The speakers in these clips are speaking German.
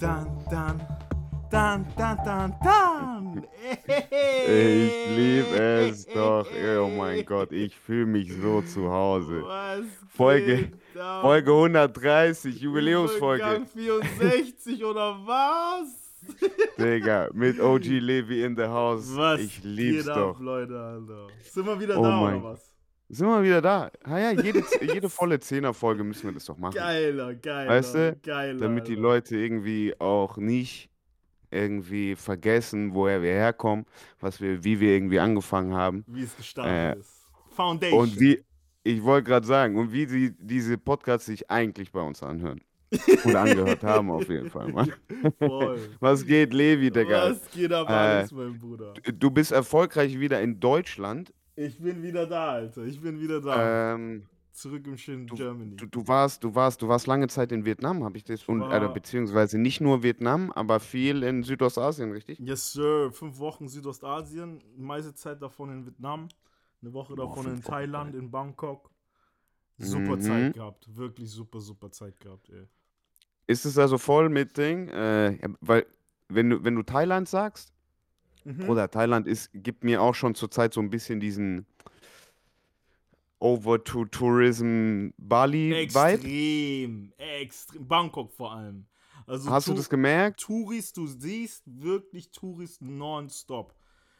dann, dann, dann, dann, dann, dann. Ich liebe es doch. Oh mein Gott, ich fühle mich so zu Hause. Was Folge? Folge 130, Jubiläumsfolge. Übergang 64 oder was? Digga, mit OG Levi in the house. Was ich lieb's geht doch. ab, Leute, Alter? Sind wir wieder Oh da mein oder was? Sind wir wieder da? Ah ja, jede, jede volle Zehner-Folge müssen wir das doch machen. Geiler, geiler, Weißt du, geiler. Damit die. Leute irgendwie auch nicht irgendwie vergessen, woher wir herkommen, was wir, wie wir irgendwie angefangen haben. Wie es gestartet Äh, ist. Foundation. Und wie, ich wollte gerade sagen, und wie sie diese Podcasts sich eigentlich bei uns anhören. Oder angehört haben auf jeden Fall, Mann. Voll. Was geht, Levi, Digga? Was geht ab, Äh, alles, mein Bruder? Du bist erfolgreich wieder in Deutschland. Ich bin wieder da, Alter. Ich bin wieder da. Ähm, Zurück im schönen du, Germany. du, du warst, du warst, du warst lange Zeit in Vietnam, habe ich das und äh, beziehungsweise nicht nur Vietnam, aber viel in Südostasien, richtig? Yes, Sir. Fünf Wochen Südostasien, meiste Zeit davon in Vietnam, eine Woche davon in fünf Wochen, Thailand, Alter. in Bangkok. Super Mhm. Zeit gehabt. Wirklich super, super Zeit gehabt, ey. Ist es also voll mit Ding? Äh, weil wenn du wenn du Thailand sagst, Mhm. Bruder, Thailand ist gibt mir auch schon zurzeit so ein bisschen diesen Over to Tourism Bali Vibe. Extrem, extrem. Bangkok vor allem. Also Hast du das gemerkt? Touris, du siehst wirklich Touristen nonstop.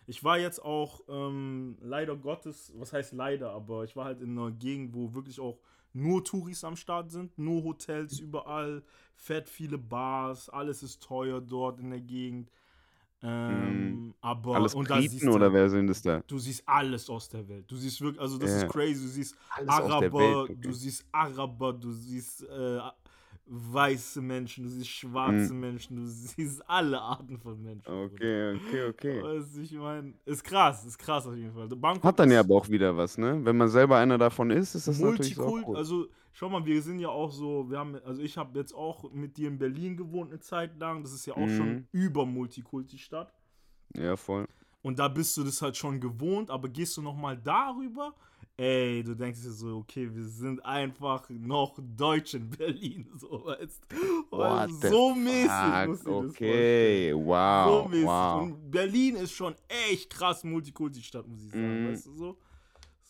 Ich war jetzt auch ähm, leider Gottes, was heißt leider, aber ich war halt in einer Gegend, wo wirklich auch nur Touris am Start sind, nur Hotels überall, fett viele Bars, alles ist teuer dort in der Gegend. Ähm, aber Mhm. Alles und Briten siehst du oder wer sind es da? Du siehst alles aus der Welt. Du siehst wirklich, also das Ja. ist crazy. Du siehst Alles Araber, Welt, okay. du siehst Araber, du siehst äh, weiße Menschen, du siehst schwarze Menschen, du siehst alle Arten von Menschen. Mhm. Okay, okay, okay. Weißt ich meine, ist krass, ist krass auf jeden Fall. Bangkok Hat dann ja aber auch wieder was, ne? Wenn man selber einer davon ist, ist das natürlich auch Multikult, cool. also schau mal, wir sind ja auch so, wir haben, also ich habe jetzt auch mit dir in Berlin gewohnt eine Zeit lang, das ist ja auch Mhm. schon über Multikulti-Stadt. Ja, voll. Und da bist du das halt schon gewohnt, aber gehst du nochmal darüber, ey, du denkst dir so, okay, wir sind einfach noch Deutsch in Berlin, so, weißt? What so mäßig Okay, wow, so mäßig. wow. Und Berlin ist schon echt krass Multikulti-Stadt, muss ich sagen, Mhm. weißt du so?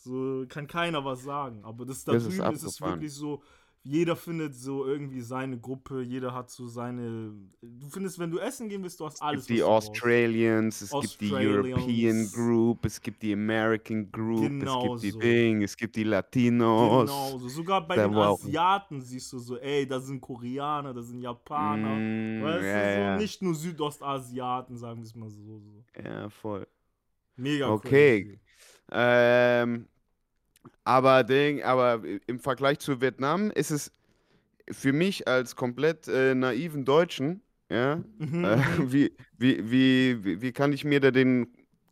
So kann keiner was sagen, aber das da Das ist drüben ist es abgefahren. wirklich so, jeder findet so irgendwie seine Gruppe, jeder hat so seine. Du findest, wenn du essen gehen willst, du hast Es alles. gibt die. Australians, es gibt die European. Group, es gibt die American Group, Genau es gibt die so. Ding, es gibt die Latinos. Genau, so. sogar bei Da den Asiaten siehst du so, ey, da sind Koreaner, da sind Japaner. Mm, weißt ja, du, so ja. nicht nur Südostasiaten, sagen wir es mal so. so. Ja, voll. Mega Okay. crazy. Ähm, aber Ding, aber im Vergleich zu Vietnam ist es für mich als komplett äh, naiven Deutschen, ja, Mhm, äh, wie, wie, wie, wie, wie kann ich mir da den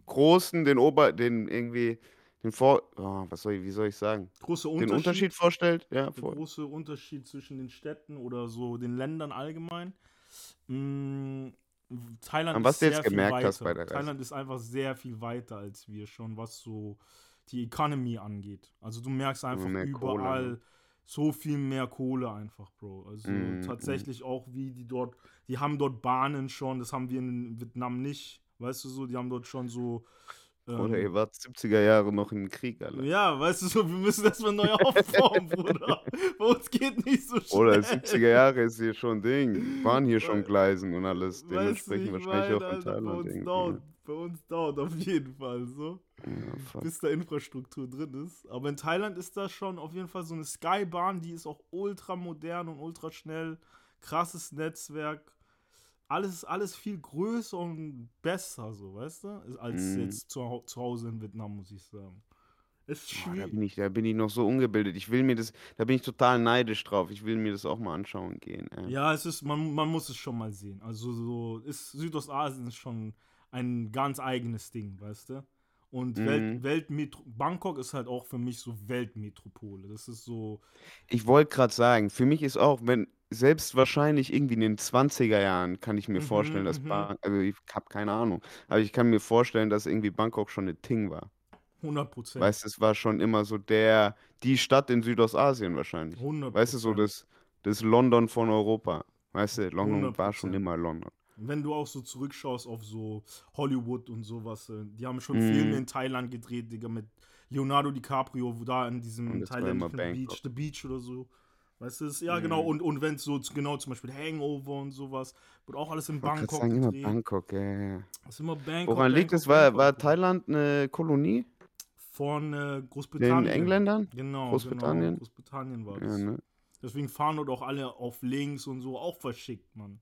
großen, den Ober, den irgendwie, den Vor, oh, was soll ich, wie soll ich sagen, Große den Unterschied. Unterschied vorstellt? Ja, Der voll. große Unterschied zwischen den Städten oder so den Ländern allgemein. Mm, Thailand An was ist du jetzt sehr viel gemerkt weiter. hast bei der Reise. Thailand ist einfach sehr viel weiter als wir schon, was so die Economy angeht. Also du merkst einfach mehr Kohle, überall ne? so viel mehr Kohle einfach, Bro. Also Mm, mm. tatsächlich auch wie die dort, die haben dort Bahnen schon, das haben wir in Vietnam nicht. Weißt du so, die haben dort schon so. ähm, Oder ihr wart 70er Jahre noch im Krieg, Alter. ja, weißt du so, wir müssen erstmal neu aufbauen, Bruder. Bei uns geht nicht so schnell. Oder 70er Jahre ist hier schon Ding. Waren hier schon Gleisen und alles. Weißt du, Dementsprechend ich wahrscheinlich meine, auch in Alter, bei Thailand uns irgendwie. dauert, ne? bei uns dauert auf jeden Fall so, Ja, bis da Infrastruktur drin ist. Aber in Thailand ist da schon auf jeden Fall so eine Skybahn, die ist auch ultra modern und ultra schnell. Krasses Netzwerk. Alles ist alles viel größer und besser, so, weißt du? Als Mhm. jetzt zu, zu Hause in Vietnam, muss ich sagen. Ist Boah, da schwierig. bin ich, da bin ich noch so ungebildet. Ich will mir das, da bin ich total neidisch drauf. Ich will mir das auch mal anschauen gehen. ey. Ja, es ist, man, man muss es schon mal sehen. Also so ist Südostasien ist schon ein ganz eigenes Ding, weißt du? Und Mhm. Welt, Weltmetro Bangkok ist halt auch für mich so Weltmetropole. Das ist so, Ich wollte gerade sagen, für mich ist auch, wenn, selbst wahrscheinlich irgendwie in den 20er Jahren kann ich mir Mhm, vorstellen, dass mhm. Bangkok, also ich habe keine Ahnung, aber ich kann mir vorstellen, dass irgendwie Bangkok schon eine Ting war. 100 Prozent. Weißt du, es war schon immer so der, die Stadt in Südostasien wahrscheinlich. 100 Weißt du, so das, das London von Europa. Weißt du, London war schon 100%. immer London. Wenn du auch so zurückschaust auf so Hollywood und sowas, äh, die haben schon Mhm. Filme in Thailand gedreht, Digga, mit Leonardo DiCaprio, wo da in diesem thailändischen immer. Beach, The Beach oder so. Weißt du, das, ja Mhm. genau, und, und wenn es so, genau zum Beispiel Hangover und sowas, wird auch alles in Bangkok sagen, immer gedreht. Bangkok, ja, ja. Das ist immer Bangkok. Woran liegt es? War, war. Thailand eine Kolonie Von äh, den Großbritannien. Engländern? Genau, Großbritannien? Genau, Großbritannien war das. Ja, ne? Deswegen fahren dort auch alle auf links und so, auch verschickt, Mann.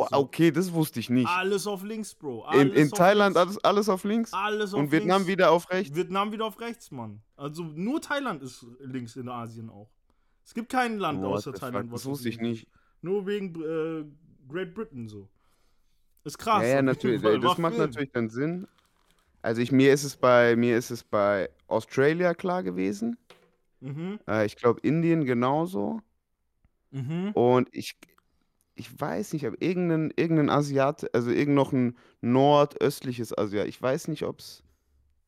Oh, So. okay, das wusste ich nicht. Alles auf links, Bro. In, Alles in auf Thailand links. alles, alles auf links Alles auf und Vietnam links. wieder auf rechts. Vietnam wieder auf rechts, Mann. Also nur Thailand ist links in Asien auch. Es gibt kein Land What außer Thailand, was das wusste ich nicht. Nur wegen äh, Great Britain so. Ist krass. Ja, ja, natürlich. Fall. Das macht Film. natürlich dann Sinn. Also ich, mir ist es bei mir ist es bei Australia klar gewesen. Mhm. Äh, ich glaube Indien genauso. Mhm. Und ich, ich weiß nicht, ob irgendein, irgendein Asiat, also irgend noch ein nordöstliches Asiat. Ich weiß nicht, ob es.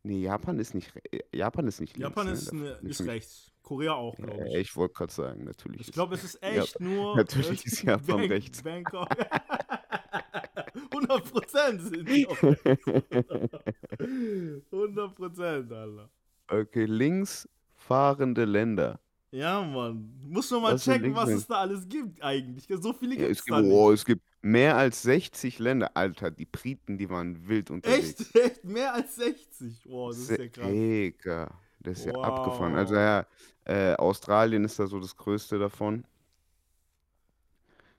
Nee, Japan ist nicht. Japan ist nicht links. Japan ne? ist, ne, nicht ist rechts. Korea auch, glaube Ja, ich. ich wollte gerade sagen, natürlich. Ich glaube, es ist Ja, echt nur. natürlich äh, ist Japan Bang- rechts. Bangkok. 100 Prozent sind die auch. 100 Prozent, Alter. okay, links fahrende Länder. Ja, Mann. Muss man mal sind checken, was es da alles gibt eigentlich. So viele Ja, gibt es es gibt, da oh, es gibt mehr als 60 Länder. Alter, die Briten, die waren wild unterwegs. Echt? Echt? Mehr als 60? Wow, das ist Se- ja krass. Digga, das ist ja abgefahren. Also Wow. ja, äh, Australien ist da so das Größte davon.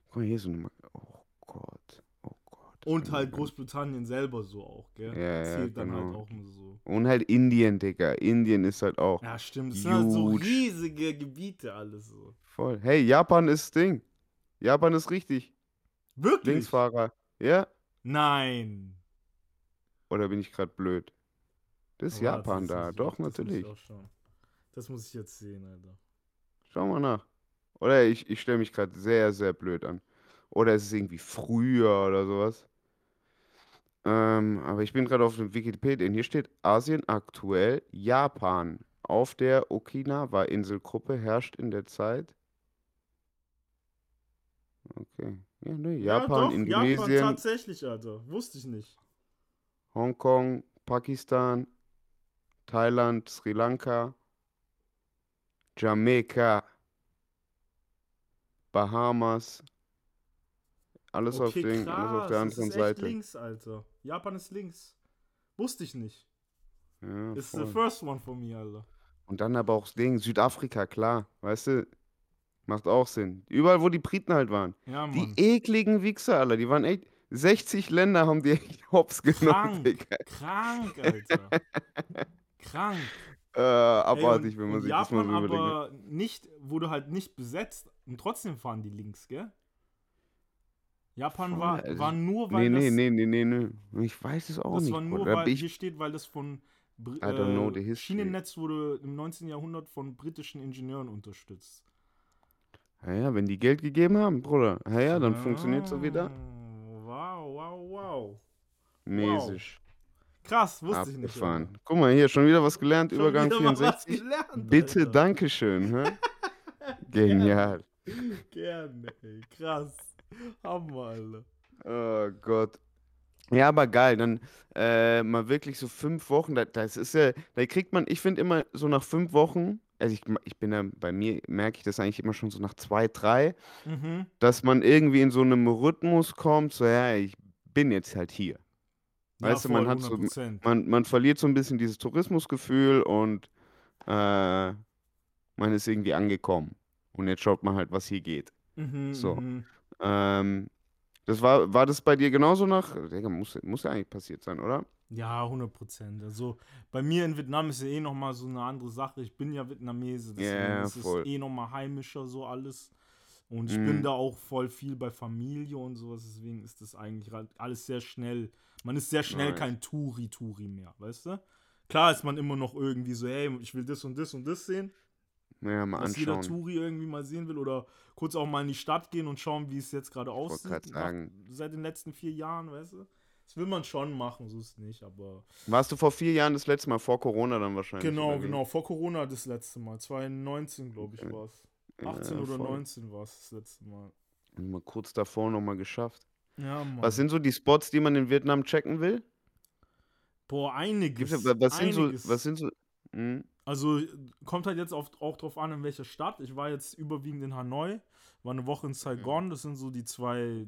Guck mal, hier so eine. Oh Gott, oh das Und kann halt Großbritannien selber so auch, gell? Ja, ja, Zählt dann halt genau. auch nur so. Und halt Indien, Digga. Indien ist halt auch Ja, stimmt. Das sind halt so riesige Gebiete alles so. voll. Hey, Japan ist Ding. Japan ist richtig. Wirklich? Linksfahrer. Ja? Nein. Oder bin ich gerade blöd? Das ist Warte, Japan das da. muss ich Doch, muss natürlich. schauen. Das muss ich jetzt sehen, Alter. Schau mal nach. Oder ich, ich stelle mich gerade sehr, sehr blöd an. Oder es ist irgendwie früher oder sowas. Ähm, aber ich bin gerade auf dem Wikipedia. Hier steht Asien aktuell Japan. Auf der Okinawa-Inselgruppe herrscht in der Zeit. Okay. Ja, ne, ja, Japan, doch, Indonesien, Japan tatsächlich, Alter. Wusste ich nicht. Hongkong, Pakistan, Thailand, Sri Lanka, Jamaika, Bahamas. Alles auf, Okay, den, krass. alles auf der das anderen ist echt Seite. links, Alter. Japan ist links. Wusste ich nicht. Ja, It's the voll. first one for me, Alter. Und dann aber auch das Ding, Südafrika, klar, weißt du, macht auch Sinn. Überall, wo die Briten halt waren. Ja, Die ekligen Wichser, Alter, die waren echt, 60 Länder haben die echt hops genommen, Krank. Digga. Krank, Alter. Krank. Äh, Ey, abartig, und, wenn man sich das mal Japan so überlegt. aber nicht, wurde halt nicht besetzt und trotzdem fahren die links, gell? Japan war, also war nur, Nee, weil nee, das, nee, nee, nee, nee. Ich weiß es auch das nicht. war nur, weil, ich, hier steht, weil das von Br- I don't know the äh, history. Schienennetz wurde im 19. Jahrhundert von britischen Ingenieuren unterstützt. ja, ja, wenn die Geld gegeben haben, Bruder, ja, ja, dann funktioniert so wieder. Ah, Wow, wow, wow. Mäßig. Krass, wusste ich nicht. Abgefahren. Alter. Guck mal, hier schon wieder was gelernt, Schon Übergang wieder mal was 64. gelernt, Bitte. Dankeschön. Genial. Gerne, ey. Krass. Hammer, Alter. Oh Gott. Ja, aber geil, dann äh, mal wirklich so fünf Wochen, da, das ist ja, da kriegt man, ich finde immer so nach fünf Wochen, also ich, ich bin ja, bei mir merke ich das eigentlich immer schon so nach zwei, drei, Mhm. dass man irgendwie in so einem Rhythmus kommt, so ja, ich bin jetzt halt hier. Weißt du, man hat so- 100%. Man, man verliert so ein bisschen dieses Tourismusgefühl und äh, man ist irgendwie angekommen. Und jetzt schaut man halt, was hier geht. Mhm, so. mhm. Ähm, das war, war das bei dir genauso nach? Digga, muss, muss ja eigentlich passiert sein, oder? Ja, 100 Prozent. Also bei mir in Vietnam ist ja eh nochmal so eine andere Sache. Ich bin ja Vietnamese, deswegen Ja, ist voll. es eh nochmal heimischer so alles. Und ich Mhm. bin da auch voll viel bei Familie und sowas, deswegen ist das eigentlich alles sehr schnell. Man ist sehr schnell Nice. kein Touri-Touri mehr, weißt du? Klar ist man immer noch irgendwie so, hey, ich will das und das und das sehen, Naja, mal was jeder anschauen. Touri irgendwie mal sehen will oder kurz auch mal in die Stadt gehen und schauen, wie es jetzt gerade aussieht. sagen. Seit den letzten vier Jahren, weißt du? Das will man schon machen, so ist es nicht, aber. Warst du vor vier Jahren das letzte Mal vor Corona dann wahrscheinlich? Genau, genau. Vor Corona das letzte Mal. 2019, glaube ich, Okay. war es. 18 Ja, oder voll. 19 war es das letzte Mal. Mal kurz davor nochmal geschafft. Ja, Mann. Was sind so die Spots, die man in Vietnam checken will? Boah, Gibt's, einiges. ja- was sind so, einiges. was sind so, hm? Also kommt halt jetzt auch drauf an, in welcher Stadt. Ich war jetzt überwiegend in Hanoi, war eine Woche in Saigon. Das sind so die zwei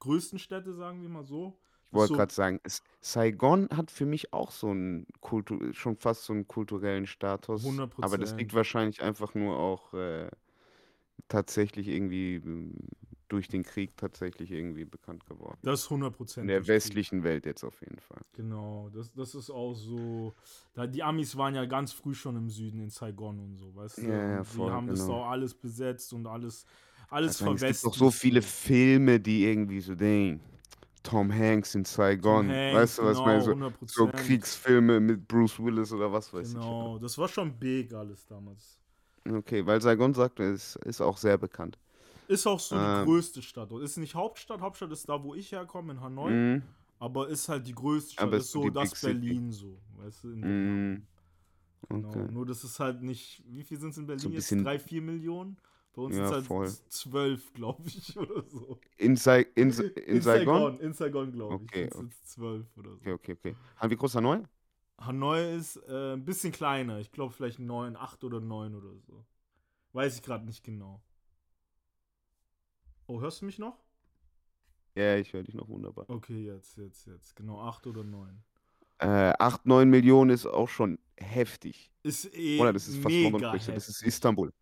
größten Städte, sagen wir mal so. Ich wollte so- gerade sagen, es, Saigon hat für mich auch so einen Kultu schon fast so einen kulturellen Status. Aber das 100%. liegt wahrscheinlich einfach nur auch äh, tatsächlich irgendwie ähm, durch den Krieg tatsächlich irgendwie bekannt geworden. Das ist 100%. In der durch Krieg. westlichen Welt jetzt auf jeden Fall. Genau, das, das ist auch so. Da, die Amis waren ja ganz früh schon im Süden in Saigon und so, weißt du? Ja, ja, voll, die haben das genau. auch alles besetzt und alles, alles Ich meine, es gibt doch so viele. Filme, die irgendwie so, dang, Tom Hanks in Saigon, Hanks, weißt du, was ich meine? So, genau, so 100%. Kriegsfilme mit Bruce Willis oder was weiß Genau, das war schon big alles damals. ich. Okay, weil Saigon sagt, ist, ist auch sehr bekannt. Ist auch so die Ähm. größte Stadt. dort. Ist nicht Hauptstadt, Hauptstadt ist da, wo ich herkomme, in Hanoi. Mhm. Aber ist halt die größte Stadt, Aber ist so die das Big City. Berlin so, weißt du? in Mhm. Genau. Okay. Nur das ist halt nicht, wie viel sind es in Berlin So jetzt? Drei, vier Millionen? Bei uns Ja, sind es halt zwölf, glaube ich, oder so. In, Sai in, Sa- in, Saigon? In Saigon, glaube ich. Okay, Jetzt sind zwölf oder so. Okay, okay, okay. Haben wie groß Hanoi? Hanoi ist äh, ein bisschen kleiner. Ich glaube vielleicht neun, acht oder neun oder so. Weiß ich gerade nicht genau. Oh, hörst du mich noch? Ja, ich höre dich noch wunderbar. Okay, jetzt, jetzt, jetzt. Genau, acht oder neun. Äh, 8, 9 Millionen ist auch schon heftig. Ist eh Oder das ist fast mega London, das ist heftig. Istanbul.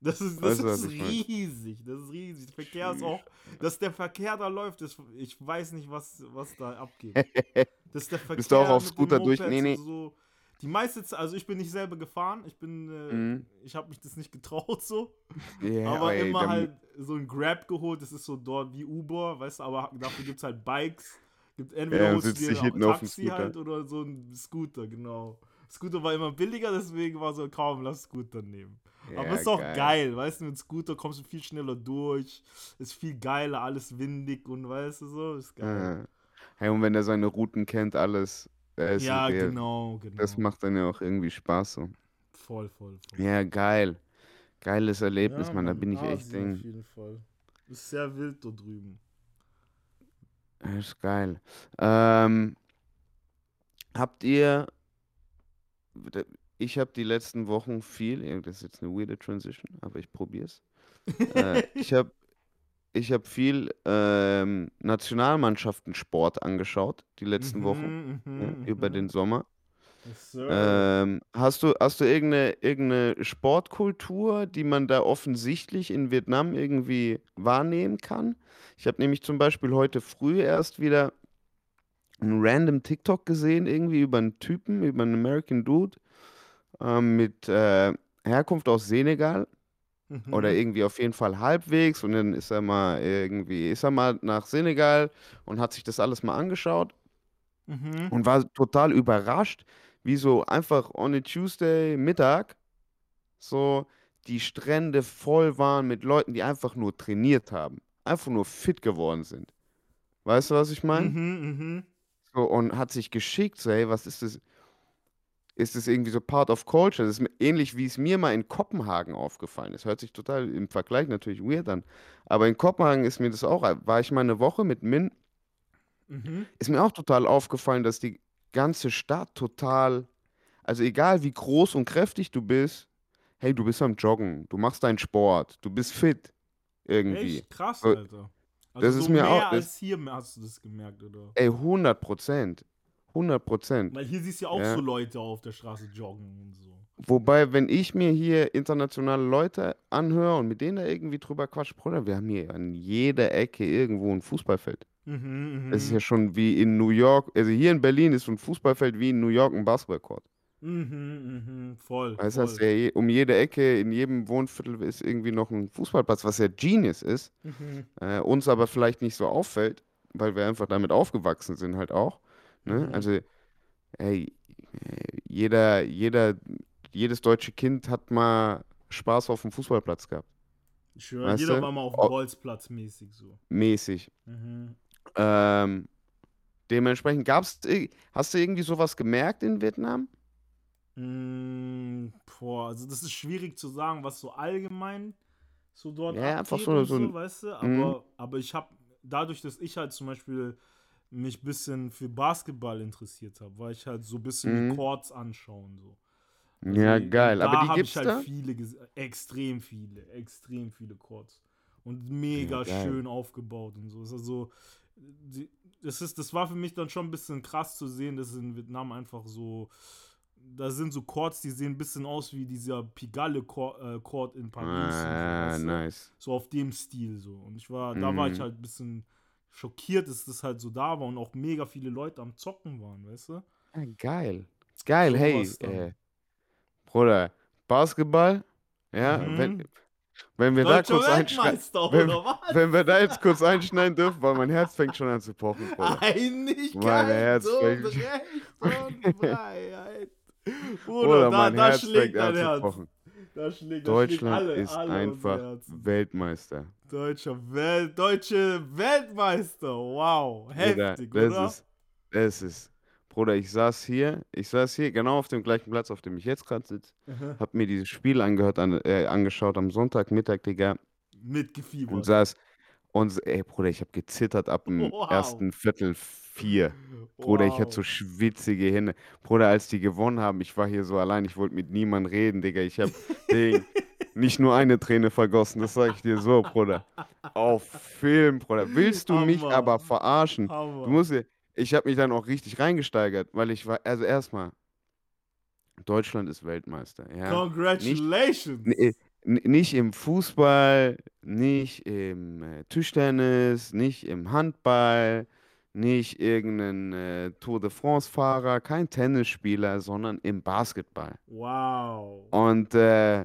Das ist, das Weißt ist riesig. Das ist riesig. Der Verkehr ist auch, dass der Verkehr da läuft, ist, ich weiß nicht, was, was da abgeht. Das ist der Verkehr Bist du auch auf Scooter durch- nee, nee. So. Die meiste Zeit, also ich bin nicht selber gefahren, ich bin, äh, Mhm. ich habe mich das nicht getraut so, Ja, aber ey, immer halt so ein Grab geholt, das ist so dort wie Uber, weißt du, aber dafür gibt es halt Bikes, gibt entweder Ja, holst du dir ein Taxi halt oder so ein Scooter, genau. Scooter war immer billiger, deswegen war so, kaum, lass Scooter nehmen. Ja, Aber ist auch geil. weißt du, mit Scooter kommst du viel schneller durch, ist viel geiler, alles windig und weißt du so, ist geil. Äh, hey, und wenn er seine Routen kennt, alles. Ist- ja, der- genau, genau. Das macht dann ja auch irgendwie Spaß so. voll, voll, voll. Ja, geil. Geiles Erlebnis, Ja, Mann. Da bin ich echt Asien Auf Ding. jeden Fall. Ist sehr wild dort drüben. Das ist geil. Ähm, habt ihr. Ich habe die letzten Wochen viel. Das ist jetzt eine weirde Transition, aber ich probier's. äh, ich habe ich hab viel ähm, Nationalmannschaften-Sport angeschaut, die letzten Wochen, Mhm, ja, mhm, über mhm. den Sommer. Ähm, hast du, hast du irgendeine, irgendeine Sportkultur, die man da offensichtlich in Vietnam irgendwie wahrnehmen kann? Ich habe nämlich zum Beispiel heute früh erst wieder einen random TikTok gesehen, irgendwie über einen Typen, über einen American Dude ähm, mit äh, Herkunft aus Senegal Mhm. oder irgendwie auf jeden Fall halbwegs und dann ist er mal irgendwie, ist er mal nach Senegal und hat sich das alles mal angeschaut Mhm. und war total überrascht, wie so einfach on a Tuesday Mittag so die Strände voll waren mit Leuten, die einfach nur trainiert haben, einfach nur fit geworden sind. Weißt du, was ich meine? Mhm, mhm. So, und hat sich geschickt, so, hey, was ist das? Ist das irgendwie so part of culture? Das ist ähnlich, wie es mir mal in Kopenhagen aufgefallen ist. Hört sich total im Vergleich natürlich weird an. Aber in Kopenhagen ist mir das auch, war ich mal eine Woche mit Min, Mhm. ist mir auch total aufgefallen, dass die ganze Stadt total, also egal wie groß und kräftig du bist, hey, du bist am Joggen, du machst deinen Sport, du bist fit irgendwie. Echt krass, So, Alter. Also das ist so mir mehr auch- das- als hier hast du das gemerkt, oder? Ey, 100 Prozent. 100 Prozent. Weil hier siehst du ja auch Ja. so Leute auf der Straße joggen und so. Wobei, wenn ich mir hier internationale Leute anhöre und mit denen da irgendwie drüber quatsch, Bruder, wir haben hier an jeder Ecke irgendwo ein Fußballfeld. Mhm, Es ist mhm. ja schon wie in New York, also hier in Berlin ist so ein Fußballfeld wie in New York ein Basketballcourt. Mhm, mhm, voll. Weißt du, voll. je- um jede Ecke, in jedem Wohnviertel ist irgendwie noch ein Fußballplatz, was ja Genius ist, Mhm. äh, uns aber vielleicht nicht so auffällt, weil wir einfach damit aufgewachsen sind halt auch. Ne? Mhm. Also, ey, äh, jeder, jeder, jedes deutsche Kind hat mal Spaß auf dem Fußballplatz gehabt. Schwöre, Weißt jeder du? war mal auf Oh. dem Bolzplatz mäßig so. Mäßig. Mhm. Ähm, dementsprechend gab's, ir- hast du irgendwie sowas gemerkt in Vietnam? Mm, boah, also das ist schwierig zu sagen, was so allgemein so dort Ja, einfach so- so so, weißt du? Mhm. Aber, aber ich habe, dadurch, dass ich halt zum Beispiel mich ein bisschen für Basketball interessiert habe, war ich halt so ein bisschen Mhm. die Chords anschauen. So. Also, Ja, geil. Da Aber die gibt's ich halt da? viele, extrem viele, extrem viele Chords. Und mega Ja, schön aufgebaut und so. Ist also, die, das, ist, das war für mich dann schon ein bisschen krass zu sehen, dass in Vietnam einfach so, da sind so Chords, die sehen ein bisschen aus wie dieser Pigalle-Chord in Paris. und so, Ah, du? nice. so auf dem Stil so. Und ich war, da war ich Mhm. halt ein bisschen schockiert, dass das halt so da war und auch mega viele Leute am Zocken waren, weißt du? Ja, geil. Geil, So hey, äh, Bruder, Basketball, ja, wenn, Mhm. wenn wir da kurz einschneiden, wenn- wenn wir da jetzt kurz einschneiden dürfen, weil mein Herz fängt schon an zu pochen, Bruder. Einigkeit Mein Herz und fängt- Recht und Freiheit. Bruder, Bruder, da, mein da Herz schlägt an dein zu Herz. pochen. Da schlägt, da schlägt Deutschland alle, ist alle einfach. Weltmeister. Deutscher Wel deutsche Weltmeister. Wow, Bruder, heftig, das oder? ist, das ist, Bruder, ich saß hier, ich saß hier genau auf dem gleichen Platz, auf dem ich jetzt gerade sitze, hab mir dieses Spiel angehört, an, äh, angeschaut am Sonntagmittag, Digga, Mitgefiebert. und saß, und ey, Bruder, ich hab gezittert ab dem Wow. ersten Viertel vier. Bruder, ich hatte so schwitzige Hände. Bruder, als die gewonnen haben, ich war hier so allein, ich wollte mit niemandem reden, Digga. Ich hab Ding, nicht nur eine Träne vergossen, das sag ich dir so, Bruder. Auf Film, Bruder. Willst du mich Hammer. aber verarschen? Hammer. Du musst dir, ich habe mich dann auch richtig reingesteigert, weil ich war, also erstmal, Deutschland ist Weltmeister, ja. Congratulations. N- Nicht im Fußball, nicht im äh, Tischtennis, nicht im Handball, nicht irgendein äh, Tour de France-Fahrer, kein Tennisspieler, sondern im Basketball. Wow. Und äh,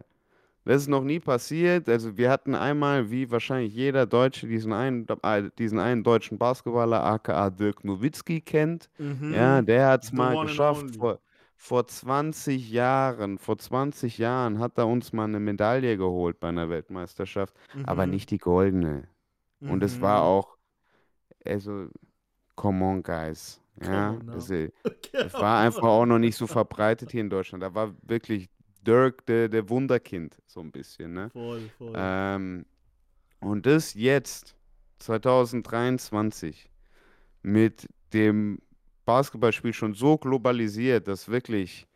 das ist noch nie passiert. Also wir hatten einmal, wie wahrscheinlich jeder Deutsche, diesen einen, äh, diesen einen deutschen Basketballer, aka Dirk Nowitzki, kennt. Mhm. Ja, der hat es mal geschafft. Vor, vor 20 Jahren, vor 20 Jahren hat er uns mal eine Medaille geholt bei einer Weltmeisterschaft, aber Mhm. nicht die goldene. Und es war Mhm. auch, also, come on, guys. Ja, das, äh, das war einfach auch noch nicht so verbreitet hier in Deutschland. Da war wirklich Dirk der, der Wunderkind, so ein bisschen, ne? Voll, voll. Ähm, und das jetzt, 2023, mit dem Basketballspiel schon so globalisiert, dass wirklich,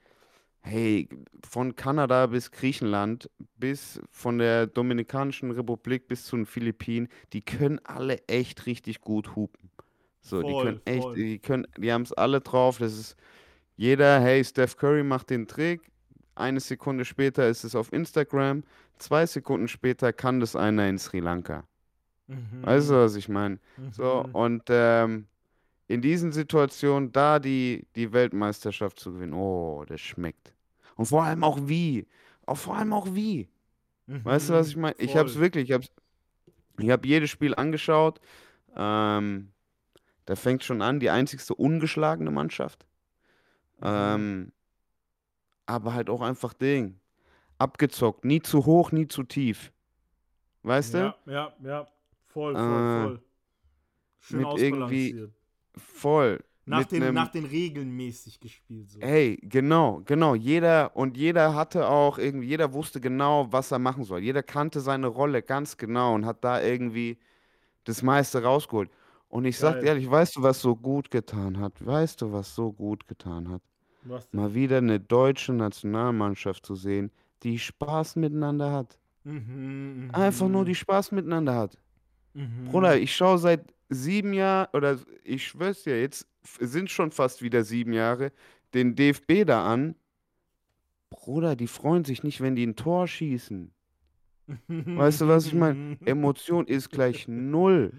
hey, von Kanada bis Griechenland, bis von der Dominikanischen Republik bis zu den Philippinen, die können alle echt richtig gut hupen. So, die Voll, können echt, voll. die können, die haben es alle drauf. Das ist jeder, hey, Steph Curry macht den Trick. Eine Sekunde später ist es auf Instagram. Zwei Sekunden später kann das einer in Sri Lanka. Mhm. Weißt du, was ich meine? So, Mhm. und ähm, in diesen Situationen, da die, die Weltmeisterschaft zu gewinnen, oh, das schmeckt. Und vor allem auch wie. Auch vor allem auch wie. Weißt du, was Mhm. ich meine? Ich habe es wirklich, ich habe ich hab jedes Spiel angeschaut. Ähm, da fängt schon an, die einzigste ungeschlagene Mannschaft. Mhm. Ähm, aber halt auch einfach Ding. Abgezockt. Nie zu hoch, nie zu tief. Weißt du? Ja, ja, ja. Voll, voll, Äh, voll. Schön mit irgendwie. Voll. Nach den, nem- nach den Regeln mäßig gespielt. So. Hey, genau, genau. Jeder und jeder hatte auch irgendwie, jeder wusste genau, was er machen soll. Jeder kannte seine Rolle ganz genau und hat da irgendwie das meiste rausgeholt. Und ich sag dir Geil. ehrlich, weißt du, was so gut getan hat? Weißt du, was so gut getan hat? Was denn? Mal wieder eine deutsche Nationalmannschaft zu sehen, die Spaß miteinander hat. Mhm, Einfach nur mhm, die Spaß miteinander hat. mhm. Bruder, ich schaue seit sieben Jahren, oder ich schwör's dir, jetzt f- sind schon fast wieder sieben Jahre, den DFB da an. Bruder, die freuen sich nicht, wenn die ein Tor schießen. Weißt du, was ich meine? Emotion ist gleich null.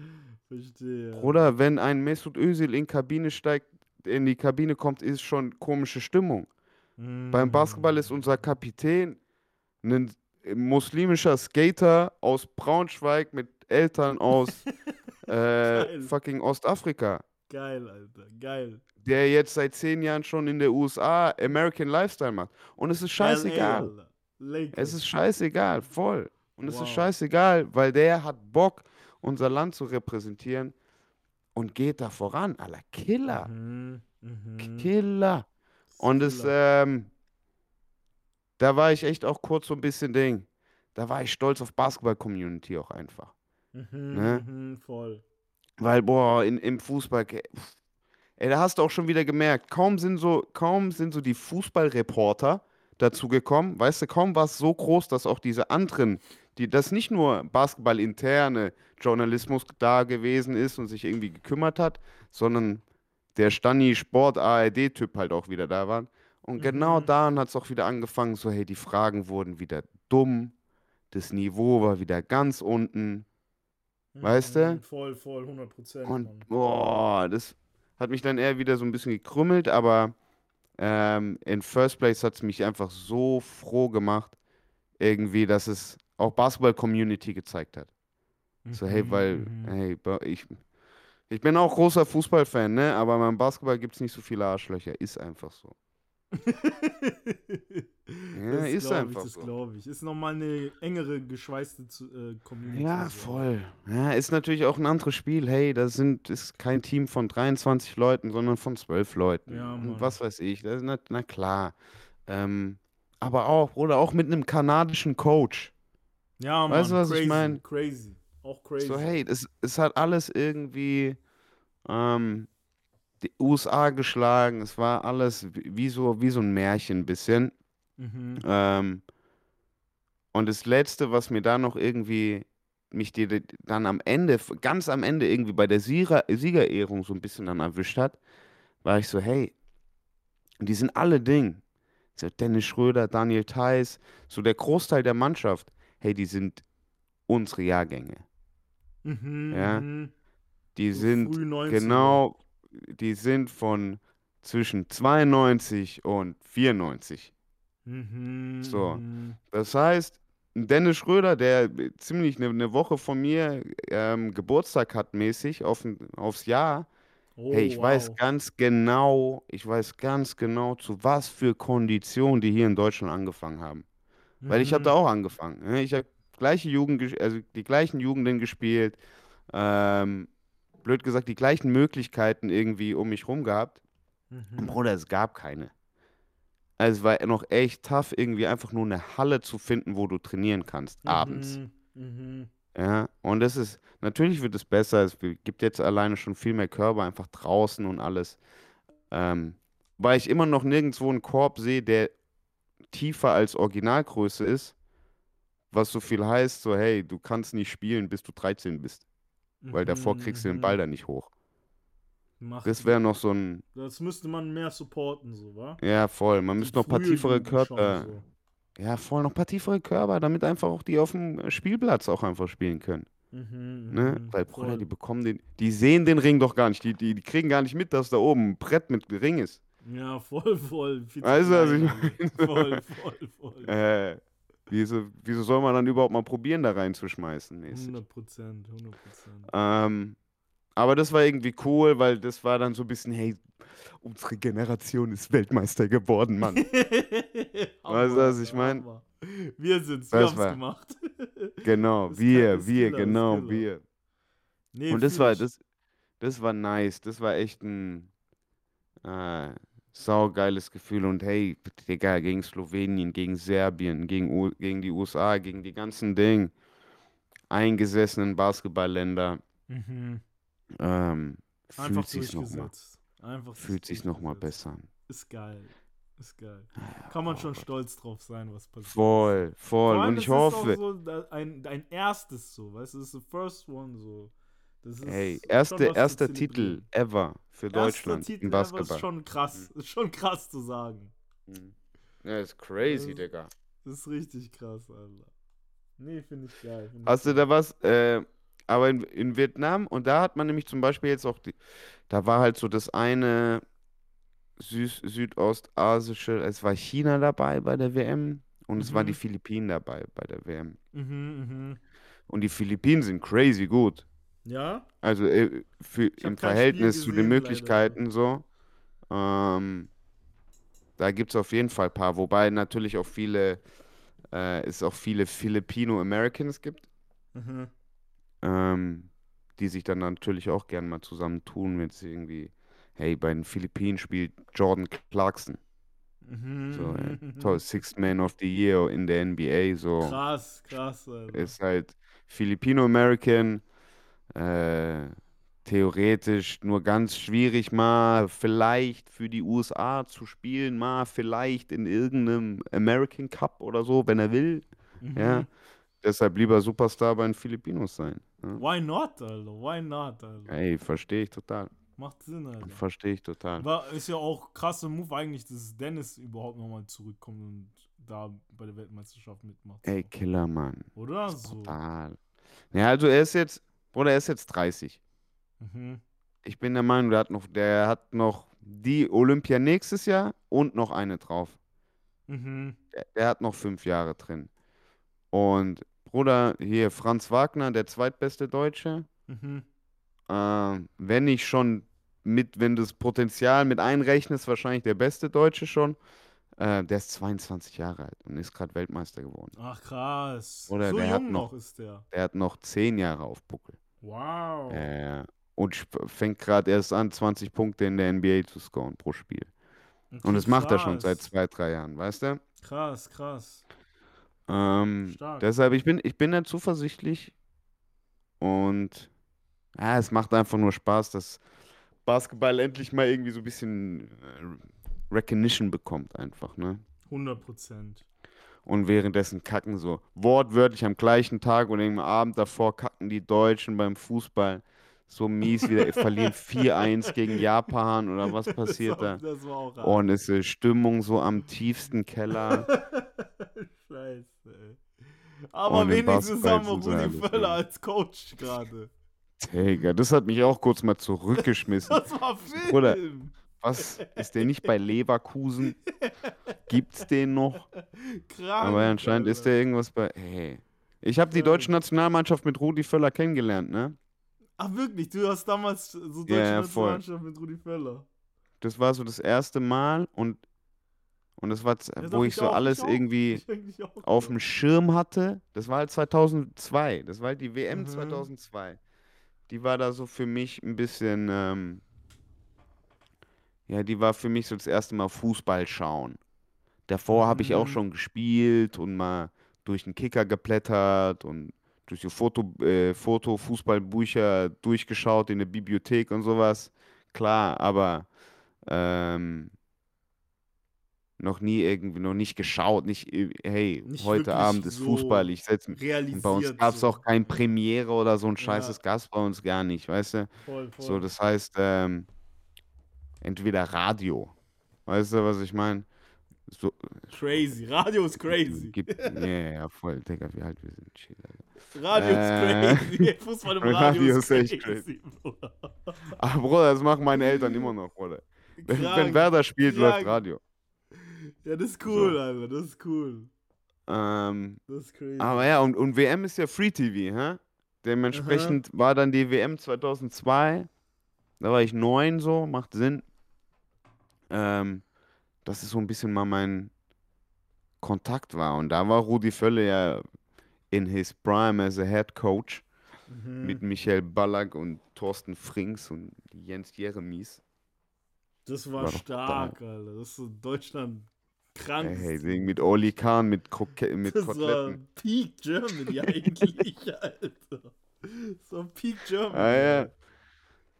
Verstehe. Bruder, wenn ein Mesut Özil in Kabine steigt, in die Kabine kommt, ist schon komische Stimmung. Beim Basketball ist unser Kapitän ein muslimischer Skater aus Braunschweig mit Eltern aus äh, fucking Ostafrika, Geil, Alter. Geil. der jetzt seit zehn Jahren schon in der USA American Lifestyle macht. Und es ist scheißegal. Es ist scheißegal, voll. Und es Wow. ist scheißegal, weil der hat Bock, unser Land zu repräsentieren und geht da voran. Aller Killer. Mhm, mhm. Killer. Und es, ähm, da war ich echt auch kurz so ein bisschen Ding. da war ich stolz auf Basketball-Community auch einfach. Mhm, Ne? mhm, voll. Weil, boah, in, im Fußball, pff, ey, da hast du auch schon wieder gemerkt, kaum sind so, kaum sind so die Fußballreporter dazu gekommen, weißt du, kaum war es so groß, dass auch diese anderen, die, dass nicht nur Basketball-interne Journalismus da gewesen ist und sich irgendwie gekümmert hat, sondern der Stani-Sport-ARD-Typ halt auch wieder da war. Und genau Mhm. dann hat es auch wieder angefangen, so, hey, die Fragen wurden wieder dumm, das Niveau war wieder ganz unten. Weißt du? Mhm, Voll, voll, 100 Prozent, Und boah, das hat mich dann eher wieder so ein bisschen gekrümmelt, aber ähm, in First Place hat es mich einfach so froh gemacht, irgendwie, dass es auch Basketball-Community gezeigt hat. So, hey, Mhm, weil, mhm. hey, ich, ich bin auch großer Fußballfan, ne? Aber beim Basketball gibt es nicht so viele Arschlöcher. Ist einfach so. Ja, das ist ich, einfach das so. glaube ich. Ist nochmal eine engere, geschweißte äh, Community. Ja, so. voll. Ja, ist natürlich auch ein anderes Spiel. Hey, das sind, ist kein Team von 23 Leuten, sondern von 12 Leuten. Ja, Und Mann. was weiß ich. Das na, na klar. Ähm, aber auch, oder auch mit einem kanadischen Coach. Ja, Mann, Weißt du, was ich crazy, mein? crazy. Auch crazy. So, hey, es, es hat alles irgendwie ähm, die USA geschlagen. Es war alles wie wie so, wie so ein Märchen ein bisschen. Mhm. Ähm, und das Letzte, was mir da noch irgendwie, mich die, die- dann am Ende, ganz am Ende irgendwie bei der Sieger, Siegerehrung so ein bisschen dann erwischt hat, war ich so, hey, die sind alle Ding. So Dennis Schröder, Daniel Theiss, so der Großteil der Mannschaft, hey, die sind unsere Jahrgänge. Mhm, Ja. mhm. Die So sind früh 90er. genau, die sind von zwischen 92 und 94. Mhm, So. Das heißt, Dennis Schröder, der ziemlich eine, eine Woche von mir ähm, Geburtstag hat mäßig auf, aufs Jahr, Oh, hey, ich weiß wow. ganz genau, ich weiß ganz genau, zu was für Konditionen die hier in Deutschland angefangen haben. Weil ich habe Mhm. da auch angefangen. ne? Ich habe gleiche Jugend, also die gleichen Jugenden gespielt, ähm, blöd gesagt, die gleichen Möglichkeiten irgendwie um mich rum gehabt. Und Mhm. Bruder, es gab keine. Also es war noch echt tough, irgendwie einfach nur eine Halle zu finden, wo du trainieren kannst, abends. Mhm. Mhm. Ja, und es ist, natürlich wird es besser, es gibt jetzt alleine schon viel mehr Körper einfach draußen und alles. Ähm, weil ich immer noch nirgendwo einen Korb sehe, der tiefer als Originalgröße ist, was so viel heißt, so hey, du kannst nicht spielen, bis du 13 bist, weil davor Mhm, kriegst du den mhm. Ball da nicht hoch. Macht, Das wäre noch so ein, das müsste man mehr supporten, so, wa? ja voll, man müsste noch ein paar tiefere Körper, so. ja voll, noch ein paar tiefere Körper, damit einfach auch die auf dem Spielplatz auch einfach spielen können. Mhm, Ne? mhm, Weil, Bruder, voll. die bekommen den, die sehen den Ring doch gar nicht. Die, die, die kriegen gar nicht mit, dass da oben ein Brett mit Ring ist. Ja, voll, voll. Weißt du, was ich Alter. Voll, voll, voll. Äh, wieso, wieso soll man dann überhaupt mal probieren, da reinzuschmeißen? Mäßig? 100 Prozent, 100 Prozent. Ähm, aber das war irgendwie cool, weil das war dann so ein bisschen, hey, unsere Generation ist Weltmeister geworden, Mann. Hammer, was ich Alter, mein? Hammer. Wir sind's, wir Das haben's war- gemacht. Genau, Das wir, wir, Killer, genau, wir. Nee, Und das war, das, das war nice. Das war echt ein äh, saugeiles Gefühl. Und hey, Digga, gegen Slowenien, gegen Serbien, gegen, U gegen die USA, gegen die ganzen Ding, eingesessenen Basketballländer, Mhm. ähm, Einfach fühlt sich's noch mal, durchgesetzt. Einfach fühlt sich's noch mal besser an. Ist geil. Ist geil. Kann man schon stolz drauf sein, was passiert. Voll, voll. allem, Und das ich hoffe, so ein, ein erstes so, weißt du, das ist the first one so. Das ist hey, schon erste, erster Titel ever für Erster Deutschland Titel im ever ist Basketball. schon krass. Ist schon krass zu sagen. Mhm. Ja, ist crazy, Das- Digga. Das ist richtig krass, Alter. Nee, finde ich geil. find ich Hast du geil. da was? Äh, aber in, in Vietnam, und da hat man nämlich zum Beispiel jetzt auch, die, da war halt so das eine Süß, südostasische, es war China dabei bei der WM und es waren die Mhm. Philippinen dabei bei der WM. Mhm, mhm. Und die Philippinen sind crazy gut. Ja? Also äh, für, im Verhältnis zu den gesehen, leider. Möglichkeiten so. Ähm, da gibt es auf jeden Fall ein paar, wobei natürlich auch viele, äh, es auch viele Filipino-Americans gibt. Mhm. ähm, die sich dann natürlich auch gern mal zusammentun, wenn es irgendwie, hey, bei den Philippinen spielt Jordan Clarkson. Mhm, So, mhm, toll. Sixth Man of the Year in der NBA, so. Krass, krass, Alter. Ist halt Filipino-American, äh, theoretisch nur ganz schwierig, mal vielleicht für die USA zu spielen, mal vielleicht in irgendeinem American Cup oder so, wenn er will. Ja, Mhm. deshalb lieber Superstar bei den Filipinos sein. Ja. Why not, Alter? Why not, Alter? Ey, verstehe ich total. Macht Sinn, Alter. Verstehe ich total. War, ist ja auch krasser Move eigentlich, dass Dennis überhaupt nochmal zurückkommt und da bei der Weltmeisterschaft mitmacht. Ey, Killer, Mann. Oder so. Total. Ja, also er ist jetzt, Bruder, er ist jetzt 30. Mhm. Ich bin der Meinung, der hat noch, der hat noch die Olympia nächstes Jahr und noch eine drauf. Mhm. Der, der hat noch fünf Jahre drin. Und Bruder, hier Franz Wagner, der zweitbeste Deutsche, Mhm. äh, wenn ich schon mit, wenn du das Potenzial mit einrechnest, wahrscheinlich der beste Deutsche schon. Äh, der ist 22 Jahre alt und ist gerade Weltmeister geworden. Ach krass. Oder so der jung hat noch noch- ist der. Der hat noch zehn Jahre auf Buckel. Wow. Äh, und fängt gerade erst an, 20 Punkte in der NBA zu scoren pro Spiel. Und Okay, das macht er schon seit krass. zwei, drei Jahren, weißt du? Krass, krass. Ähm, deshalb, ich bin, ich bin da zuversichtlich und ja, es macht einfach nur Spaß, dass Basketball endlich mal irgendwie so ein bisschen äh, Recognition bekommt, einfach, ne? 100 Prozent. Und währenddessen kacken so wortwörtlich am gleichen Tag und am Abend davor kacken die Deutschen beim Fußball so mies wieder, verlieren 4-1 gegen Japan oder was passiert da? das war, das war auch Und es ist Stimmung so am tiefsten Keller. Scheiße, ey. Aber Und wenigstens haben wir Rudi Völler als Coach gerade. Digga, das hat mich auch kurz mal zurückgeschmissen. Das war Film. Bruder. Was? Ist der nicht bei Leverkusen? Gibt's den noch? Krank. Aber anscheinend ist Alter. der irgendwas bei. Hey. Ich habe die deutsche Nationalmannschaft mit Rudi Völler kennengelernt, ne? Ach wirklich, du hast damals so deutsche voll. Nationalmannschaft mit Rudi Völler. Das war so das erste Mal und, und das war, Ja, wo doch, ich so auch, alles auch. irgendwie Ich eigentlich auch, auf dem Schirm hatte. Das war halt 2002. Das war halt die WM Mhm. 2002. Die war da so für mich ein bisschen, ähm, ja, die war für mich so das erste Mal Fußball schauen. Davor habe ich auch Mhm. schon gespielt und mal durch den Kicker geblättert und durch die Foto, äh, Foto Fußballbücher durchgeschaut in der Bibliothek und sowas. Klar, aber ähm, noch nie irgendwie, noch nicht geschaut, nicht, äh, hey, Nicht heute wirklich Abend ist so Fußball, ich setze mich. Und bei uns gab es so. auch kein Premiere oder so ein Scheiß, Ja. das gab es bei uns gar nicht, weißt du? Voll, voll. So, das heißt, ähm, entweder Radio, weißt du, was ich meine? So, crazy. Radio ist crazy. Gibt, ja, ja, voll, Digga, wie alt wir sind. Alter. Radio Äh, ist crazy. Fußball im Radio, Radio ist echt crazy. Bruder. Aber Bruder, das machen meine Eltern immer noch, Bruder. Wenn, wenn Krank. Werder spielt, Ja, läuft Radio. Ja, das ist cool, So. Alter. Das ist cool. Ähm, Das ist crazy. aber ja, und, und WM ist ja Free TV, hä? Dementsprechend war dann die WM 2002, da war ich neun so, macht Sinn. Ähm, das ist so ein bisschen mal mein Kontakt war. Und da war Rudi Völle ja in his prime as a head coach Mhm. mit Michael Ballack und Thorsten Frings und Jens Jeremies. Das war, war stark, Alter. Das ist so Deutschland krank. Hey, Ding mit Oli Kahn, mit, Kroke mit das war Koteletten. Peak Germany eigentlich, Alter. So Peak Germany. Ah, ja.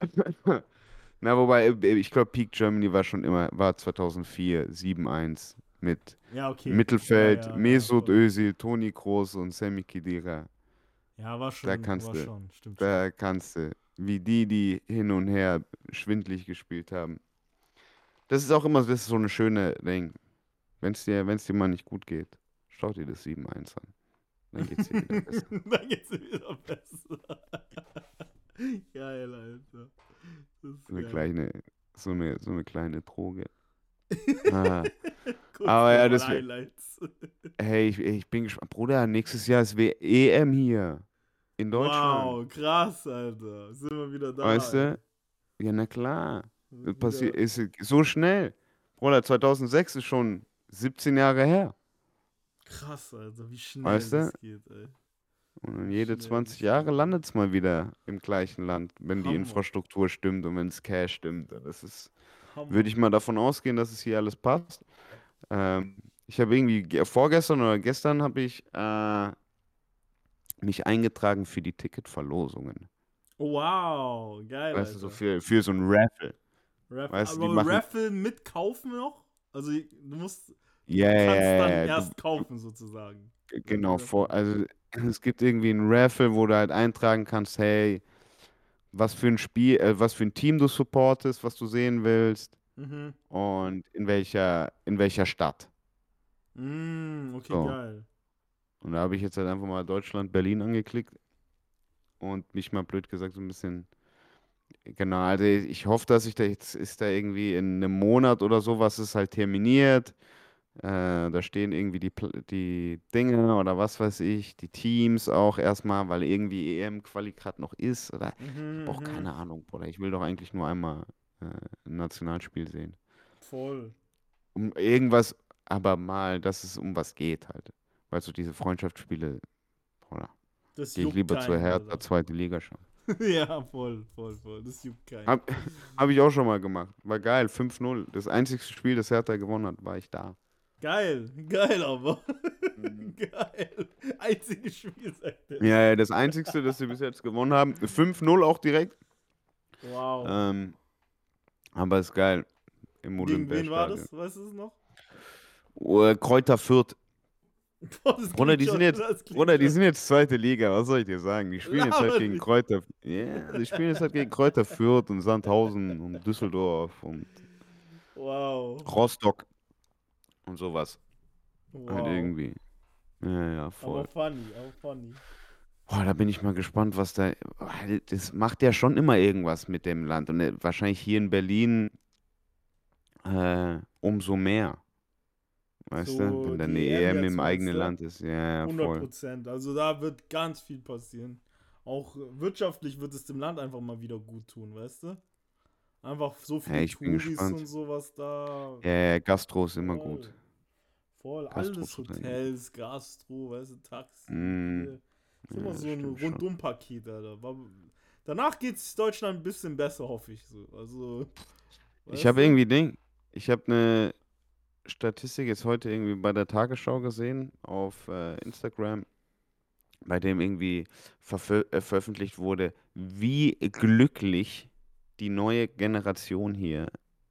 Na, wobei, äh, ich glaube, Peak Germany war schon immer, war 2004, 7-1 mit Ja, okay. Mittelfeld, Ja, ja, Mesut. Özil, Toni Kroos und Sammy Khedira. Ja, war schon. Da kannst war du- schon. Stimmt Da kannst du, wie die, die hin und her schwindlig gespielt haben. Das ist auch immer das ist so eine schöne Ding. Wenn es dir, wenn's dir mal nicht gut geht, schau dir das 7-1 an. Dann geht's dir wieder besser. Dann geht's dir wieder besser. Geil, Alter. So eine geil. kleine, so eine, so eine kleine Droge. Ah. Aber ja, das Highlights. Hey, ich, ich bin gespannt. Bruder, nächstes Jahr ist W- EM hier. In Deutschland. Wow, krass, Alter. Sind wir wieder da. Weißt du? Ja, na klar. Passiert, ist so schnell. Bruder, 2006 ist schon 17 Jahre her. Krass, Alter, wie schnell Weißt du? das geht, ey. Und jede Schnell, 20 schnell. Jahre landet es mal wieder im gleichen Land, wenn die Hammer. Infrastruktur stimmt und wenn das Cash stimmt. Das ist, würde ich mal davon ausgehen, dass es hier alles passt. Ähm, ich habe irgendwie ge- vorgestern oder gestern habe ich äh, mich eingetragen für die Ticketverlosungen. Wow, geil, Weißt du, so für, für so ein Raffle. Raff Weißt du, aber Raffle mit kaufen noch? Also du musst, Ja, du kannst dann ja, erst du, kaufen sozusagen. genau, Raffle. vor, also es gibt irgendwie ein Raffle, wo du halt eintragen kannst, hey, was für ein Spiel, äh, was für ein Team du supportest, was du sehen willst Mhm. und in welcher, in welcher Stadt. Mm, okay, So. geil. Und da habe ich jetzt halt einfach mal Deutschland, Berlin angeklickt und mich mal blöd gesagt so ein bisschen, genau, also ich hoffe, dass ich da jetzt, ist da irgendwie in einem Monat oder sowas ist halt terminiert. Äh, da stehen irgendwie die, Pl- die Dinge oder was weiß ich, die Teams auch erstmal, weil irgendwie EM-Quali gerade noch ist. Oder ich Mhm, habe auch mhm. keine Ahnung, Bruder. Ich will doch eigentlich nur einmal äh, ein Nationalspiel sehen. Voll. Um irgendwas, aber mal, dass es um was geht halt. Weil so diese Freundschaftsspiele, Bruder, Das gehe ich juckt lieber zur keinen, Hertha Alter. zweite Liga schauen. ja, voll, voll, voll. Das juckt keinen. Hab, hab ich auch schon mal gemacht. War geil, 5-0. Das einzige Spiel, das Hertha gewonnen hat, war ich da. Geil, geil aber. Mhm. geil. Einziges Spiel, sagt er. Ja, ja, das einzigste, das sie bis jetzt gewonnen haben. 5-0 auch direkt. Wow. Ähm, aber ist geil. Im Gegen wen war das? Weißt du es noch? Oh, Kräuter Fürth. Boah, Bruder, die schon- sind jetzt, Bruder, die sind jetzt zweite Liga. Was soll ich dir sagen? Die spielen jetzt halt gegen. Kräuter. Ja, die spielen jetzt halt gegen Kräuter Fürth und Sandhausen und Düsseldorf und Wow. Rostock und sowas. Halt wow. irgendwie. Ja, ja, voll. Aber funny, aber funny. Boah, da bin ich mal gespannt, was da. Das macht ja schon immer irgendwas mit dem Land. Und äh, wahrscheinlich hier in Berlin äh, umso mehr. Weißt So, du? Wenn dann eine EM im eigenen? Land ist. Ja, ja, 100 voll. Prozent. Also da wird ganz viel passieren. Auch wirtschaftlich wird es dem Land einfach mal wieder gut tun, weißt du? Einfach so viele ich bin Touris und sowas da. Ja, ja, Gastro ist immer Voll. gut. Voll, Gastro alles. Hotels, Gastro, weißt du, Taxi. Mm. Ist Ja, immer das so ein. Rundumpaket, Alter. War- Danach geht es Deutschland ein bisschen besser, hoffe ich so. Also. Ich habe irgendwie Ding. Ich habe eine Statistik jetzt heute irgendwie bei der Tagesschau gesehen auf äh, Instagram, bei dem irgendwie verfö äh, veröffentlicht wurde, wie glücklich die neue Generation hier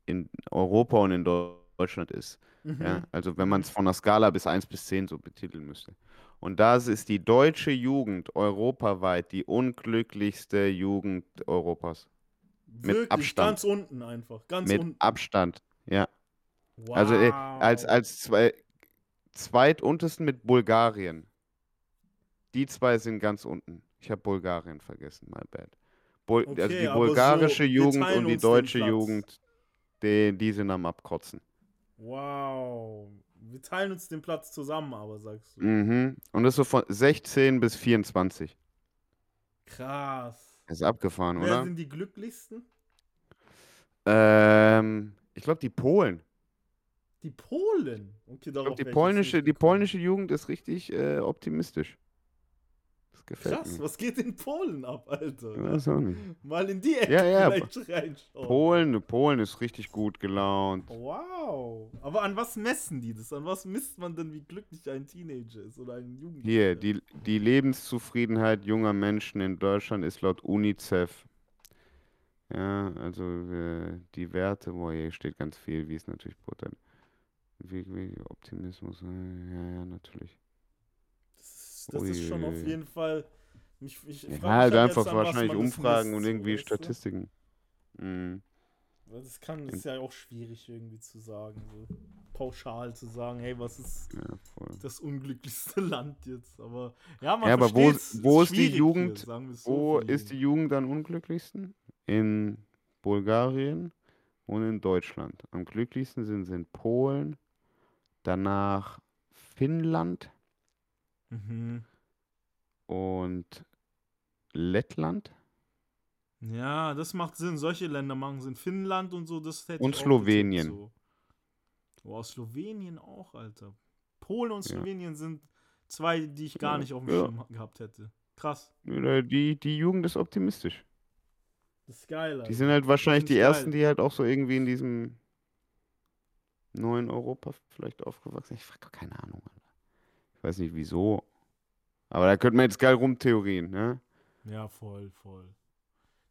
in Europa und in Deu- Deutschland ist. Ja, Mhm. also wenn man es von der Skala bis 1 bis 10 so betiteln müsste. Und da ist die deutsche Jugend europaweit die unglücklichste Jugend Europas. Wirklich, Abstand. ganz unten einfach. Ganz Mit unten. Abstand. Ja. Wow. Also äh, als, als zwei, zweituntersten mit Bulgarien. Die zwei sind ganz unten. Ich habe Bulgarien vergessen, my bad. Bul also Okay, die aber so, bulgarische wir Jugend und die deutsche. Jugend, die, die sind am Abkotzen. Wow. Wir teilen uns den Platz zusammen, aber sagst du. Mhm. Und das so von 16 bis 24. Krass. Ist abgefahren, Wer oder? sind die glücklichsten? Ähm, ich glaube, die Polen. Die Polen. Okay, Ich glaube, die polnische, die polnische Jugend ist richtig äh, optimistisch. Gefällt Krass, mir. was geht in Polen ab, Alter? Ich weiß auch nicht. Mal in die Ecke Ja, ja, vielleicht reinschauen. Polen, Polen ist richtig gut gelaunt. Wow. Aber an was messen die das? An was misst man denn, wie glücklich ein Teenager ist oder ein Jugendlicher? Hier, die, die Lebenszufriedenheit junger Menschen in Deutschland ist laut UNICEF. Ja, also äh, die Werte, boah, hier steht ganz viel, wie es natürlich buttert. Wie, wie Optimismus, äh, ja, ja, natürlich. Das ist, das ist schon auf jeden Fall. Ich, ich Ja, mich halt einfach an wahrscheinlich Umfragen und so, irgendwie du? Statistiken. Mhm. Weil Das kann, das ist ja auch schwierig irgendwie zu sagen, so pauschal zu sagen, hey, was ist Ja, das unglücklichste Land jetzt? Aber ja, man Ja, aber wo- wo ist ist die Jugend? Hier, so Wo ist die. Jugend am unglücklichsten? In Bulgarien und in Deutschland. Am glücklichsten sind sie in Polen, danach Finnland Mhm. und Lettland Ja, das macht Sinn. Solche Länder machen Sinn. Finnland und so, das hätte Und Slowenien. so. Boah, Slowenien auch, Alter. Polen und Ja. Slowenien sind zwei, die ich gar Ja, nicht auf dem ja. Schirm gehabt hätte. Krass. Die, die Jugend ist optimistisch. Das ist geil, Alter. Die sind halt wahrscheinlich die ich ersten, geil. die halt auch so irgendwie in diesem in Europa vielleicht aufgewachsen. Ich habe keine Ahnung. Alter. Ich weiß nicht wieso. Aber da könnte man jetzt geil rumtheorien, ne? Ja, voll, voll.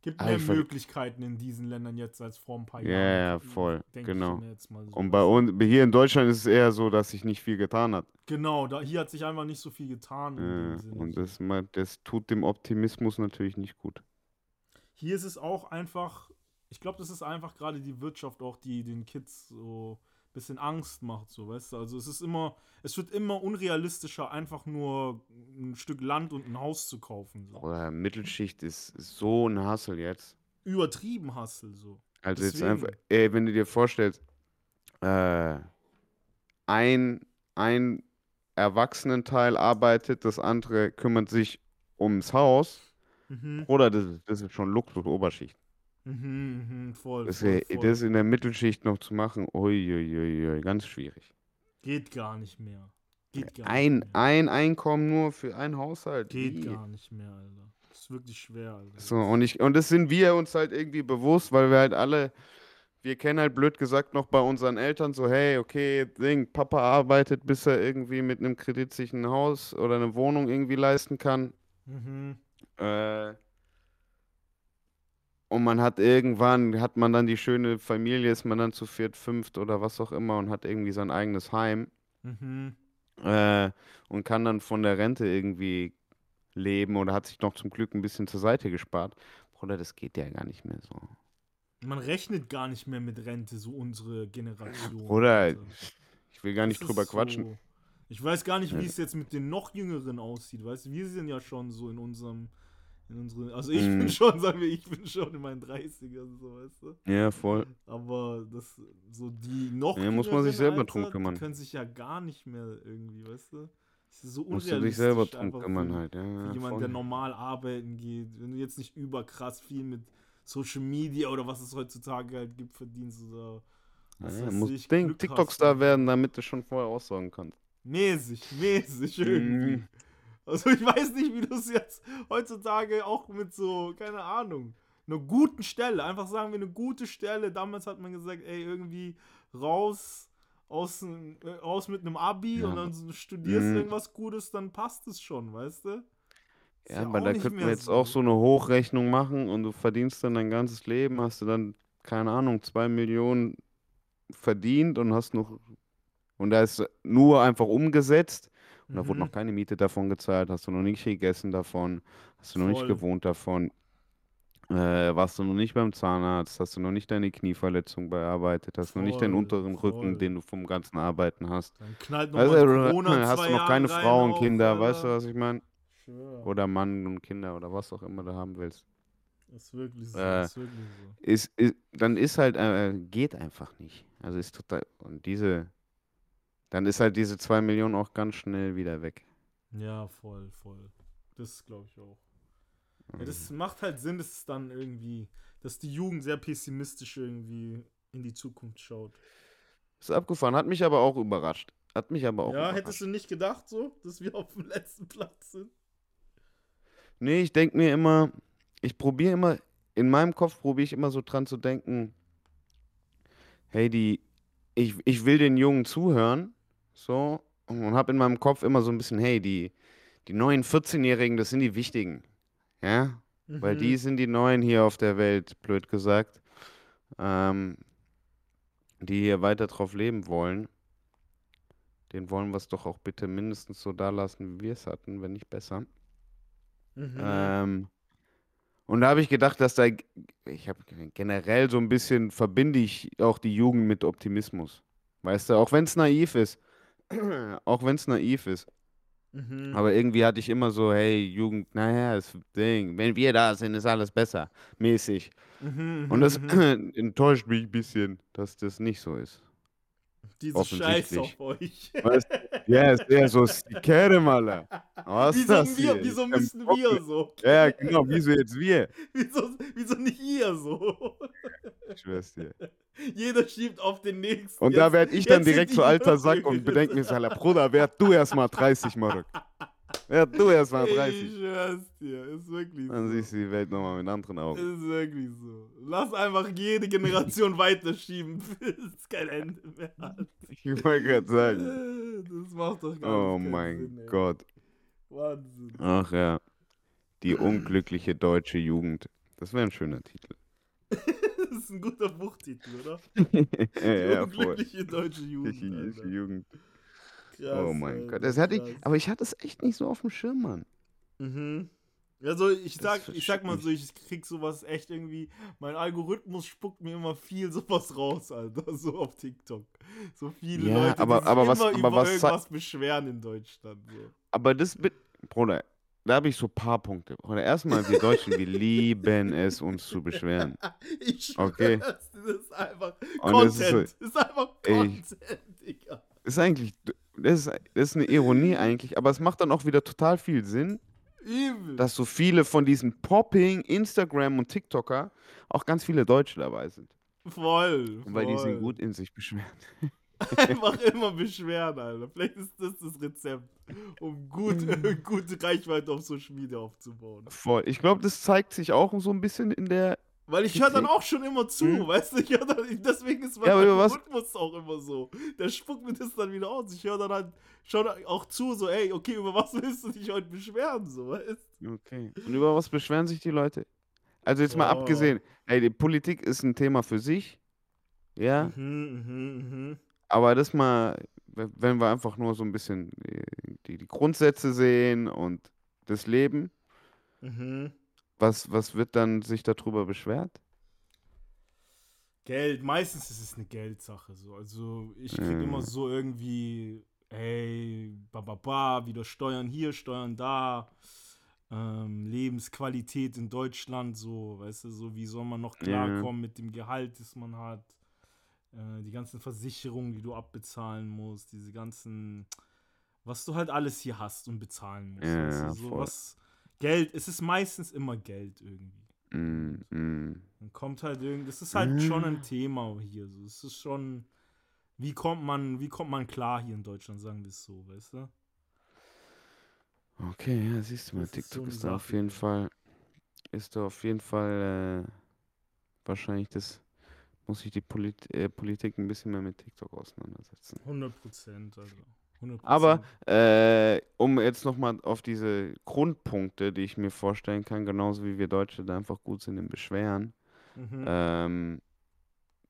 Gibt Ah, mehr ver- Möglichkeiten in diesen Ländern jetzt als vor ein paar Ja, Jahren. ja, voll, denke ich genau. mir jetzt mal so. Und bei uns, hier in Deutschland ist es eher so, dass sich nicht viel getan hat. Genau, da, hier hat sich einfach nicht so viel getan. Sinne. und das, das tut dem Optimismus natürlich nicht gut. Hier ist es auch einfach, ich glaube, das ist einfach gerade die Wirtschaft auch, die den Kids so bisschen Angst macht, so, weißt du? Also es ist immer, es wird immer unrealistischer, einfach nur ein Stück Land und ein Haus zu kaufen. So. Oder Mittelschicht ist so ein Hassel jetzt. Übertrieben Hassel, so. Also jetzt Deswegen. einfach, ey, wenn du dir vorstellst, äh, ein, ein Erwachsenenteil arbeitet, das andere kümmert sich ums Haus. Mhm, Oder das, ist- das ist schon Luxus Oberschicht. Mhm, mhm, voll, Das, voll, voll. das in der Mittelschicht noch zu machen, uiuiui, ganz schwierig. Geht gar nicht mehr. Geht gar Ein, nicht mehr. ein Einkommen nur für einen Haushalt. Geht wie? gar nicht mehr, Alter. Das ist wirklich schwer, Alter. So, und ich, und das sind wir uns halt irgendwie bewusst, weil wir halt alle, wir kennen halt blöd gesagt noch bei unseren Eltern so, hey, okay, Ding, Papa arbeitet, bis er irgendwie mit einem Kredit sich ein Haus oder eine Wohnung irgendwie leisten kann. Mhm. Äh, und man hat irgendwann, hat man dann die schöne Familie, ist man dann zu viert, fünft oder was auch immer und hat irgendwie sein eigenes Heim Mhm. äh, und kann dann von der Rente irgendwie leben oder hat sich noch zum Glück ein bisschen zur Seite gespart. Bruder, das geht ja gar nicht mehr so. Man rechnet gar nicht mehr mit Rente, so unsere Generation. Bruder, Alter. Ich will gar nicht Das drüber ist quatschen. So, ich weiß gar nicht, wie es jetzt mit den noch Jüngeren aussieht. Weißt du, wir sind ja schon so in unserem, in unsere, also ich Mhm. bin schon, sagen wir, ich bin schon in meinen 30ern, so, weißt du. Ja, voll. Aber das, so die noch Ja, muss man sich selber drum Alter, kümmern. Die können sich ja gar nicht mehr irgendwie, weißt du. Das ist so Musst du dich unrealistisch selber drum kümmern halt. Ja, für jemanden, voll. der normal arbeiten geht. Wenn du jetzt nicht überkrass viel mit Social Media oder was es heutzutage halt gibt, verdienst oder was Ja, muss TikTok-Star werden, damit du schon vorher aussorgen kannst. Mäßig, mäßig irgendwie. Also ich weiß nicht, wie du es jetzt heutzutage auch mit so, keine Ahnung, einer guten Stelle, einfach sagen wir eine gute Stelle. Damals hat man gesagt, ey, irgendwie raus aus, äh, raus mit einem Abi Ja. und dann so studierst Mhm. irgendwas Gutes, dann passt es schon, weißt du? Ist Ja, aber da könnten wir jetzt auch so eine Hochrechnung machen und du verdienst dann dein ganzes Leben, hast du dann, keine Ahnung, zwei Millionen verdient und hast noch, und da ist nur einfach umgesetzt und da wurde Mhm. noch keine Miete davon gezahlt, hast du noch nicht gegessen davon, hast du noch nicht Voll. gewohnt davon, äh, warst du noch nicht beim Zahnarzt, hast du noch nicht deine Knieverletzung bearbeitet, hast noch nicht deinen Voll, unteren voll. Rücken, den du vom ganzen Arbeiten hast. Dann knallt noch Also, du- Corona hast du noch keine Jahre Frau und Kinder, auch, weißt du, was ich meine? Schwör. Oder Mann und Kinder oder was auch immer du haben willst. Ist wirklich so, Äh, ist wirklich so. Ist, ist, dann ist halt, äh, geht einfach nicht. Also ist total, und diese, dann ist halt diese 2 Millionen auch ganz schnell wieder weg. Ja, voll, voll. Das glaube ich auch. Ja, Mhm. das macht halt Sinn, dass es dann irgendwie, dass die Jugend sehr pessimistisch irgendwie in die Zukunft schaut. Ist abgefahren, hat mich aber auch überrascht. Hat mich aber auch ja, überrascht. hättest du nicht gedacht so, dass wir auf dem letzten Platz sind? Nee, ich denke mir immer, ich probiere immer, in meinem Kopf probiere ich immer so dran zu denken, hey, die, ich, ich will den Jungen zuhören, so, und habe in meinem Kopf immer so ein bisschen, hey, die, die neuen 14-Jährigen, das sind die Wichtigen, ja, weil Mhm. die sind die Neuen hier auf der Welt, blöd gesagt, ähm, die hier weiter drauf leben wollen. Den wollen wir es doch auch bitte mindestens so da lassen, wie wir es hatten, wenn nicht besser. Mhm. Ähm, und da habe ich gedacht, dass da, ich habe generell so ein bisschen, verbinde ich auch die Jugend mit Optimismus. Weißt du, auch wenn es naiv ist. auch wenn es naiv ist. Mhm. Aber irgendwie hatte ich immer so, hey, Jugend, naja, das Ding, wenn wir da sind, ist alles besser. Mäßig. Mhm, Und das mhm. enttäuscht mich ein bisschen, dass das nicht so ist. Diese Scheiß auf euch. Weißt Ja, ist eher so, Sikere, Maler. Was ist wieso das wir, hier? wieso müssen wir so? Ja, genau, wieso jetzt wir? Wieso, wieso nicht ihr so? Ich schwör's dir. Jeder schiebt auf den nächsten. Und da Jetzt- werd ich dann direkt so alter. Sack und bedenke mir, Salah, Bruder, werd du erst mal 30 Mark. Ja, du erst mal Ich 30. schwör's dir, ist wirklich Dann so. siehst du die Welt nochmal mit anderen Augen. Ist wirklich so. Lass einfach jede Generation weiterschieben, bis es kein Ende mehr hat. Ich wollte gerade sagen. Das macht doch gar Oh keinen mein Sinn. Gott. Wahnsinn. Ach ja. Die unglückliche deutsche Jugend. Das wäre ein schöner Titel. Das ist ein guter Buchtitel, oder? Die ja, voll. unglückliche deutsche Jugend. Die Alter. Jugend. Krass, oh mein Alter, Gott. Das hatte ich, aber ich hatte es echt nicht so auf dem Schirm, Mann. Mhm. Also ich sag, ich sag mal so, ich krieg sowas echt irgendwie, mein Algorithmus spuckt mir immer viel sowas raus, Alter, so auf TikTok. So viele Ja, Leute, die aber- sich aber immer was- aber über was irgendwas beschweren in Deutschland. So. Aber das mit. Bruder, da habe ich so ein paar Punkte. Bruder, erstmal, wir Deutschen, wir lieben es, uns zu beschweren. Ich Okay. das ist einfach Und das Content. ist, Das ist einfach Ey. Content, Digga. ist eigentlich. Das ist, das ist eine Ironie eigentlich, aber es macht dann auch wieder total viel Sinn, Übel. dass so viele von diesen Popping, Instagram und TikToker auch ganz viele Deutsche dabei sind. voll. Weil die sind voll. gut in sich beschweren. Einfach immer beschweren, Alter. Vielleicht ist das das Rezept, um gut, gute Reichweite auf Social Media aufzubauen. Voll. Ich glaube, das zeigt sich auch so ein bisschen in der. Weil ich höre dann auch schon immer zu, Mhm. weißt du? Ich hör dann, deswegen ist mein Ja, Algorithmus auch immer so. Der spuckt mir das dann wieder aus. Ich höre dann halt schon auch zu, so, ey, okay, über was willst du dich heute beschweren, so, weißt Okay. Und über was beschweren sich die Leute? Also jetzt mal Oh. abgesehen, ey, die Politik ist ein Thema für sich. Ja. Mhm, mhm, mhm. Aber das mal, we- wenn wir einfach nur so ein bisschen die, die, die Grundsätze sehen und das Leben, Mhm. Was, was wird dann sich darüber beschwert? Geld, meistens ist es eine Geldsache, so. Also, ich krieg Mhm. immer so irgendwie, ey, bababa, wieder Steuern hier, Steuern da. Ähm, Lebensqualität in Deutschland, so, weißt du, so wie soll man noch klarkommen mit dem Gehalt, das man hat, äh, die ganzen Versicherungen, die du abbezahlen musst, diese ganzen, was du halt alles hier hast und bezahlen musst. Ja, du, so was, Geld, es ist meistens immer Geld irgendwie. Mm, mm. Dann kommt halt irgendwie, das ist halt schon Ah. ein Thema hier. So. Es ist schon, wie kommt man, wie kommt man klar hier in Deutschland, sagen wir es so, weißt du? Okay, ja, siehst du mal, Das ist so TikTok ist da auf jeden. Fall, ist da auf jeden Fall äh, wahrscheinlich das, muss sich die Polit äh, Politik ein bisschen mehr mit TikTok auseinandersetzen. 100 Prozent, also. 100%. Aber äh, um jetzt nochmal auf diese Grundpunkte, die ich mir vorstellen kann, genauso wie wir Deutsche da einfach gut sind im Beschweren, Mhm. ähm,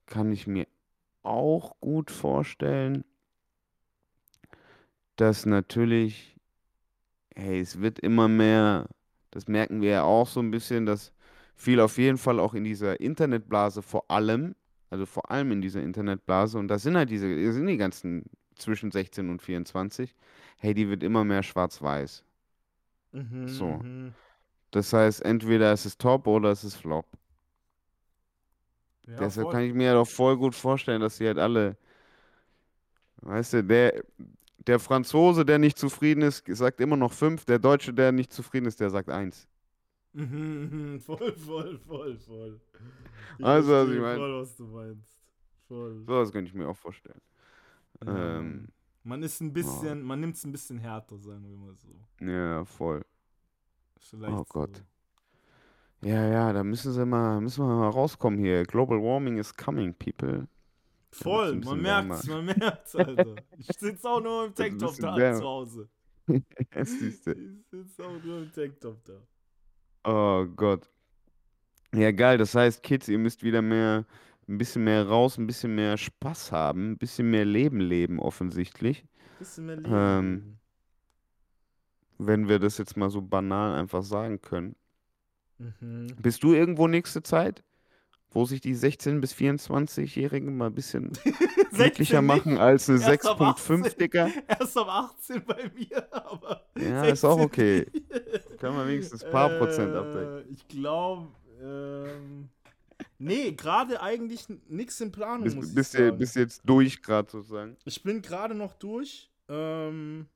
kann ich mir auch gut vorstellen, dass natürlich, hey, es wird immer mehr, das merken wir ja auch so ein bisschen, dass viel auf jeden Fall auch in dieser Internetblase vor allem, also vor allem in dieser Internetblase, und da sind halt diese, sind die ganzen zwischen 16 und 24, hey, die wird immer mehr schwarz-weiß. Mhm, so. mhm. Das heißt, entweder es ist top oder es ist flop. Ja, Deshalb voll. kann ich mir halt auch voll gut vorstellen, dass sie halt alle, weißt du, der, der Franzose, der nicht zufrieden ist, sagt immer noch fünf, der Deutsche, der nicht zufrieden ist, der sagt eins. Mhm, mhm, voll, voll, voll, voll. Ich Also, verstehe ich mein- voll, was du meinst. Voll. So was könnte ich mir auch vorstellen. Ja, ähm, man ist ein bisschen, man nimmt es ein bisschen härter, sagen wir mal so. Ja, voll. Vielleicht Oh Gott. So. Ja, ja, da müssen sie mal, müssen wir mal rauskommen hier. Global Warming is coming, people. Voll, ein man merkt's, wärmer. man merkt's, Alter. Ich sitze auch nur im Tanktop da zu Hause. Siehst du. Ich sitze auch nur im Tanktop da. Oh Gott. Ja, geil. Das heißt, Kids, ihr müsst wieder mehr, ein bisschen mehr raus, ein bisschen mehr Spaß haben, ein bisschen mehr Leben leben, offensichtlich. Bisschen mehr Leben. Ähm. Wenn wir das jetzt mal so banal einfach sagen können. Mhm. Bist du irgendwo nächste Zeit, wo sich die 16- bis 24-Jährigen mal ein bisschen glücklicher 16 nicht, machen als eine Erst ab 6.5, 18. Digga? Erst ab 18 bei mir, aber. Ja, ist auch 16 okay. Kann man wenigstens ein paar Prozent abdecken. Äh, Ich glaube, ähm, nee, gerade eigentlich nichts in Planung, muss Bist, sagen. bist jetzt durch gerade sozusagen? Ich bin gerade noch durch. Ähm,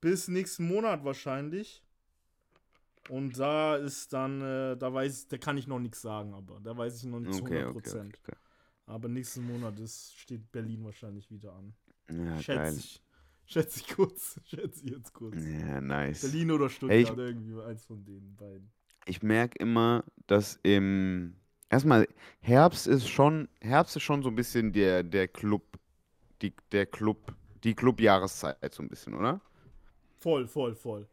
bis nächsten Monat wahrscheinlich. Und da ist dann, äh, da weiß ich, da kann ich noch nichts sagen, aber da weiß ich noch nicht zu Okay, 100 okay, Prozent. okay. Aber nächsten Monat ist, steht Berlin wahrscheinlich wieder an. Ja, Schätze geil. ich. Schätze ich kurz. Schätze ich jetzt kurz. Ja, nice. Berlin oder Stuttgart, ich- irgendwie eins von den beiden. Ich merke immer, dass im erstmal Herbst ist schon Herbst ist schon so ein bisschen der der Club die der Club die Club-Jahreszeit so ein bisschen, oder? Voll, voll, voll.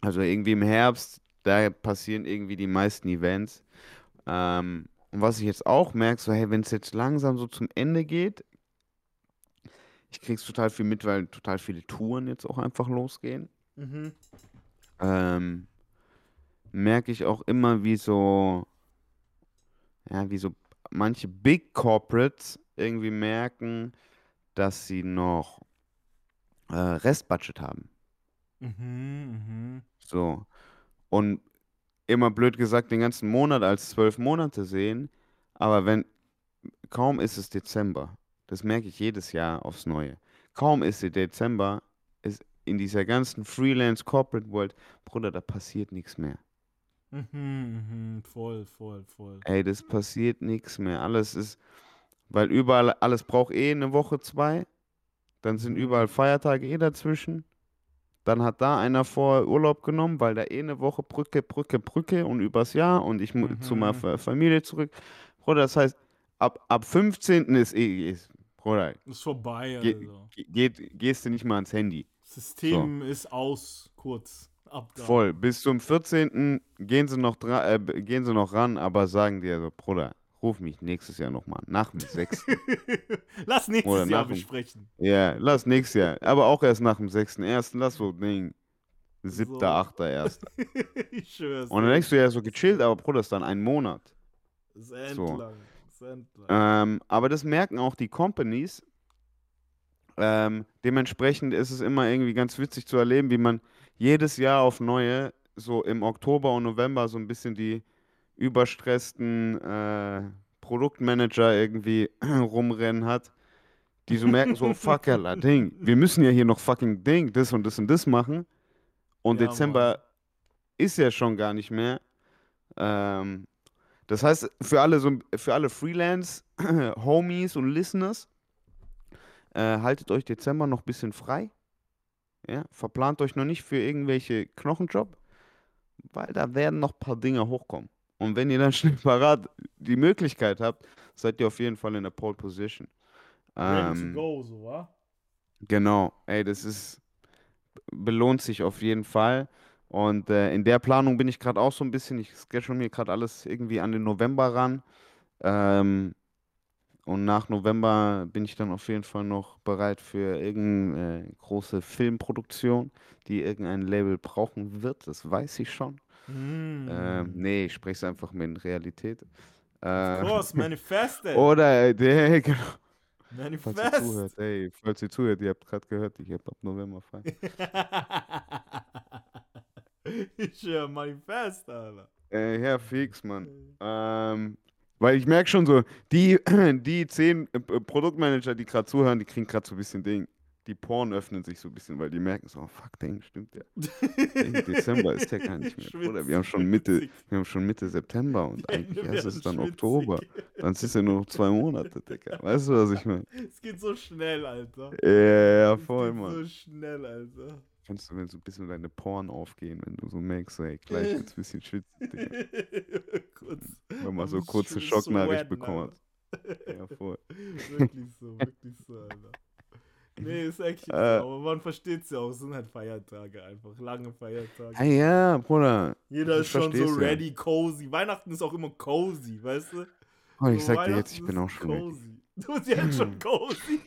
Also irgendwie im Herbst, da passieren irgendwie die meisten Events. Ähm, und was ich jetzt auch merke, so hey, wenn es jetzt langsam so zum Ende geht, ich krieg's total viel mit, weil total viele Touren jetzt auch einfach losgehen. Mhm. ähm, merke ich auch immer, wie so, ja, wie so manche Big Corporates irgendwie merken, dass sie noch äh, Restbudget haben. Mhm, mhm. So. Und immer blöd gesagt, den ganzen Monat als zwölf Monate sehen, aber wenn, kaum ist es Dezember, das merke ich jedes Jahr aufs Neue. Kaum ist es Dezember, ist in dieser ganzen Freelance Corporate World, Bruder, da passiert nichts mehr. Mhm, mhm. Voll, voll, voll. Ey, das passiert nichts mehr. Alles ist, weil überall, alles braucht eh eine Woche, zwei. Dann sind Mhm. überall Feiertage eh dazwischen. Dann hat da einer vor Urlaub genommen, weil da eh eine Woche Brücke, Brücke, Brücke und übers Jahr und ich mu- zu meiner Mhm. Fa- Familie zurück. Bruder, das heißt, ab, ab 15. ist eh, ist, Bruder, Ist vorbei, Ge- also. ge- geht, gehst du nicht mal ans Handy. System ist aus, kurz. Ab da. Voll. Bis zum 14. gehen sie noch, dra äh, gehen sie noch ran, aber sagen dir so, Bruder, ruf mich nächstes Jahr nochmal nach dem 6. Lass nächstes Oder Jahr dem- besprechen. Ja, lass nächstes Jahr. Aber auch erst nach dem 6.1. Lass so Ding. 7., So. 8., 1. ich schwör's. Und dann denkst du ja so gechillt, aber Bruder, das ist dann ein Monat. Ist so. endlang. Ist endlang. Ähm, aber das merken auch die Companies. Ähm, dementsprechend ist es immer irgendwie ganz witzig zu erleben, wie man jedes Jahr auf neue, so im Oktober und November, so ein bisschen die überstressten äh, Produktmanager irgendwie rumrennen hat, die so merken, so, fuck, Alter, Ding, wir müssen ja hier noch fucking Ding, das und das und das machen. Und Ja, Dezember ist ja schon gar nicht mehr. Ähm, das heißt, für alle, so, für alle Freelance-Homies und Listeners, äh, haltet euch Dezember noch ein bisschen frei. Ja, verplant euch noch nicht für irgendwelche Knochenjob, weil da werden noch ein paar Dinge hochkommen. Und wenn ihr dann schnell parat die Möglichkeit habt, seid ihr auf jeden Fall in der Pole Position. Ready Ähm, to go, so, wa? Genau, ey, das ist, belohnt sich auf jeden Fall. Und äh, in der Planung bin ich gerade auch so ein bisschen, ich schedule mir gerade alles irgendwie an den November ran. Ähm, und nach November bin ich dann auf jeden Fall noch bereit für irgendeine große Filmproduktion, die irgendein Label brauchen wird, das weiß ich schon. Mm. Ähm, nee, ich spreche es einfach mit in Realität. Of Äh, course, manifested. oder, äh, der, genau, falls ihr Manifest. zuhört, ey, falls ihr zuhört, ihr habt gerade gehört, ich habe ab November frei. ich höre Manifest, Alter. Äh, ja, fix, Mann. Ähm, weil ich merke schon so, die, die zehn äh, Produktmanager, die gerade zuhören, die kriegen gerade so ein bisschen Ding. Die Poren öffnen sich so ein bisschen, weil die merken so, oh, fuck, Ding, stimmt ja. Ding, Dezember ist ja gar nicht mehr, Bruder. Wir haben schon Mitte, Schwitzig. wir haben schon Mitte September und Die eigentlich erst ist es dann schwitzig. Oktober. Dann ist ja nur noch zwei Monate, Digga. Weißt du, was ich meine? Es geht so schnell, Alter. Ja, ja, Es voll, Mann. so schnell, Alter. Kannst du, wenn so ein bisschen deine Poren aufgehen, wenn du so merkst, so, ey, gleich wird's ein bisschen schwitzig, Digga. Kurz. Wenn man so kurze Sch- Schocknachricht hat. Ja, voll. Wirklich so, wirklich so, Alter. Nee, ist echt so, Äh. aber man versteht es ja auch, es sind halt Feiertage einfach, lange Feiertage. Ah ja, Bruder. Jeder ist schon so versteh's ja. ready, cozy. Weihnachten ist auch immer cozy, weißt du? Oh, ich So sag dir jetzt, ich bin auch schon ready. cozy. Du bist jetzt schon cozy.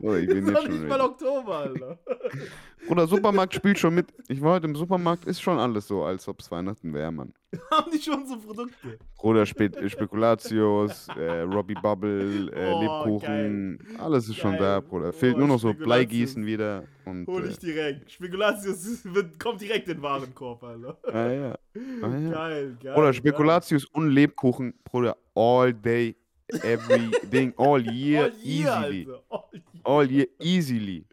Oh, ich ist bin noch jetzt nicht schon mal. Oktober, Alter. Bruder, Supermarkt spielt schon mit. Ich war heute im Supermarkt, ist schon alles so, als ob es Weihnachten wäre, Mann. Haben die schon so Produkte? Bruder, Spe Spekulatius, äh, Robbie Bubble, äh, Oh, Lebkuchen, alles ist schon Geil. da, Bruder. Fehlt Oh, nur noch so. Bleigießen wieder und. Hol Äh, ich direkt. Spekulatius wird, kommt direkt in den Warenkorb, Alter. ah, ja. Ah, ja. Geil, geil. Bruder, geil. Spekulatius und Lebkuchen, Bruder, all day, everything, all year, All year, easily. Alter. All year. All year, easily.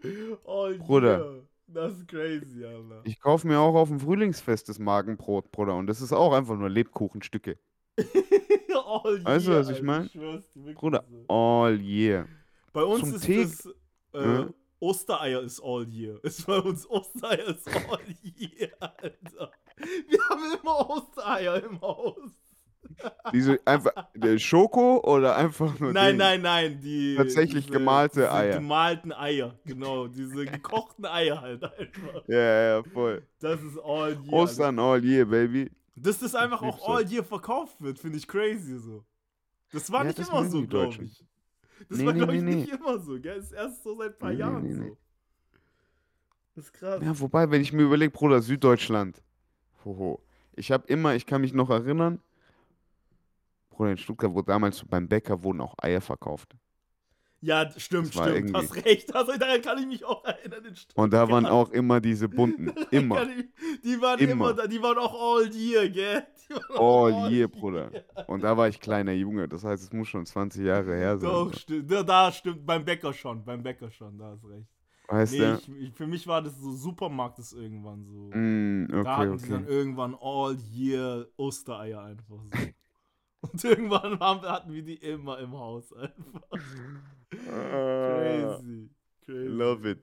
All Bruder. year. Das ist crazy, Alter. Ich kaufe mir auch auf dem Frühlingsfest das Magenbrot, Bruder. Und das ist auch einfach nur Lebkuchenstücke. All Weißt du, year, was ich Alter. mein? schwör's dir wirklich Bruder, so. all year. Bei uns zum ist Tee- das. Äh, Hm? Ostereier ist all year. Ist bei uns Ostereier ist all year, Alter. Wir haben immer Ostereier im Haus. Diese einfach der Schoko oder einfach nur Nein, Ding? nein, nein, die Tatsächlich diese, gemalte diese Eier. gemalten Eier, genau, diese gekochten Eier halt einfach. Ja, ja, voll. Das ist all year. Ostern all year, baby. Dass das einfach auch all year verkauft wird, finde ich crazy so. Das war Ja, nicht das immer so, die glaube ich. Das Nee, war, nee, glaube ich, nee, nicht immer so, gell? Das ist erst so seit ein paar Jahren nee, nee. so. Das ist krass. Ja, wobei, wenn ich mir überlege, Bruder, Süddeutschland. Hoho. Ich habe immer, ich kann mich noch erinnern, Bruder, in Stuttgart wurde damals beim Bäcker wurden auch Eier verkauft. Ja, stimmt, stimmt. irgendwie- Hast recht. Also, daran kann ich mich auch erinnern. in Und da waren Stuttgart. auch immer diese bunten. Immer. Ich, die waren immer. Immer. da, die waren auch all year, gell? Auch All year, Bruder. Und da war ich kleiner Junge. Das heißt, es muss schon 20 Jahre her sein. Doch, stimmt. Ja, da stimmt. Beim Bäcker schon. Beim Bäcker schon. Da hast recht. Weißt Nee, du? ich, ich, für mich war das so Supermarkt ist irgendwann so. Mm, da okay, hatten sie dann okay. irgendwann all year Ostereier einfach so. Und irgendwann haben, hatten wir die immer im Haus einfach. Crazy. Crazy. love it.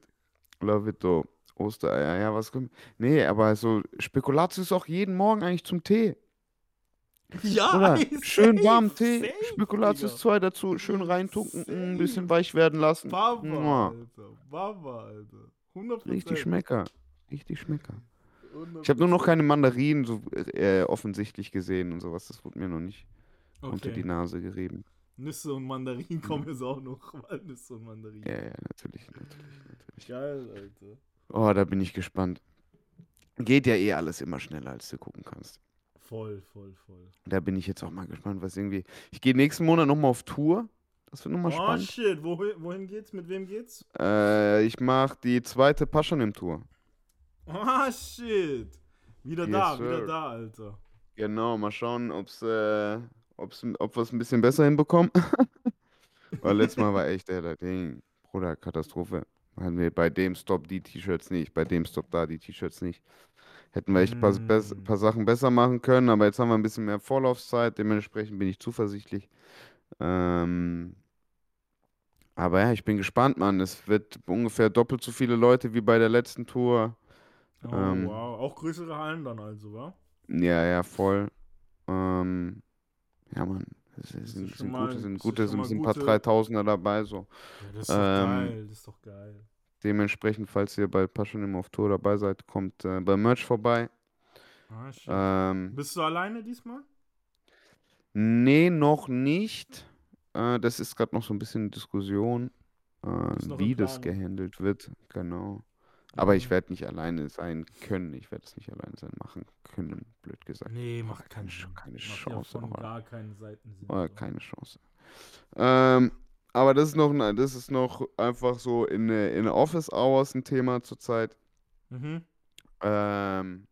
Love it, though. Ostereier, ja, was kommt. Nee, aber so Spekulatius auch jeden Morgen eigentlich zum Tee. Ja, Oder schön warm Tee, safe, Spekulatius Digga. 2 dazu, schön reintunken, mm, ein bisschen weich werden lassen. Baba, Mua. Alter. Baba, Alter. 100%. Richtig Schmecker. Richtig Schmecker. 100%. Ich habe nur noch keine Mandarinen so äh, offensichtlich gesehen und sowas. Das wurde mir noch nicht unter die Okay. Nase gerieben. Nüsse und Mandarinen kommen jetzt auch noch. Walnüsse und Mandarinen. Ja, ja, natürlich, natürlich, natürlich. Geil, Alter. Oh, da bin ich gespannt. Geht ja eh alles immer schneller, als du gucken kannst. Voll, voll, voll. Da bin ich jetzt auch mal gespannt, was irgendwie. Ich gehe nächsten Monat nochmal auf Tour. Das wird nochmal Oh spannend. shit, wohin, wohin geht's? Mit wem geht's? Äh, ich mache die zweite Paschanim-Tour. Oh shit. Wieder Yes, da, wieder sir. da, Alter. Genau, mal schauen, ob's, äh, ob's, ob wir es ein bisschen besser hinbekommen. Weil letztes Mal war echt, der Ding, Bruder, Katastrophe. Hatten wir bei dem Stop die T-Shirts nicht, bei dem Stop da die T-Shirts nicht. Hätten wir echt ein paar, Mm. paar Sachen besser machen können, aber jetzt haben wir ein bisschen mehr Vorlaufzeit, dementsprechend bin ich zuversichtlich. Ähm, aber ja, ich bin gespannt, Mann. Es wird ungefähr doppelt so viele Leute wie bei der letzten Tour. Oh, Ähm. wow. Auch größere Hallen dann also, wa? Ja, ja, voll. Ähm, ja, Mann. Ist sind, schon sind mal- gute, sind das gute, sind, sind ein paar gute- Dreitausender dabei, so. Ja, das ist doch Ähm, geil, das ist doch geil. Dementsprechend, falls ihr bei Passionim auf Tour dabei seid, kommt äh, bei Merch vorbei. Ah. Ähm, Bist du alleine diesmal? nee, noch nicht. Äh, das ist gerade noch so ein bisschen Diskussion, äh, wie das gehandelt wird. Genau. Aber ich Mhm. werde nicht alleine sein können. Ich werde es nicht alleine sein machen können, blöd gesagt. Nee, macht keine Macht ja Chance, von aber- gar keinen Seiten Sinn. Oh, so. keine Chance. Ähm, aber das ist noch, ein- das ist noch einfach so in, in Office Hours ein Thema zurzeit. Mhm. Ähm,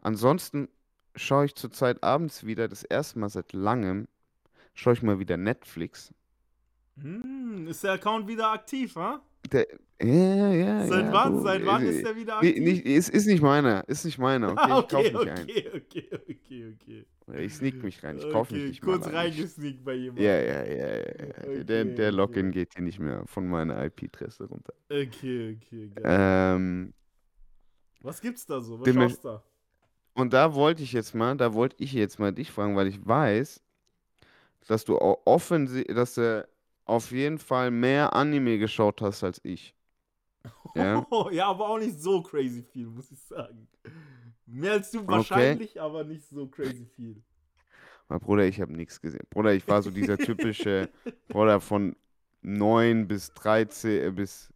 ansonsten schaue ich zurzeit abends wieder, das erste Mal seit langem, schaue ich mal wieder Netflix. Hm, ist der Account wieder aktiv, ha? Der, ja, ja, Seit ja, wann? du, Seit wann äh, ist der wieder aktiv? nicht, ist, ist nicht meiner, ist nicht meiner, okay? Ah, Ich kaufe okay, mich ein. okay, okay, okay, okay. Ich sneak mich rein, ich kaufe mich Okay, nicht kurz reingesneakt bei jemandem. Ja, ja, ja, ja, ja. Der, Okay, der Login okay. geht hier nicht mehr von meiner IP-Adresse runter. Okay, okay, geil. Ähm, Was gibt's da so? Was dem- schaust du da? Und da wollte ich jetzt mal, da wollte ich jetzt mal dich fragen, weil ich weiß, dass du au- offensi dass du auf jeden Fall mehr Anime geschaut hast als ich. Ja? ja, aber auch nicht so crazy viel, muss ich sagen. Mehr als du wahrscheinlich, aber nicht so crazy viel. Aber Bruder, ich habe nichts gesehen. Bruder, ich war so dieser typische, Bruder, von 9 bis 13, äh, bis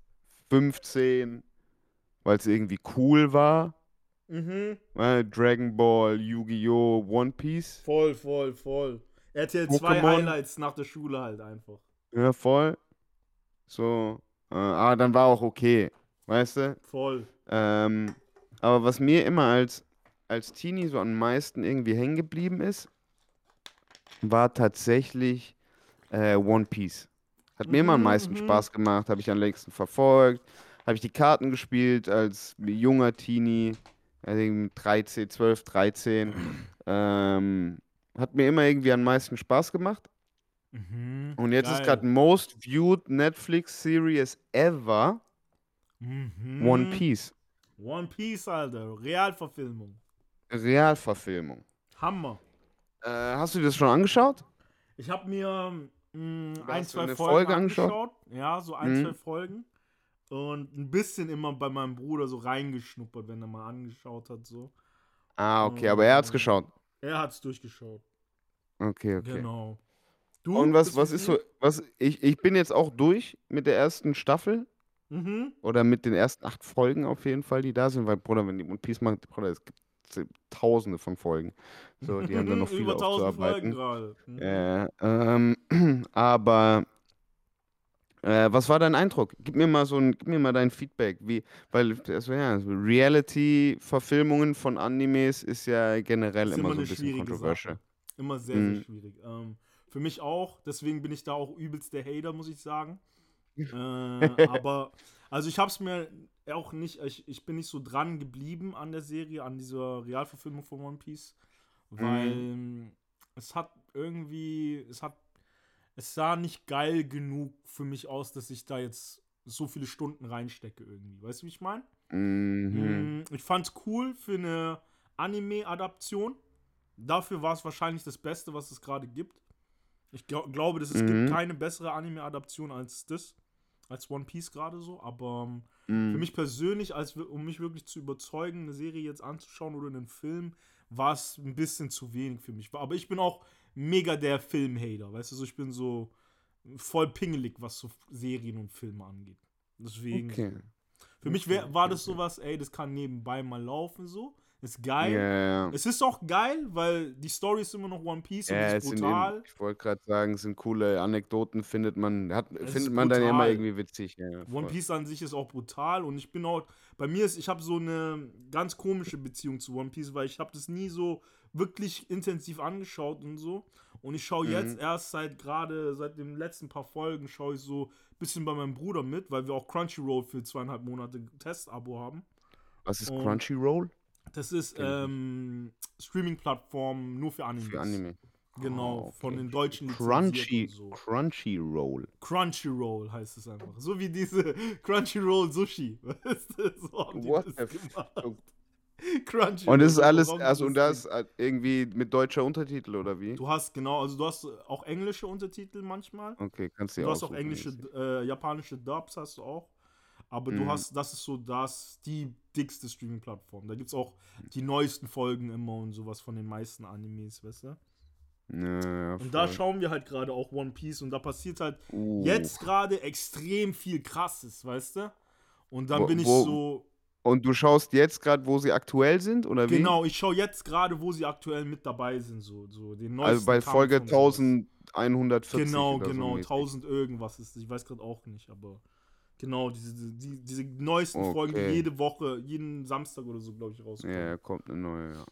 15, weil es irgendwie cool war. Mhm. Äh, Dragon Ball, Yu-Gi-Oh!, One Piece. Voll, voll, voll. RTL 2 Pokémon. Highlights nach der Schule halt einfach. Ja, voll. So. Äh, aber dann war auch okay. Weißt du? Voll. Ähm, aber was mir immer als, als Teenie so am meisten irgendwie hängen geblieben ist, war tatsächlich äh, One Piece. Hat mir immer am Mhm, meisten mhm. Spaß gemacht, habe ich am längsten verfolgt, habe ich die Karten gespielt als junger Teenie, also irgendwie 13, 12, 13. Ähm, hat mir immer irgendwie am meisten Spaß gemacht. Mhm. Und jetzt ist Geil. gerade most viewed Netflix Series ever One Mhm. Piece. One Piece, Alter. Realverfilmung. Realverfilmung. Hammer. Äh, hast du dir das schon angeschaut? Ich habe mir mh, Oder ein, zwei Folgen Folge angeschaut? angeschaut. Ja, so ein, Mhm. zwei Folgen. Und ein bisschen immer bei meinem Bruder so reingeschnuppert, wenn er mal angeschaut hat. So. Ah, okay, aber er hat's Und geschaut. Er hat's durchgeschaut. Okay, okay. Genau. Du? Und was, was ist so, was, ich, ich bin jetzt auch durch mit der ersten Staffel Mhm. oder mit den ersten acht Folgen auf jeden Fall, die da sind, weil, Bruder, wenn die One Piece machen, Bruder, es gibt tausende von Folgen. So, die haben da noch viel Über 1000 Folgen. Mhm. Äh, ähm, aber äh, was war dein Eindruck? Gib mir mal so ein, gib mir mal dein Feedback, wie, weil also ja, Reality-Verfilmungen von Animes ist ja generell Ist immer immer so ein bisschen. Sache. Immer sehr, sehr Mhm. schwierig. Ähm, für mich auch. Deswegen bin ich da auch übelst der Hater, muss ich sagen. Äh, aber, also ich habe es mir auch nicht, ich, ich bin nicht so dran geblieben an der Serie, an dieser Realverfilmung von One Piece, weil Mhm. es hat irgendwie, es hat, es sah nicht geil genug für mich aus, dass ich da jetzt so viele Stunden reinstecke irgendwie. Weißt du, wie ich meine? Mhm. Mm, Ich fand's cool für eine Anime-Adaption. Dafür war es wahrscheinlich das Beste, was es gerade gibt. Ich glaub, glaube, dass es Mhm. gibt keine bessere Anime-Adaption als das, als One Piece gerade so. Aber ähm, Mhm. für mich persönlich, als um mich wirklich zu überzeugen, eine Serie jetzt anzuschauen oder einen Film, war es ein bisschen zu wenig für mich. Aber ich bin auch mega der Film-Hater, weißt du, so ich bin so voll pingelig, was so Serien und Filme angeht. Deswegen. Okay. Für mich wär, war das sowas, ey, das kann nebenbei mal laufen, so. Ist geil. ja. Es ist auch geil, weil die Story ist immer noch One Piece Ja, und ist sind eben, brutal. ich wollte gerade sagen, es sind coole Anekdoten, findet man, hat, Es findet man dann immer brutal. irgendwie witzig. Ja, One. Piece an sich ist auch brutal und ich bin auch, bei mir ist, ich habe so eine ganz komische Beziehung zu One Piece, weil ich habe das nie so wirklich intensiv angeschaut und so. Und ich schaue jetzt Mhm. erst seit gerade, seit den letzten paar Folgen, schaue ich so ein bisschen bei meinem Bruder mit, weil wir auch Crunchyroll für zweieinhalb Monate Testabo haben. Was ist Und- Crunchyroll? Das ist ähm, Streaming-Plattform nur für Animes. Für Anime. Genau, von okay. den Deutschen Crunchy, so. Crunchyroll. Crunchyroll heißt es einfach. So wie diese Crunchyroll Sushi. Weißt du, so haben die What das the gemacht. fuck? Crunchyroll. Und das ist alles, also und das halt irgendwie mit deutscher Untertitel oder wie? Du hast, genau, also du hast auch englische Untertitel manchmal. Okay, kannst du Du ja hast auch englische, äh, japanische Dubs hast du auch. Aber du Mhm. hast, das ist so das, die dickste Streaming-Plattform. Da gibt es auch die neuesten Folgen immer und sowas von den meisten Animes, weißt du? Ja, Und da schauen wir halt gerade auch One Piece und da passiert halt Uh. jetzt gerade extrem viel Krasses, weißt du? Und dann Wo- bin ich wo- so, Und du schaust jetzt gerade, wo sie aktuell sind, oder wie? genau, ich schaue jetzt gerade, wo sie aktuell mit dabei sind, so, so den neuesten Also bei Kampf Folge und sowas. 1140 Genau, oder so genau, mäßig. 1000 irgendwas ist, ich weiß gerade auch nicht, aber genau, diese, die, diese neuesten Folgen, die Okay. jede Woche, jeden Samstag oder so, glaube ich, rauskommen. Ja, kommt eine neue, ja.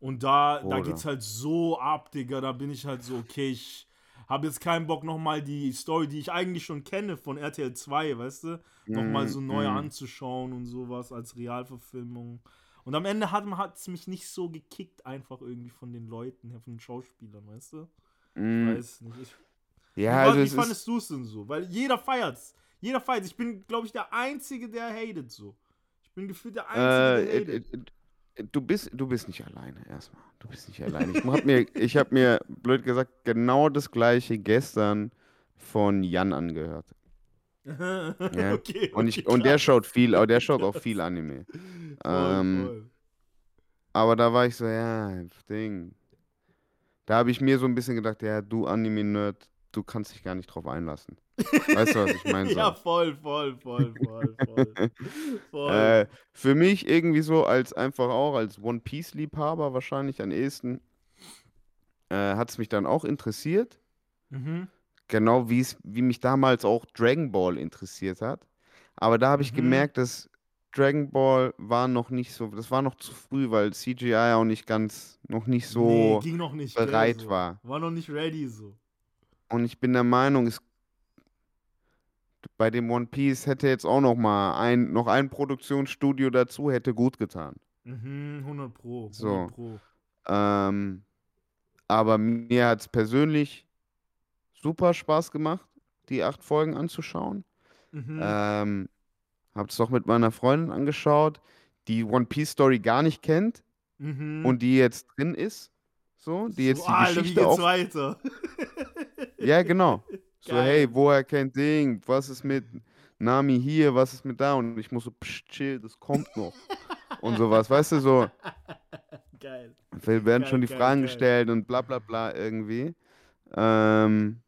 Und da, da Oder? geht's halt so ab, Digga. Da bin ich halt so, okay, ich habe jetzt keinen Bock, nochmal die Story, die ich eigentlich schon kenne von RTL 2, weißt du, nochmal Mm, so neu mm. anzuschauen und sowas als Realverfilmung. Und am Ende hat es mich nicht so gekickt, einfach irgendwie von den Leuten von den Schauspielern, weißt du? Ich Mm. weiß nicht. Ich, Ja, wie, also wie es ist, fandest du es denn so? Weil jeder feiert's. Jeder feiert's. Ich bin, glaube ich, der Einzige, der hatet so. Ich bin gefühlt der Einzige, äh, der äh, hatet. äh, äh, du bist, du bist nicht alleine erstmal. Du bist nicht alleine. Ich hab mir, ich habe mir, blöd gesagt, genau das gleiche gestern von Jan angehört. Ja. okay, Und, ich, und der schaut viel, aber der schaut auch viel Anime. Voll, ähm, voll. Aber da war ich so, ja, Ding. Da habe ich mir so ein bisschen gedacht, ja, du Anime-Nerd, du kannst dich gar nicht drauf einlassen. Weißt du, was ich meine? So. Ja, voll, voll, voll, voll, voll. voll. Äh, für mich irgendwie so als einfach auch als One Piece-Liebhaber wahrscheinlich am ehesten äh, hat es mich dann auch interessiert. mhm. Genau wie es, wie mich damals auch Dragon Ball interessiert hat. Aber da habe ich Mhm. gemerkt, dass Dragon Ball war noch nicht so, das war noch zu früh, weil CGI auch nicht ganz, noch nicht so. nee, ging noch nicht. bereit so. war. War noch nicht ready so. Und ich bin der Meinung, es bei dem One Piece hätte jetzt auch noch mal ein, noch ein Produktionsstudio dazu, hätte gut getan. Mhm, 100 Pro. 100 So. Pro. Ähm, aber mir hat es persönlich super Spaß gemacht, die acht Folgen anzuschauen. Mhm. Ähm, hab's doch mit meiner Freundin angeschaut, die One Piece Story gar nicht kennt mhm. und die jetzt drin ist. So, die jetzt so, die Alter, wie geht's auch. weiter? Ja, genau. So, hey, woher kennt Ding? Was ist mit Nami hier? Was ist mit da? Und ich muss so, psch, chill, das kommt noch. und sowas, weißt du, so. Geil. Wir werden Geil, schon die geil, Fragen geil. gestellt und bla bla bla irgendwie. Ähm,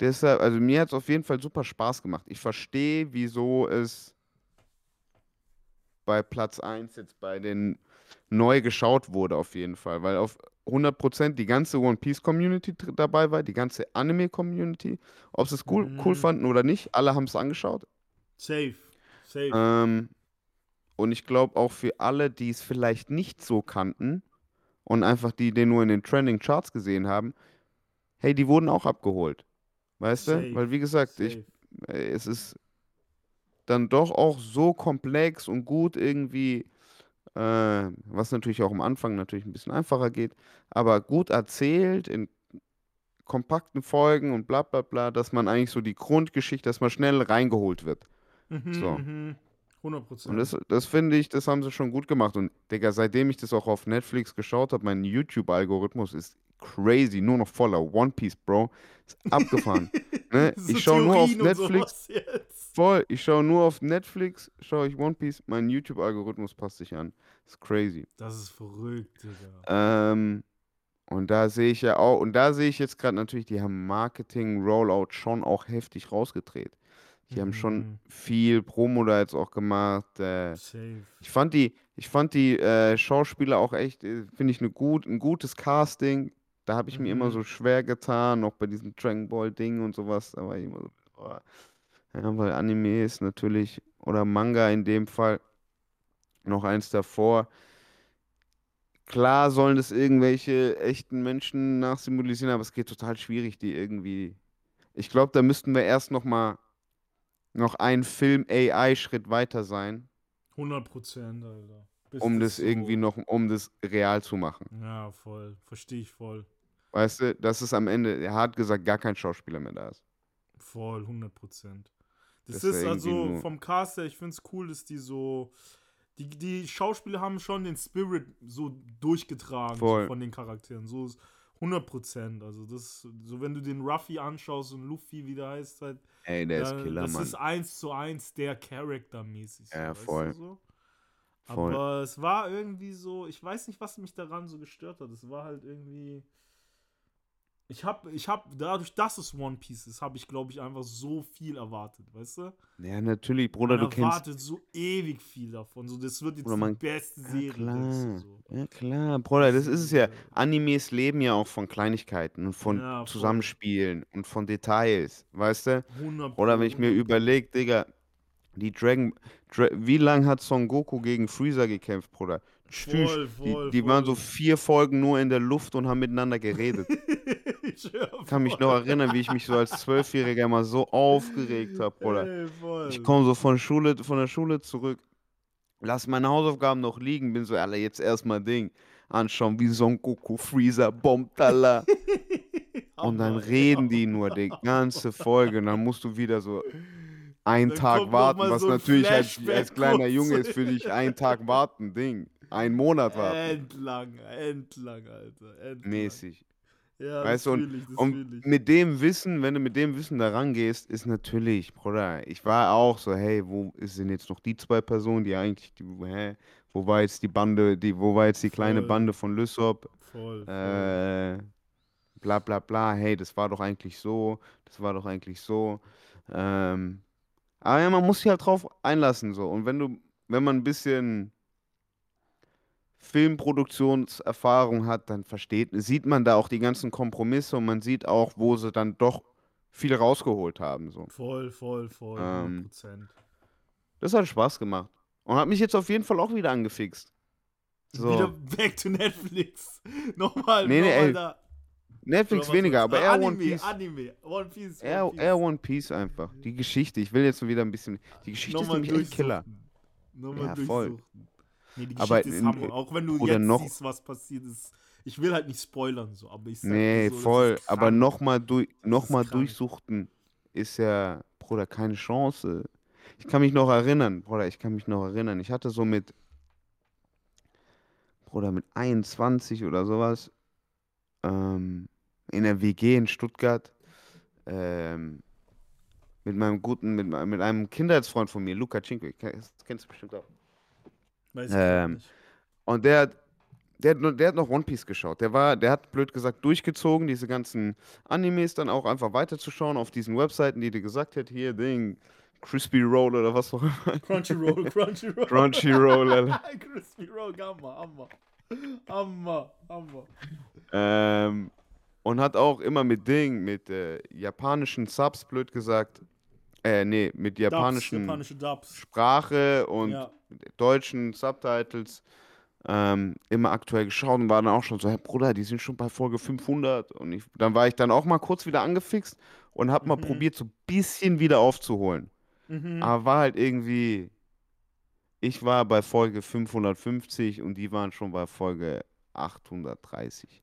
deshalb, also mir hat es auf jeden Fall super Spaß gemacht. Ich verstehe, wieso es bei Platz 1 jetzt bei den neu geschaut wurde, auf jeden Fall. Weil auf 100% die ganze One Piece Community dabei war, die ganze Anime Community. Ob sie es cool, cool Mhm. fanden oder nicht, alle haben es angeschaut. Safe. Safe. Ähm, und ich glaube auch für alle, die es vielleicht nicht so kannten und einfach die den nur in den Trending Charts gesehen haben, hey, die wurden auch abgeholt. Weißt Safe, du? Weil wie gesagt, ich, Safe. äh, es ist dann doch auch so komplex und gut irgendwie, äh, was natürlich auch am Anfang natürlich ein bisschen einfacher geht, aber gut erzählt in kompakten Folgen und bla bla bla, dass man eigentlich so die Grundgeschichte, dass man schnell reingeholt wird. Mhm, So. mhm. 100 Prozent. Und das, das finde ich, das haben sie schon gut gemacht. Und Digga, seitdem ich das auch auf Netflix geschaut habe, mein YouTube-Algorithmus ist crazy, nur noch voller One Piece, Bro. Ist abgefahren. ne? So Ich schaue nur auf Netflix, voll, ich schaue nur auf Netflix, schaue ich One Piece, mein YouTube-Algorithmus passt sich an. Ist crazy. Das ist verrückt, Digga. Ähm, und da sehe ich ja auch, und da sehe ich jetzt gerade natürlich, die haben Marketing-Rollout schon auch heftig rausgedreht. Die haben schon Mhm. viel Promo da jetzt auch gemacht. Äh, ich fand die, ich fand die äh, Schauspieler auch echt, äh, finde ich, eine gut, ein gutes Casting. Da habe ich mir immer Mhm. so schwer getan, auch bei diesem Dragon Ball Ding und sowas. Da war ich immer so, oh. ja, weil Anime ist natürlich, oder Manga in dem Fall, noch eins davor. Klar sollen das irgendwelche echten Menschen nachsymbolisieren, aber es geht total schwierig, die irgendwie. Ich glaube, da müssten wir erst noch mal noch einen Film-AI-Schritt weiter sein, 100 Prozent, Alter. Um das so- irgendwie noch, um das real zu machen. Ja, voll. Verstehe ich voll. Weißt du, das ist am Ende, er hat gesagt, gar kein Schauspieler mehr da ist. Voll, 100 Prozent. Das, Das ist also vom Cast her, ich finde es cool, dass die so. Die, die Schauspieler haben schon den Spirit so durchgetragen so von den Charakteren. So ist 100 Prozent. Also, das, so wenn du den Ruffy anschaust und Luffy, wie der heißt, halt, Ey, der ist Ja, Killer, das Mann. ist eins zu eins der Charakter mäßig. So, Ja, weißt du voll. So? Voll. Aber es war irgendwie so, ich weiß nicht, was mich daran so gestört hat. Es war halt irgendwie. Ich hab, ich hab, dadurch, dass es One Piece ist, habe ich, glaube ich, einfach so viel erwartet, weißt du? Ja, natürlich, Bruder, man du kennst. erwartet so ewig viel davon. So, das wird jetzt Bruder, die man- beste Ja, Serie. denkst klar. so. Ja, klar, Bruder, das ist es ja. Ja. Animes leben ja auch von Kleinigkeiten und von Ja. Zusammenspielen und von Details, weißt du? 100 Oder wenn ich mir 100 überlege, Digga, die Dragon. Dra wie lange hat Son Goku gegen Freezer gekämpft, Bruder? Tschüss. Voll, voll, die, die waren so vier Folgen nur in der Luft und haben miteinander geredet. ich kann mich noch erinnern, wie ich mich so als Zwölfjähriger mal so aufgeregt habe, Bruder. Ey. Ich komme so von, Schule, von der Schule zurück, lass meine Hausaufgaben noch liegen, bin so, Alter, jetzt erstmal Ding anschauen, wie Son Goku Freezer bombt, Alter. Und dann reden die nur die ganze Folge und dann musst du wieder so einen Dann Tag warten, was so ein natürlich als, Flashback als kleiner. Junge ist für dich einen Tag warten, Ding. Einen Monat warten. Endlang, endlang, Alter. Endlang. Mäßig. Ja, Weißt das du, fühl ich, das Und mit dem Wissen, wenn du mit dem Wissen da rangehst, ist natürlich, Bruder, ich war auch so, hey, wo sind jetzt noch die zwei Personen, die eigentlich, die, hä, wo war jetzt die Bande, die, wo war jetzt die kleine Voll. Bande von Lysop? Voll, voll. Äh, bla bla bla, hey, das war doch eigentlich so, das war doch eigentlich so. Ähm, aber ja, man muss sich halt drauf einlassen so. Und wenn du, wenn man ein bisschen Filmproduktionserfahrung hat, dann versteht, sieht man da auch die ganzen Kompromisse und man sieht auch, wo sie dann doch viel rausgeholt haben. So. Voll, voll, voll. Ähm, 100%. Das hat Spaß gemacht. Und hat mich jetzt auf jeden Fall auch wieder angefixt. So. Wieder back to Netflix. nochmal, Nee, nee, nochmal ey, da. Netflix weniger, aber Ah, eher Anime, One Piece. Anime, One Piece. Eher, One Piece. eher One Piece einfach. Die Geschichte. Ich will jetzt wieder ein bisschen. Die Geschichte Nochmal ist nämlich echt Killer. Nochmal Ja, voll. Nee, die Aber ist in- Hammer. Auch wenn du oder jetzt noch- siehst, was passiert ist. Ich will halt nicht spoilern, so, aber ich sag Nee, so, voll. Aber nochmal durch, noch mal durchsuchten ist ja, Bruder, keine Chance. Ich kann mich noch erinnern, Bruder, ich kann mich noch erinnern. Ich hatte so mit, Bruder, mit 21 oder sowas, ähm, in der WG in Stuttgart, ähm, mit meinem guten, mit, mit einem Kindheitsfreund von mir, Luca Cinque, kennst du bestimmt auch. Weiß ich ähm, nicht. Und der hat, der, der hat noch One Piece geschaut. Der war, der hat blöd gesagt durchgezogen, diese ganzen Animes dann auch einfach weiterzuschauen auf diesen Webseiten, die dir gesagt hat, hier Ding, Crispy Roll oder was auch immer. Crunchyroll, Crunchyroll. Crunchyroll, Alter. Crispy Roll, Hammer, Hammer. Hammer, Hammer. Ähm, und hat auch immer mit Ding, mit äh, japanischen Subs, blöd gesagt, äh, nee, mit Dubs, japanischen japanische Dubs. Sprache und Ja. deutschen Subtitles ähm, immer aktuell geschaut und war dann auch schon so, hey Bruder, die sind schon bei Folge 500 und ich, dann war ich dann auch mal kurz wieder angefixt und mal Mhm. probiert, so ein bisschen wieder aufzuholen. Mhm. Aber war halt irgendwie, ich war bei Folge 550 und die waren schon bei Folge 830.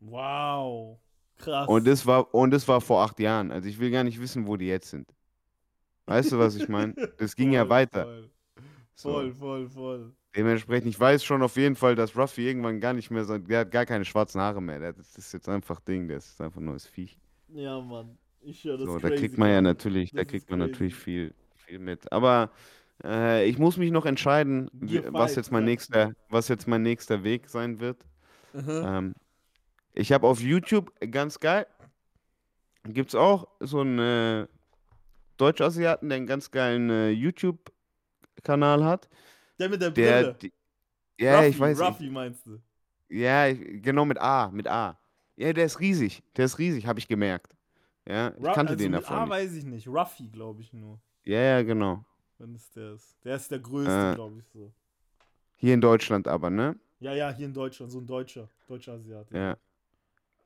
Wow. Krass. Und das war, und das war vor acht Jahren. Also ich will gar nicht wissen, wo die jetzt sind. Weißt du, was ich meine? Das ging ja Voll, weiter. Voll, So. voll, voll. voll. Dementsprechend, ich weiß schon auf jeden Fall, dass Ruffy irgendwann gar nicht mehr so, der hat gar keine schwarzen Haare mehr. Das ist jetzt einfach Ding, das ist einfach ein neues Viech. Ja, Mann. Ich höre das So, da kriegt man ja natürlich, da Das kriegt man natürlich crazy. viel, viel mit. Aber äh, ich muss mich noch entscheiden, Gear was jetzt mein sagst nächster, was jetzt mein nächster Weg sein wird. Ähm, ich habe auf YouTube, äh, ganz geil, gibt es auch so einen äh, Deutsch-Asiaten, der einen ganz geilen äh, YouTube-Kanal hat. Der mit der Der, Brille. die, ja, Ruffy, ich weiß, Ruffy meinst du? Ja, ich, genau mit A, mit A. Ja, der ist riesig. Der ist riesig, habe ich gemerkt. Ja, ich kannte also den mit davon A nicht. weiß ich nicht. Ruffy, glaube ich nur. Ja, ja, genau. Wenn es der ist. Der ist der größte, Äh. glaube ich so. Hier in Deutschland aber, ne? Ja, ja, hier in Deutschland, so ein Deutscher. Deutscher Asiate. Ja,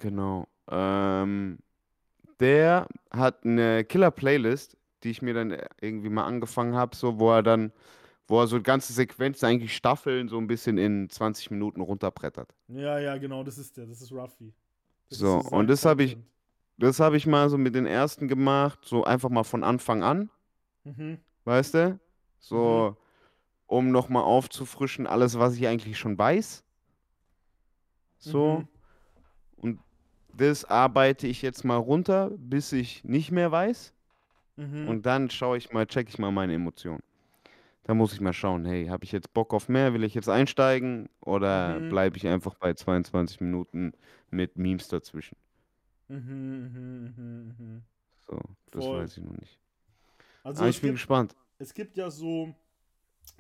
genau. Ähm, der hat eine Killer-Playlist, die ich mir dann irgendwie mal angefangen habe, so, wo er dann, wo er so ganze Sequenzen, eigentlich Staffeln, so ein bisschen in 20 Minuten runterbrettert. Ja, ja, genau, das ist der. Das ist Ruffy. Das ist So, sein und das habe ich-. Das habe ich mal so mit den ersten gemacht, so einfach mal von Anfang an. Mhm. weißt du? So, um nochmal aufzufrischen, alles, was ich eigentlich schon weiß. So. Mhm. Das arbeite ich jetzt mal runter, bis ich nicht mehr weiß. Mhm. Und dann schaue ich mal, check ich mal meine Emotionen. Da muss ich mal schauen, hey, habe ich jetzt Bock auf mehr? Will ich jetzt einsteigen? Oder Mhm. bleibe ich einfach bei 22 Minuten mit Memes dazwischen? Mhm, mhm, mhm, mhm. So, das Voll. weiß ich noch nicht. Also Aber ich bin gibt, gespannt. es gibt ja so,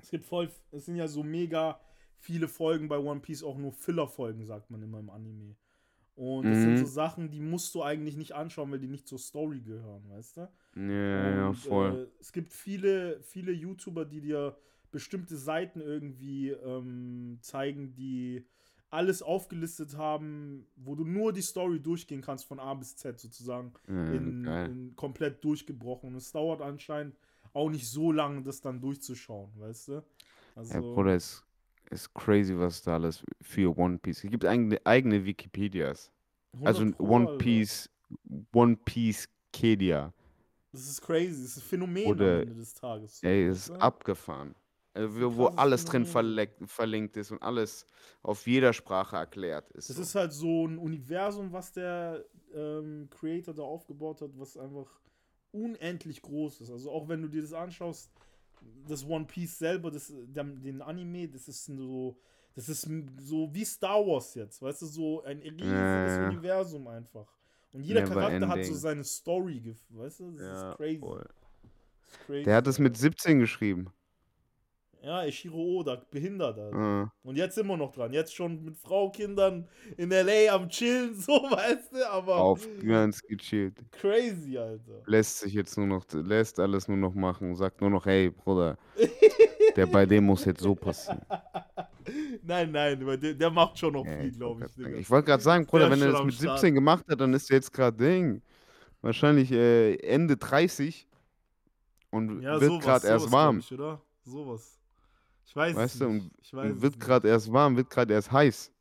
es gibt voll, es sind ja so mega viele Folgen bei One Piece, auch nur Filler-Folgen, sagt man immer im Anime. Und das sind Mhm. so Sachen, die musst du eigentlich nicht anschauen, weil die nicht zur Story gehören, weißt du? Ja, ja, Und, voll. Äh, es gibt viele, viele YouTuber, die dir bestimmte Seiten irgendwie ähm, zeigen, die alles aufgelistet haben, wo du nur die Story durchgehen kannst von A bis Z sozusagen Ja, in, in komplett durchgebrochen. Und es dauert anscheinend auch nicht so lange, das dann durchzuschauen, weißt du? Also, Ja, Bruder, ist, ist crazy, was da alles für One Piece. Es gibt eigene, eigene Wikipedias. 100 Also Pro, One Alter. Piece, One Piece Kedia. Das ist crazy, das ist ein Phänomen Oder- am Ende des Tages. Ey, weißt ist abgefahren. Also, wo, alles drin verlinkt ist und alles auf jeder Sprache erklärt ist. Das so. ist halt so ein Universum, was der ähm, Creator da aufgebaut hat, was einfach unendlich groß ist. Also auch wenn du dir das anschaust, das One Piece selber, das, der, den Anime, das ist so, das ist so wie Star Wars jetzt, weißt du, so ein riesiges ja. Universum einfach. Und jeder Charakter hat so ending. seine Story, weißt du, das Ja, ist crazy. Das ist crazy. Der hat es mit 17 geschrieben. Ja, Eshiro Oda, behindert, Alter. Ah. Und jetzt sind wir noch dran. Jetzt schon mit Frau, Kindern in L.A. am Chillen, so, weißt du, aber Auf ganz gechillt. crazy, Alter. Lässt sich jetzt nur noch, lässt alles nur noch machen. Sagt nur noch, hey, Bruder, der bei dem muss jetzt so passieren. nein, nein, der, der macht schon noch viel, glaube ich. Digga. Ich wollte gerade sagen, Bruder, Der wenn er das mit Start. 17 gemacht hat, dann ist er jetzt gerade Ding. Wahrscheinlich äh, Ende 30 und Ja, wird gerade erst warm. Ich, oder? Sowas. Ich weiß Weißt es du, und, und wird gerade erst warm, wird gerade erst heiß.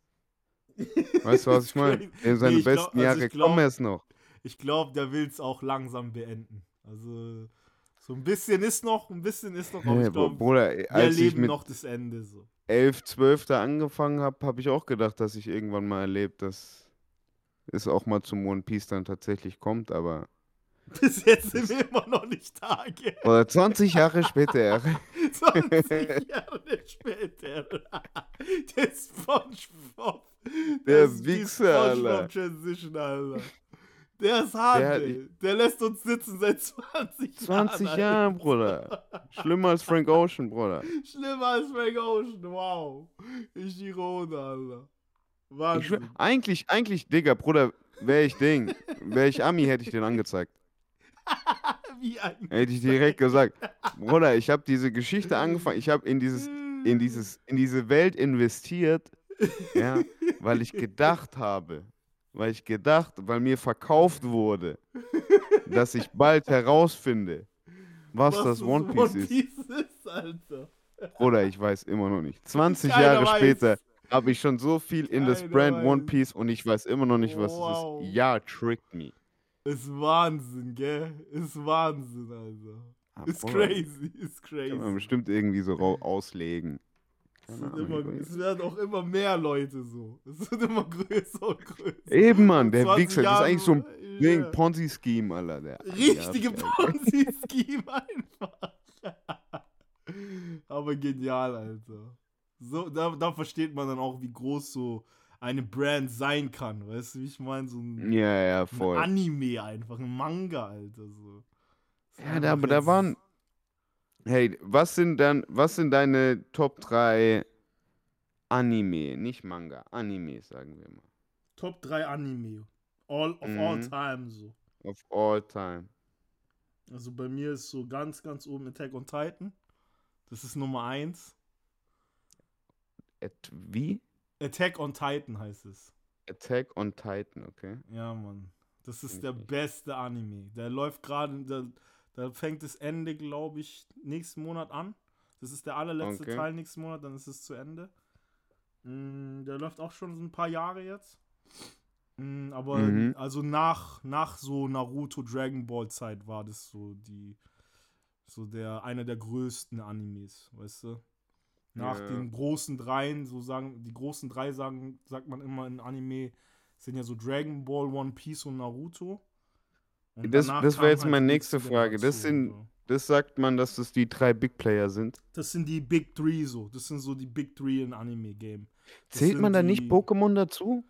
Weißt du, was ich meine? In seine Nee, ich glaub- besten also Jahre glaub- kommen erst noch. Ich glaube, der will es auch langsam beenden. Also, so ein bisschen ist noch, ein bisschen ist noch, aber ich glaube, Bruder, wir erleben mit noch das Ende so. 11, 12 da angefangen habe, habe ich auch gedacht, dass ich irgendwann mal erlebt, dass es auch mal zum One Piece dann tatsächlich kommt, aber. Bis jetzt sind wir immer noch nicht da, gell? Oder 20 Jahre später. 20 Jahre später. Der Spongebob. Der ist Wichser, Alter. Spongebob-Transition, Alter. Der ist hart, Der ey. Der lässt uns sitzen seit 20 20 Jahren. Jahre, Bruder. Schlimmer als Frank Ocean, Bruder. Alter. Schlimmer als Frank Ocean, wow. Ichirone, Alter. Ich Wahnsinn. schwör, eigentlich, eigentlich, Digga, Bruder, wäre ich Ding, wäre ich Ami, hätte ich den angezeigt. Wie ein Hätte ich direkt gesagt, Bruder, ich habe diese Geschichte angefangen, ich habe in dieses, in dieses, in diese Welt investiert, ja, weil ich gedacht habe, weil ich gedacht, weil mir verkauft wurde, dass ich bald herausfinde, was, das One Piece ist. ist, Alter. Bruder, ich weiß immer noch nicht. 20 Keiner Jahre weiß. später habe ich schon so viel in das Keiner Brand One weiß. Piece und ich weiß immer noch nicht, was Wow. es ist. Ja, tricked me. Ist Wahnsinn, gell? Ist Wahnsinn, Alter. Ah, Ist crazy, ist Kann man crazy. bestimmt irgendwie so auslegen. Es, immer, es werden auch immer mehr Leute so. Es wird immer größer und größer. Eben, Mann, der 20 Wichser, das ist eigentlich so ein ja. Ponzi-Scheme, Alter. Der Richtige Ponzi-Scheme einfach. Aber genial, Alter. So, da, da versteht man dann auch, wie groß so eine Brand sein kann. Weißt du, wie ich meine? So ein, Ja, ja, ein voll. Anime einfach, ein Manga, Alter. So. Ja, da, aber da waren. Hey, was sind dann, was sind deine Top 3 Anime, nicht Manga, Anime, sagen wir mal. Top 3 Anime. All of all Mhm. time so. Of all time. Also bei mir ist so ganz, ganz oben Attack on Titan. Das ist Nummer 1. At, wie? Attack on Titan heißt es. Attack on Titan, okay. Ja, Mann. Das ist der beste Anime. Der läuft gerade, da, da fängt das Ende, glaube ich, nächsten Monat an. Das ist der allerletzte Okay. Teil nächsten Monat, dann ist es zu Ende. Mm, der läuft auch schon so ein paar Jahre jetzt. Mm, aber Mhm. also nach, nach so Naruto Dragon Ball Zeit war das so die so der einer der größten Animes, weißt du? Nach Ja. den großen dreien, so sagen, die großen drei sagen, sagt man immer in Anime, sind ja so Dragon Ball, One Piece und Naruto. Und Das- das wär kam jetzt meine die nächste Frage. Das sind- so. Das sagt man, dass das die drei Big Player sind. Das sind die Big Three so. Das sind so die Big Three in Anime-Game. Zählt man da nicht Pokémon dazu?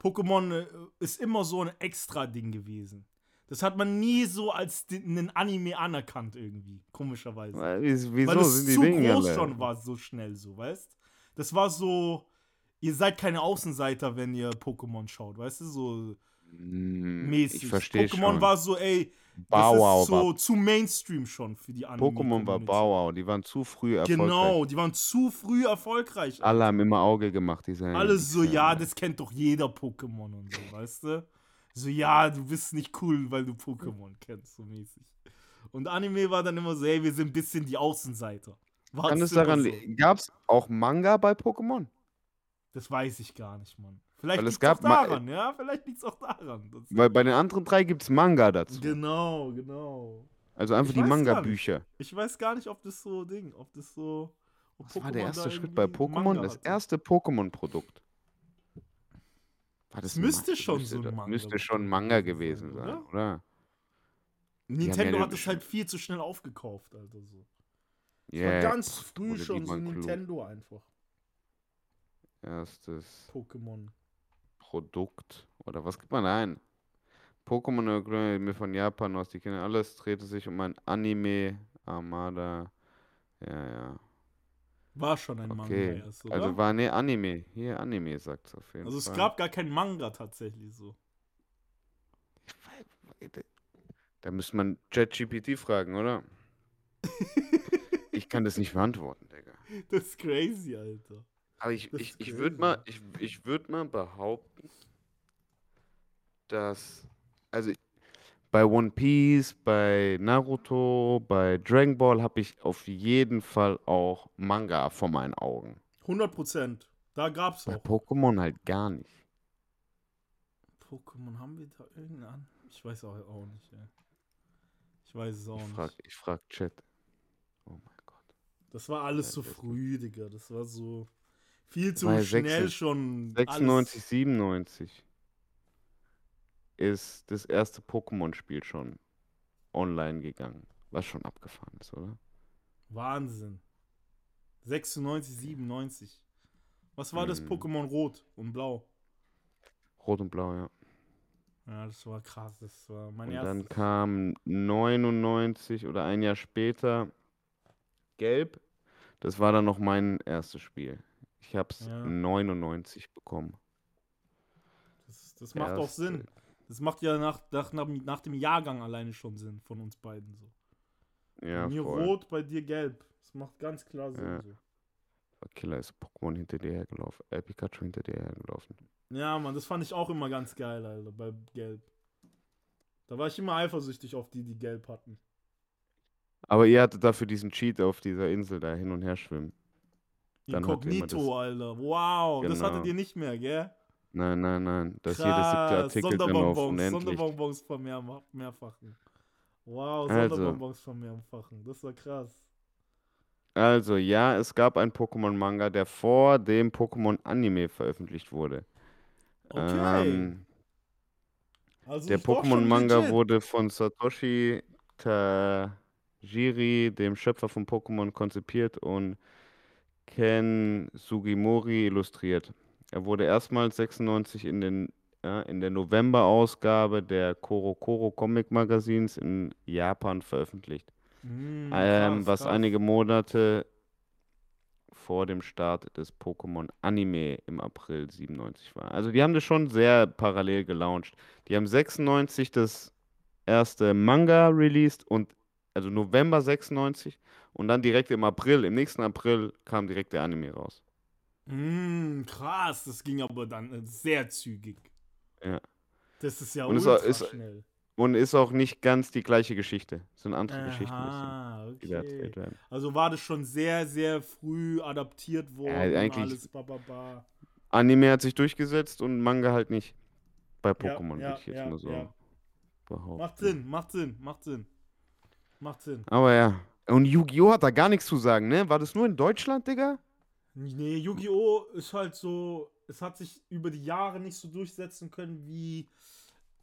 Pokémon äh, ist immer so ein Extra-Ding gewesen. Das hat man nie so als einen Anime anerkannt irgendwie, komischerweise. Weil- Wieso Weil es sind die zu Dinge groß alle? schon war, so schnell so, weißt? Das war so, ihr seid keine Außenseiter, wenn ihr Pokémon schaut, weißt du, so Hm, mäßig. Ich verstehe Pokémon schon. war so, ey, das Bauau ist so zu Mainstream schon für die Anime. Pokémon war Bauau, die waren zu früh erfolgreich. Genau, die waren zu früh erfolgreich. Alle haben immer Auge gemacht, diese Alle so, ja, das kennt doch jeder Pokémon und so, weißt du? So, ja, du bist nicht cool, weil du Pokémon kennst, so mäßig. Und Anime war dann immer so, ey, wir sind ein bisschen die Außenseiter. War Kann es daran so. Gab es auch Manga bei Pokémon? Das weiß ich gar nicht, Mann. Vielleicht Weil es liegt es auch gab ma- daran, ja? Vielleicht liegt es auch daran. Das Weil bei den anderen drei gibt es Manga dazu. genau, genau. Also einfach Ich die. Manga-Bücher. Ich weiß gar nicht, ob das so Ding, ob das so. Ob Was war der erste Schritt bei Pokémon? Das erste Pokémon-Produkt. Das müsste schon müsste so ein Manga Müsste schon Manga gewesen sein, oder? oder? Nintendo ja hat es halt viel zu schnell aufgekauft, Alter. So. Das war Yeah. ganz früh Oder schon so waren klug. Nintendo einfach. Erstes Pokémon. Produkt. Oder was gibt man da ein? Pokémon von Japan aus. Die kennen alles. Drehte sich um ein Anime. Armada. Ja, ja. War schon ein Okay. Manga erst, oder? Also war ne Anime. Hier Anime sagt es auf jeden Also es Fall. gab gar kein Manga tatsächlich so. Da müsste man ChatGPT fragen, oder? ich kann das nicht beantworten, Digga. Das ist crazy, Alter. Aber ich, Das ich, ich würde mal, ich, ich würd mal behaupten, dass, also bei One Piece, bei Naruto, bei Dragon Ball habe ich auf jeden Fall auch Manga vor meinen Augen. 100 Prozent. Da gab's Bei auch. Pokémon halt gar nicht. Pokémon haben wir da irgendeinen? Ich weiß auch, auch nicht, ey. Ich weiß es auch Ich nicht. frag, ich frag Chat. Oh mein Gott. Das war alles so Ja, das- früh, Digga. Das war so viel zu schnell 96 schon. 96, 97 ist das erste Pokémon-Spiel schon online gegangen. Was schon abgefahren ist, oder? Wahnsinn. 96, 97. Was war das Mhm. Pokémon Rot und Blau? Rot und Blau, ja. Ja, das war krass. Das war mein Und erstes. dann kam 99 oder ein Jahr später Gelb. Das war dann noch mein erstes Spiel. Ich habe es Ja. 99 bekommen. Das, das macht auch Erste. Sinn. Das macht ja nach, nach, nach, dem Jahrgang alleine schon Sinn von uns beiden so. Ja, bei mir voll. rot, bei dir gelb. Das macht ganz klar Sinn. Ja. So. Killer ist Pokémon hinter dir hergelaufen. Äh, Pikachu hinter dir hergelaufen. Ja, Mann, das fand ich auch immer ganz geil, Alter, bei Gelb. Da war ich immer eifersüchtig auf die, die Gelb hatten. Aber ihr hattet dafür diesen Cheat auf dieser Insel da hin und her schwimmen. Dann Inkognito, Alter. Wow, das Genau. hattet ihr nicht mehr, gell? Nein, nein, nein. Das jede siebte Krass, Artikel dann auf Sonderbonbons, unendlich. Sonderbonbons von mehr, mehrfachen. Wow, Also. Sonderbonbons von mehrfachen. Das war krass. Also, ja, es gab einen Pokémon-Manga, der vor dem Pokémon-Anime veröffentlicht wurde. Okay. Ähm, also der ist Pokémon-Manga wurde von Satoshi Tajiri, dem Schöpfer von Pokémon, konzipiert und Ken Sugimori illustriert. Er wurde erstmals 96 in, den, ja, in der November-Ausgabe der Koro Koro Comic Magazins in Japan veröffentlicht. Mm, Ähm, krass, was krass. einige Monate vor dem Start des Pokémon Anime im April 97 war. Also die haben das schon sehr parallel gelauncht. Die haben 96 das erste Manga released und also November 96 und dann direkt im April, im nächsten April kam direkt der Anime raus. Mm, krass, das ging aber dann äh, sehr zügig. Ja. Das ist ja Und ultra ist- schnell. Und ist auch nicht ganz die gleiche Geschichte. Es sind andere Geschichten, Aha, bisschen, die okay. werden. Also war das schon sehr, sehr früh adaptiert worden. und eigentlich- Alles, ba, ba, ba. Anime hat sich durchgesetzt und Manga halt nicht. Bei Ja, Pokémon ja, würde ich jetzt ja, mal so ja. behaupten. Macht Sinn, macht Sinn, macht Sinn. Macht Sinn. Aber ja. Und Yu-Gi-Oh! hat da gar nichts zu sagen, ne? War das nur in Deutschland, Digga? Nee, Yu-Gi-Oh! ist halt so, es hat sich über die Jahre nicht so durchsetzen können wie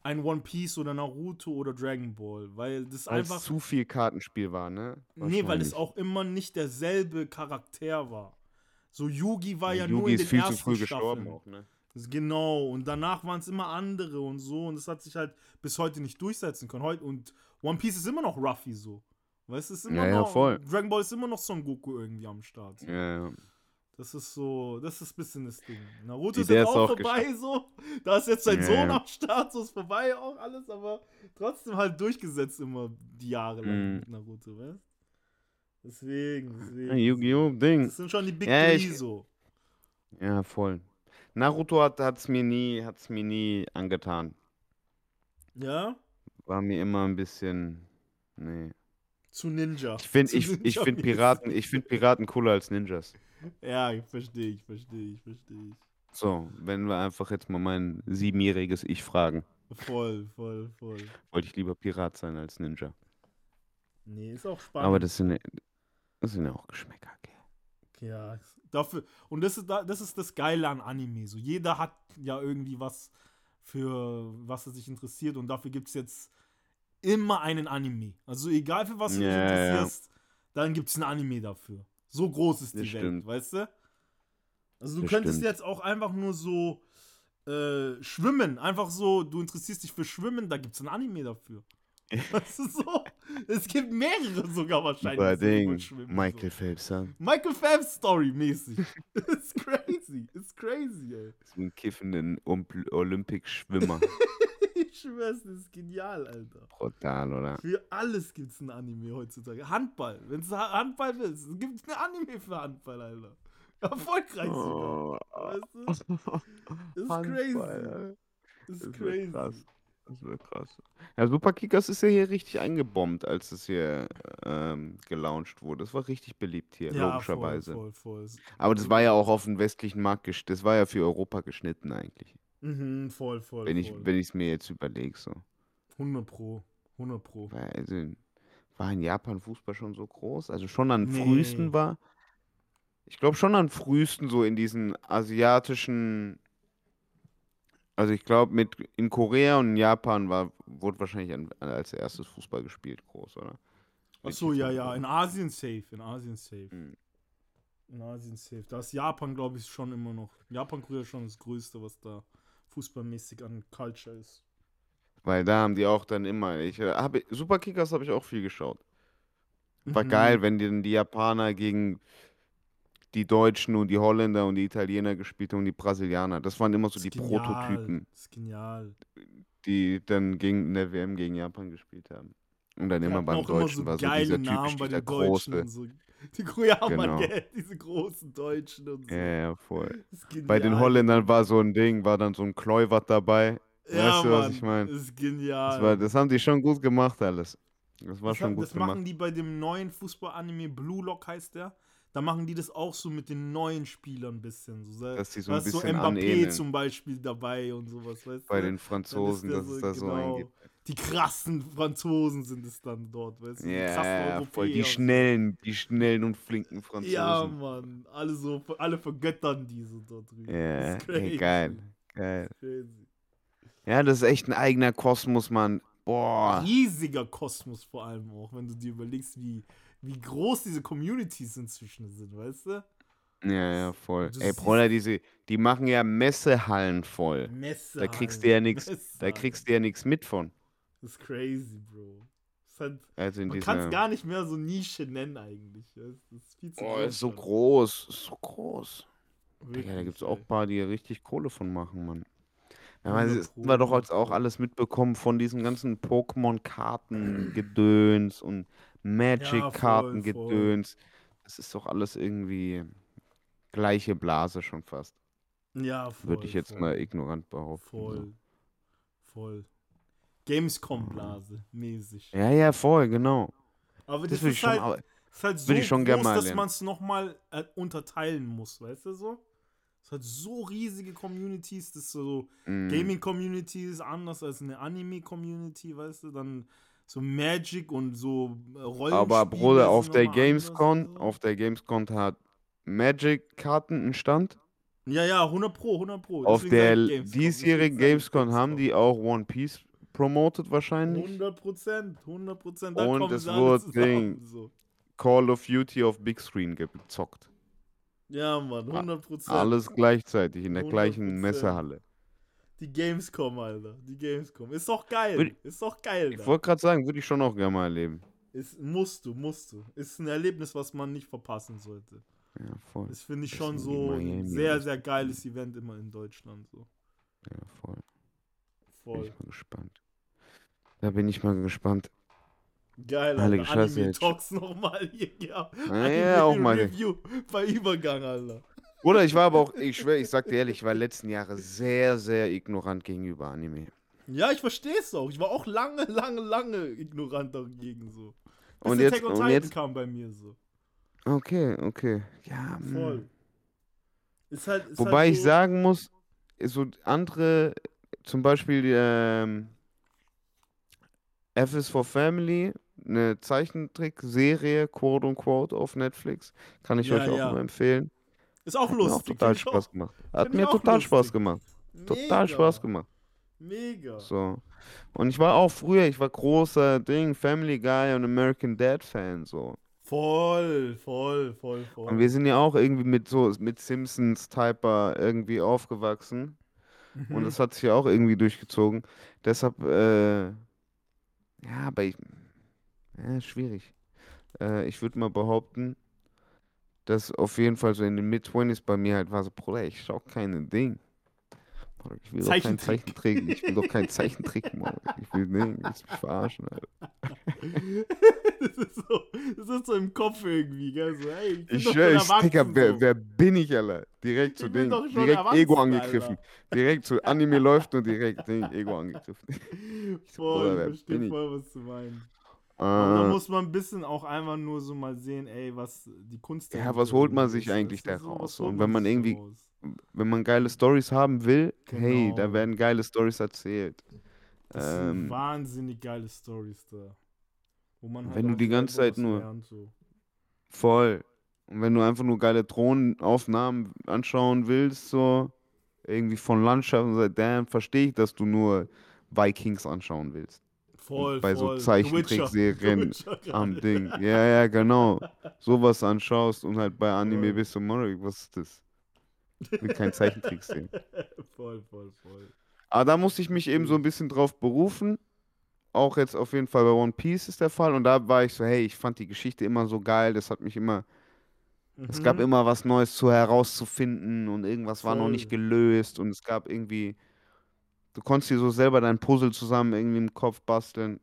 ein One Piece oder Naruto oder Dragon Ball, weil das Weil es einfach zu viel Kartenspiel war, ne? Nee, weil es auch immer nicht derselbe Charakter war. So Yugi war ja, nur Yugi in ist den viel ersten zu früh Staffeln. gestorben auch, ne? Genau, und danach waren es immer andere und so und das hat sich halt bis heute nicht durchsetzen können. Heute, und One Piece ist immer noch Ruffy so. Weißt du, es ist immer Ja, ja, noch, voll. Dragon Ball ist immer noch Son Goku irgendwie am Start. Ja, ja. Das ist so, das ist ein bisschen das Ding. Naruto ist jetzt ist auch auch vorbei, so. Da ist jetzt sein Ja, Sohn am Start, so ist vorbei auch alles, aber trotzdem halt durchgesetzt immer die Jahre lang Mhm. mit Naruto, weißt Deswegen, deswegen. Yu-Gi-Oh! Ding. Das sind schon die Big Ja, ich- so. Ja, voll. Naruto hat es mir nie, hat's mir nie angetan. Ja? War mir immer ein bisschen. Nee. Zu Ninja. Ich finde ich, ich find. Piraten, ich find Piraten cooler als Ninjas. Ja, ich verstehe, ich verstehe, ich verstehe. So, wenn wir einfach jetzt mal mein siebenjähriges Ich fragen. Voll, voll, voll. Wollte ich lieber Pirat sein als Ninja. Nee, ist auch spannend. Aber das sind, das sind ja auch Geschmäcker, gell? Ja, dafür. Und das ist, da- das ist das Geile an Anime. So, jeder hat ja irgendwie was, für was er sich interessiert. Und dafür gibt es jetzt immer einen Anime. Also egal für was du dich Ja, ja. interessierst, dann gibt es ein Anime dafür. So groß ist die Das Welt, stimmt. weißt du? Also du Das könntest stimmt. jetzt auch einfach nur so äh, schwimmen. Einfach so, du interessierst dich für Schwimmen, da gibt es ein Anime dafür. Weißt du so? Es gibt mehrere sogar wahrscheinlich. Über Ding, Michael so. Phelps, ja. Michael Phelps Story mäßig. It's crazy. It's crazy, ey. So einen kiffenden Olympic-Schwimmer. Ich schwör's, das ist genial, Alter. Brutal, oder? Für alles gibt's ein Anime heutzutage. Handball. Wenn du Handball willst, gibt's ein Anime für Handball, Alter. Erfolgreich sogar. Oh, Weißt du? Das ist crazy. Das ist Das crazy. krass. Das war krass. Ja, Superkickers ist ja hier richtig eingebombt, als es hier ähm, gelauncht wurde. Das war richtig beliebt hier, Ja, voll, logischerweise. voll, voll. Aber das war ja auch auf den westlichen Markt geschnitten. Das war ja für Europa geschnitten eigentlich. Mhm, voll, voll, Wenn ich voll. wenn ich es mir jetzt überlege so. 100 Pro, 100 Pro. Weil, Also, war in Japan Fußball schon so groß? Also schon am Nee. frühesten war. Ich glaube schon am frühesten so in diesen asiatischen. Also ich glaube mit in Korea und in Japan war wurde wahrscheinlich an, als erstes Fußball gespielt groß, oder? Ach so, Richtig ja, ja, in Asien safe, in Asien safe. Mhm. In Asien safe. Da ist Japan, glaube ich, schon immer noch. Japan, Korea schon das Größte, was da fußballmäßig an Culture ist. Weil da haben die auch dann immer. Ich äh, habe Superkickers habe ich auch viel geschaut. War Mhm. geil, wenn die dann die Japaner gegen die Deutschen und die Holländer und die Italiener gespielt haben und die Brasilianer. Das waren immer so die genial, Prototypen, Das ist genial. die dann gegen in der WM gegen Japan gespielt haben. Und dann immer beim auch immer Deutschen so war so dieser Namen typisch dieser Deutschen große. so. Die Mann, Genau. gell, diese großen Deutschen und so. Ja, ja, voll. Das Bei den. Holländern war so ein Ding, war dann so ein Kleuwert dabei. Ja, weißt du, was Mann, ich meine? Das ist genial. Das, war, das haben die schon gut gemacht alles. Das war Das, schon haben- gut das machen gemacht. die bei dem neuen Fußball-Anime Blue Lock heißt der. Da machen die das auch so mit den neuen Spielern ein bisschen. So, da- Dass die so ein ist so bisschen Mbappé anähneln. zum Beispiel dabei und sowas, weißt Bei du? den Franzosen, dass es da so genau, einen gibt. Die krassen Franzosen sind es dann dort, weißt du? die krassen Ja, voll. Die schnellen, die schnellen und flinken Franzosen. Ja, Mann. Alle so, alle vergöttern die so dort drüben. Ja, Das ist crazy. geil. Geil. Crazy. Ja, das ist echt ein eigener Kosmos, Mann. Boah. Riesiger Kosmos vor allem auch, wenn du dir überlegst, wie, wie groß diese Communities inzwischen sind, weißt du? Ja, ja, voll. Du Ey, Bruder, diese, die machen ja Messehallen voll. Messe. Da kriegst du ja nichts, da kriegst du ja nichts mit von. Das ist crazy, Bro. Das ist halt, Also man kann es gar nicht mehr so Nische nennen eigentlich. Das ist viel zu Oh, groß ist so schon. groß, ist so groß. Ja, da Wirklich, gibt's auch ein paar, die richtig Kohle von machen, Mann. Ja, 100 man, das haben wir doch 100 jetzt auch alles mitbekommen von diesen ganzen Pokémon-Karten-Gedöns und Magic-Karten-Gedöns. Das ist doch alles irgendwie gleiche Blase schon fast. Ja, voll. Würde ich jetzt voll, mal ignorant behaupten. so. Voll. Voll. Gamescom-Blase, mäßig. Ja, ja, voll, genau. Aber das, Das ist, schon, halt, ist halt so ich schon groß, dass man es nochmal äh, unterteilen muss, weißt du so? Es hat so riesige Communities, das ist so mm, Gaming-Community ist anders als eine Anime-Community, weißt du? Dann so Magic und so äh, Rollenspiele aber Bruder, auf der Gamescom, so. auf der Gamescom hat Magic-Karten einen Stand. Ja, ja, 100 Pro, 100 Pro. Auf Deswegen der diesjährigen Gamescom haben die auch One Piece promoted wahrscheinlich. 100 Prozent, 100 Prozent. Da Und kommen es wurde zusammen, Ding. so. Call of Duty auf Big Screen gezockt. Ja, Mann, 100 Prozent. Alles gleichzeitig in der 100%. gleichen Messehalle. Die Gamescom, Alter. Die Gamescom. Ist doch geil. Würd- Ist doch geil. Ich wollte gerade sagen, würde ich schon auch gerne mal erleben. Ist, musst du, musst du. Ist ein Erlebnis, was man nicht verpassen sollte. Ja, voll. Das finde ich Das schon so ein sehr, sehr geiles Event immer in Deutschland. So. Ja, voll. Bin Voll. ich mal gespannt. Da bin ich mal gespannt. Geil, Alter. Scheiße, Anime. Talks nochmal hier. Ja, ja, auch mal. Review bei Übergang, Alter. Oder ich war aber auch, ich schwöre, ich sag dir ehrlich, ich war letzten Jahre sehr, sehr ignorant gegenüber Anime. Ja, ich verstehe es auch. Ich war auch lange, lange, lange ignorant dagegen so. Bis Und jetzt, und Titan jetzt, kam bei mir so. okay, okay. Ja, hm. Voll. Ist halt, ist Wobei halt ich so, sagen muss, so andere, zum Beispiel ähm, F is for Family, eine Zeichentrickserie, quote unquote, auf Netflix, kann ich Ja, euch auch ja. nur empfehlen. Ist auch Hat mir auch lustig. total Spaß auch. gemacht. Hat mir total Spaß lustig. gemacht. Total Mega. Spaß gemacht. Mega. So. Und ich war auch früher, ich war großer Ding, Family Guy und American Dad Fan, so. Voll, voll, voll, voll. Und wir sind ja auch irgendwie mit so, mit Simpsons-Typer irgendwie aufgewachsen. Und Mhm. das hat sich ja auch irgendwie durchgezogen. Deshalb, äh, ja, aber ich, ja, schwierig. Äh, ich würde mal behaupten, dass auf jeden Fall so in den Mid-20s bei mir halt war so, Bruder, ich schau keine Ding. Ich will doch kein Zeichentrick. Zeichentrick. Ich will doch kein Zeichentrick, Mann. Ich will. Ich will mich verarschen, Alter. das, ist so, das ist so im Kopf irgendwie, gell? So, hey, ich bin Ich schwöre, schon ich, Digga, wer, so. wer bin ich, Alter? Direkt zu Ich Ding. Direkt Ego angegriffen. Alter. Direkt zu Anime läuft und direkt Ding, Ego angegriffen. Voll, Bruder, ich verstehe ich? voll, was du meinst. Aber da Äh, muss man ein bisschen auch einfach nur so mal sehen, ey, was die Kunst Ja, was holt man sich eigentlich weißt du, da so, Und wenn man so irgendwie- raus? Wenn man geile Stories haben will, hey, da Genau. werden geile Stories erzählt. Das sind Ähm, wahnsinnig geile Stories da. Wo man halt wenn du die ganze Zeit nur- lernt, so. Voll. Und wenn du einfach nur geile Drohnenaufnahmen anschauen willst, so irgendwie von Landschaften, so, dann verstehe ich, dass du nur Vikings anschauen willst. Voll, bei so voll. The Zeichentrickserien Am. Ding. Ja, ja, genau. Sowas anschaust und halt bei Anime bist du Murray, was ist das? Ich will kein Zeichentrick sehen. voll, voll, voll. Aber da musste ich mich eben so ein bisschen drauf berufen. Auch jetzt auf jeden Fall bei One Piece ist der Fall. Und da war ich so, hey, ich fand die Geschichte immer so geil. Das hat mich immer, es gab Mhm. immer was Neues zu herauszufinden und irgendwas war noch nicht gelöst und es gab irgendwie, du konntest dir so selber dein Puzzle zusammen irgendwie im Kopf basteln.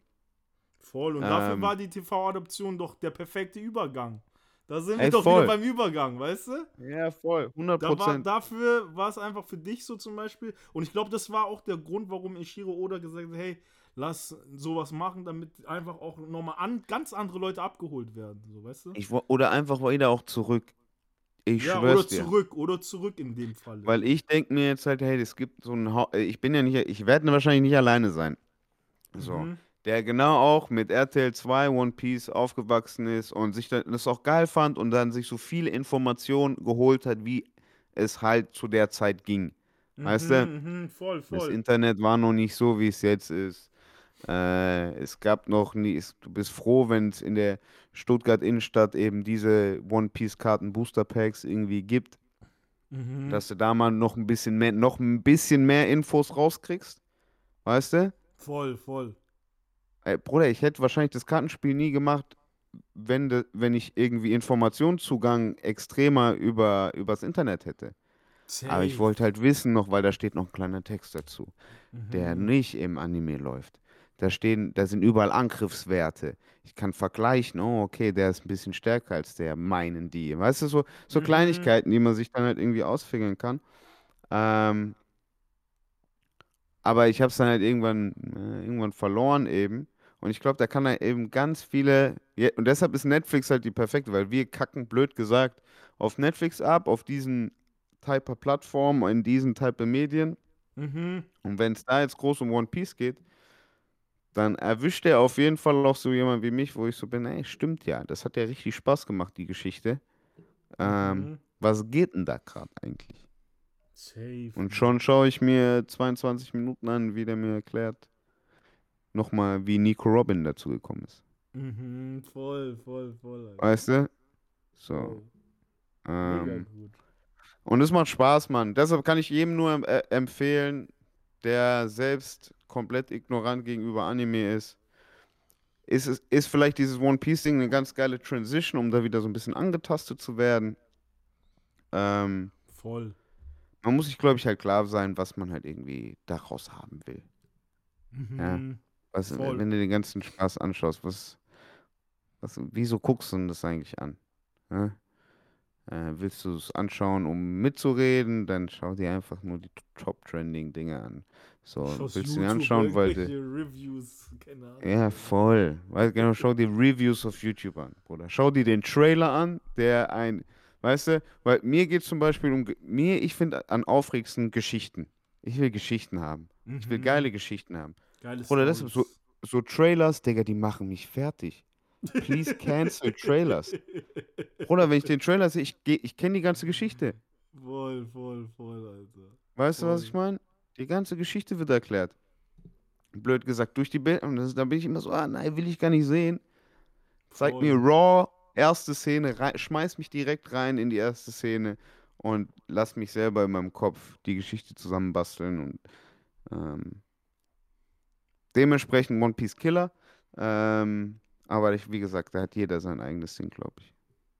Voll. Und dafür Ähm. war die TV-Adoption doch der perfekte Übergang. Da sind wir Ey, doch voll. wieder beim Übergang, weißt du? Ja, voll. 100 Da war, Prozent. dafür war es einfach für dich so zum Beispiel. Und ich glaube, das war auch der Grund, warum Ishiro Oda gesagt hat, hey, lass sowas machen, damit einfach auch nochmal an, ganz andere Leute abgeholt werden. So, weißt du? Ich, oder einfach wieder auch zurück. Ich ja, schwör's oder dir. zurück, oder zurück in dem Fall. Weil ich denke mir jetzt halt, hey, es gibt so ein ha ich bin ja nicht, ich werde wahrscheinlich nicht alleine sein. So. Mhm. Der genau auch mit RTL 2 One Piece aufgewachsen ist und sich das auch geil fand und dann sich so viele Informationen geholt hat, wie es halt zu der Zeit ging. Weißt du? Mhm, mhm, voll, Das voll. Internet war noch nicht so, wie es jetzt ist. Äh, es gab noch nie, es, du bist froh, wenn es in der Stuttgart Innenstadt eben diese One Piece Karten Booster Packs irgendwie gibt, Mhm. dass du da mal noch ein bisschen mehr, noch ein bisschen mehr Infos rauskriegst. Weißt du? Voll, voll. Ey, Bruder, ich hätte wahrscheinlich das Kartenspiel nie gemacht, wenn, de, wenn ich irgendwie Informationszugang extremer über, übers Internet hätte. Aber ich Safe. wollte halt wissen noch, weil da steht noch ein kleiner Text dazu, der Mhm. nicht im Anime läuft. Da stehen, da sind überall Angriffswerte. Ich kann vergleichen, oh, okay, der ist ein bisschen stärker als der, meinen die. Weißt du, so, so Mhm. Kleinigkeiten, die man sich dann halt irgendwie ausfigern kann. Ähm, aber ich habe es dann halt irgendwann, äh, irgendwann verloren eben. Und ich glaube, da kann er eben ganz viele. Und deshalb ist Netflix halt die perfekte, weil wir kacken, blöd gesagt, auf Netflix ab, auf diesen Type of Plattform, in diesen Type of Medien. Mhm. Und wenn es da jetzt groß um One Piece geht, dann erwischt er auf jeden Fall auch so jemand wie mich, wo ich so bin, ey, stimmt ja, das hat ja richtig Spaß gemacht, die Geschichte. Ähm, Mhm. was geht denn da gerade eigentlich? Safe. Und schon schaue ich mir 22 Minuten an, wie der mir erklärt, nochmal, wie Nico Robin dazu gekommen ist. Mhm, voll, voll, voll. Alter. Weißt du? So. Mega Ähm, und es macht Spaß, Mann. Deshalb kann ich jedem nur äh, empfehlen, der selbst komplett ignorant gegenüber Anime ist. Ist, es- ist vielleicht dieses One Piece-Ding eine ganz geile Transition, um da wieder so ein bisschen angetastet zu werden. Ähm, Voll. man muss sich, glaube ich, halt klar sein, was man halt irgendwie daraus haben will. Ja. Mhm. Was, Voll. wenn du den ganzen Spaß anschaust, was, was, wieso guckst du denn das eigentlich an? Ja? Äh, willst du es anschauen, um mitzureden, dann schau dir einfach nur die Top-Trending-Dinge an. So, Schaust willst du dir anschauen, weil irgendwelche Reviews, keine Ahnung. ja, voll. Weißt genau, schau dir Reviews auf YouTube an, Bruder. Schau dir den Trailer an, der ein, weißt du, weil mir geht zum Beispiel um, mir, ich finde an aufregendsten Geschichten. Ich will Geschichten haben. Ich will Mhm. geile Geschichten haben. Geile Bruder, das so, so Trailers, Digga, die machen mich fertig. Please cancel Trailers. Bruder, wenn ich den Trailer sehe, ich, geh- ich kenne die ganze Geschichte. Voll, voll, voll, Alter. Weißt du, was Voll. ich meine? Die ganze Geschichte wird erklärt. Blöd gesagt, durch die Bilder. Da bin ich immer so, ah, nein, will ich gar nicht sehen. Zeig Voll. mir Raw, erste Szene, rein, schmeiß mich direkt rein in die erste Szene und lass mich selber in meinem Kopf die Geschichte zusammenbasteln. Und ähm, dementsprechend One Piece Killer. Ähm, aber ich, wie gesagt, da hat jeder sein eigenes Ding, glaube ich.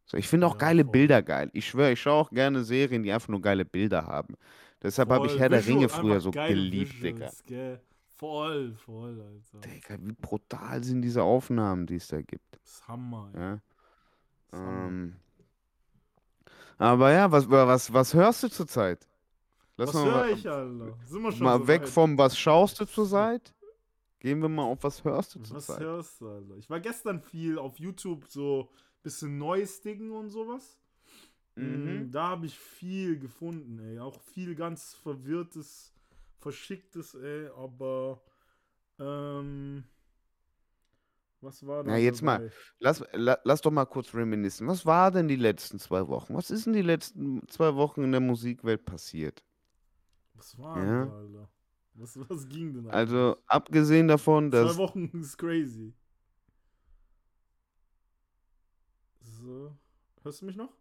So, ich finde auch Ja, geile voll. Bilder geil. Ich schwöre, ich schaue auch gerne Serien, die einfach nur geile Bilder haben. Deshalb habe ich. Herr der Ringe früher so geliebt, Digga. Visuals, gell? Voll, voll, Alter. Digga, wie brutal sind diese Aufnahmen, die es da gibt. Das ist Hammer. Ja. Das ist Hammer. Ähm, aber ja, was, was, was hörst du zurzeit? Lass Was mal, höre ich, Alter? Sind wir schon mal so weg weit? vom was schaust du zurzeit? Gehen wir mal auf was hörst du Was zurzeit? hörst du, Alter? Ich war gestern viel auf YouTube so bisschen neues Dingen und sowas. Mhm. Mm, Da habe ich viel gefunden, ey. Auch viel ganz verwirrtes, verschicktes, ey. Aber, ähm, was war da? Na, jetzt mal. dabei? Lass, la, lass doch mal kurz reminiszen. Was war denn die letzten zwei Wochen? Was ist in die letzten zwei Wochen in der Musikwelt passiert? Was war Ja. denn da, Alter? Was, was ging denn Also, eigentlich? abgesehen davon, Zwei dass Wochen ist crazy. So. Hörst du mich noch?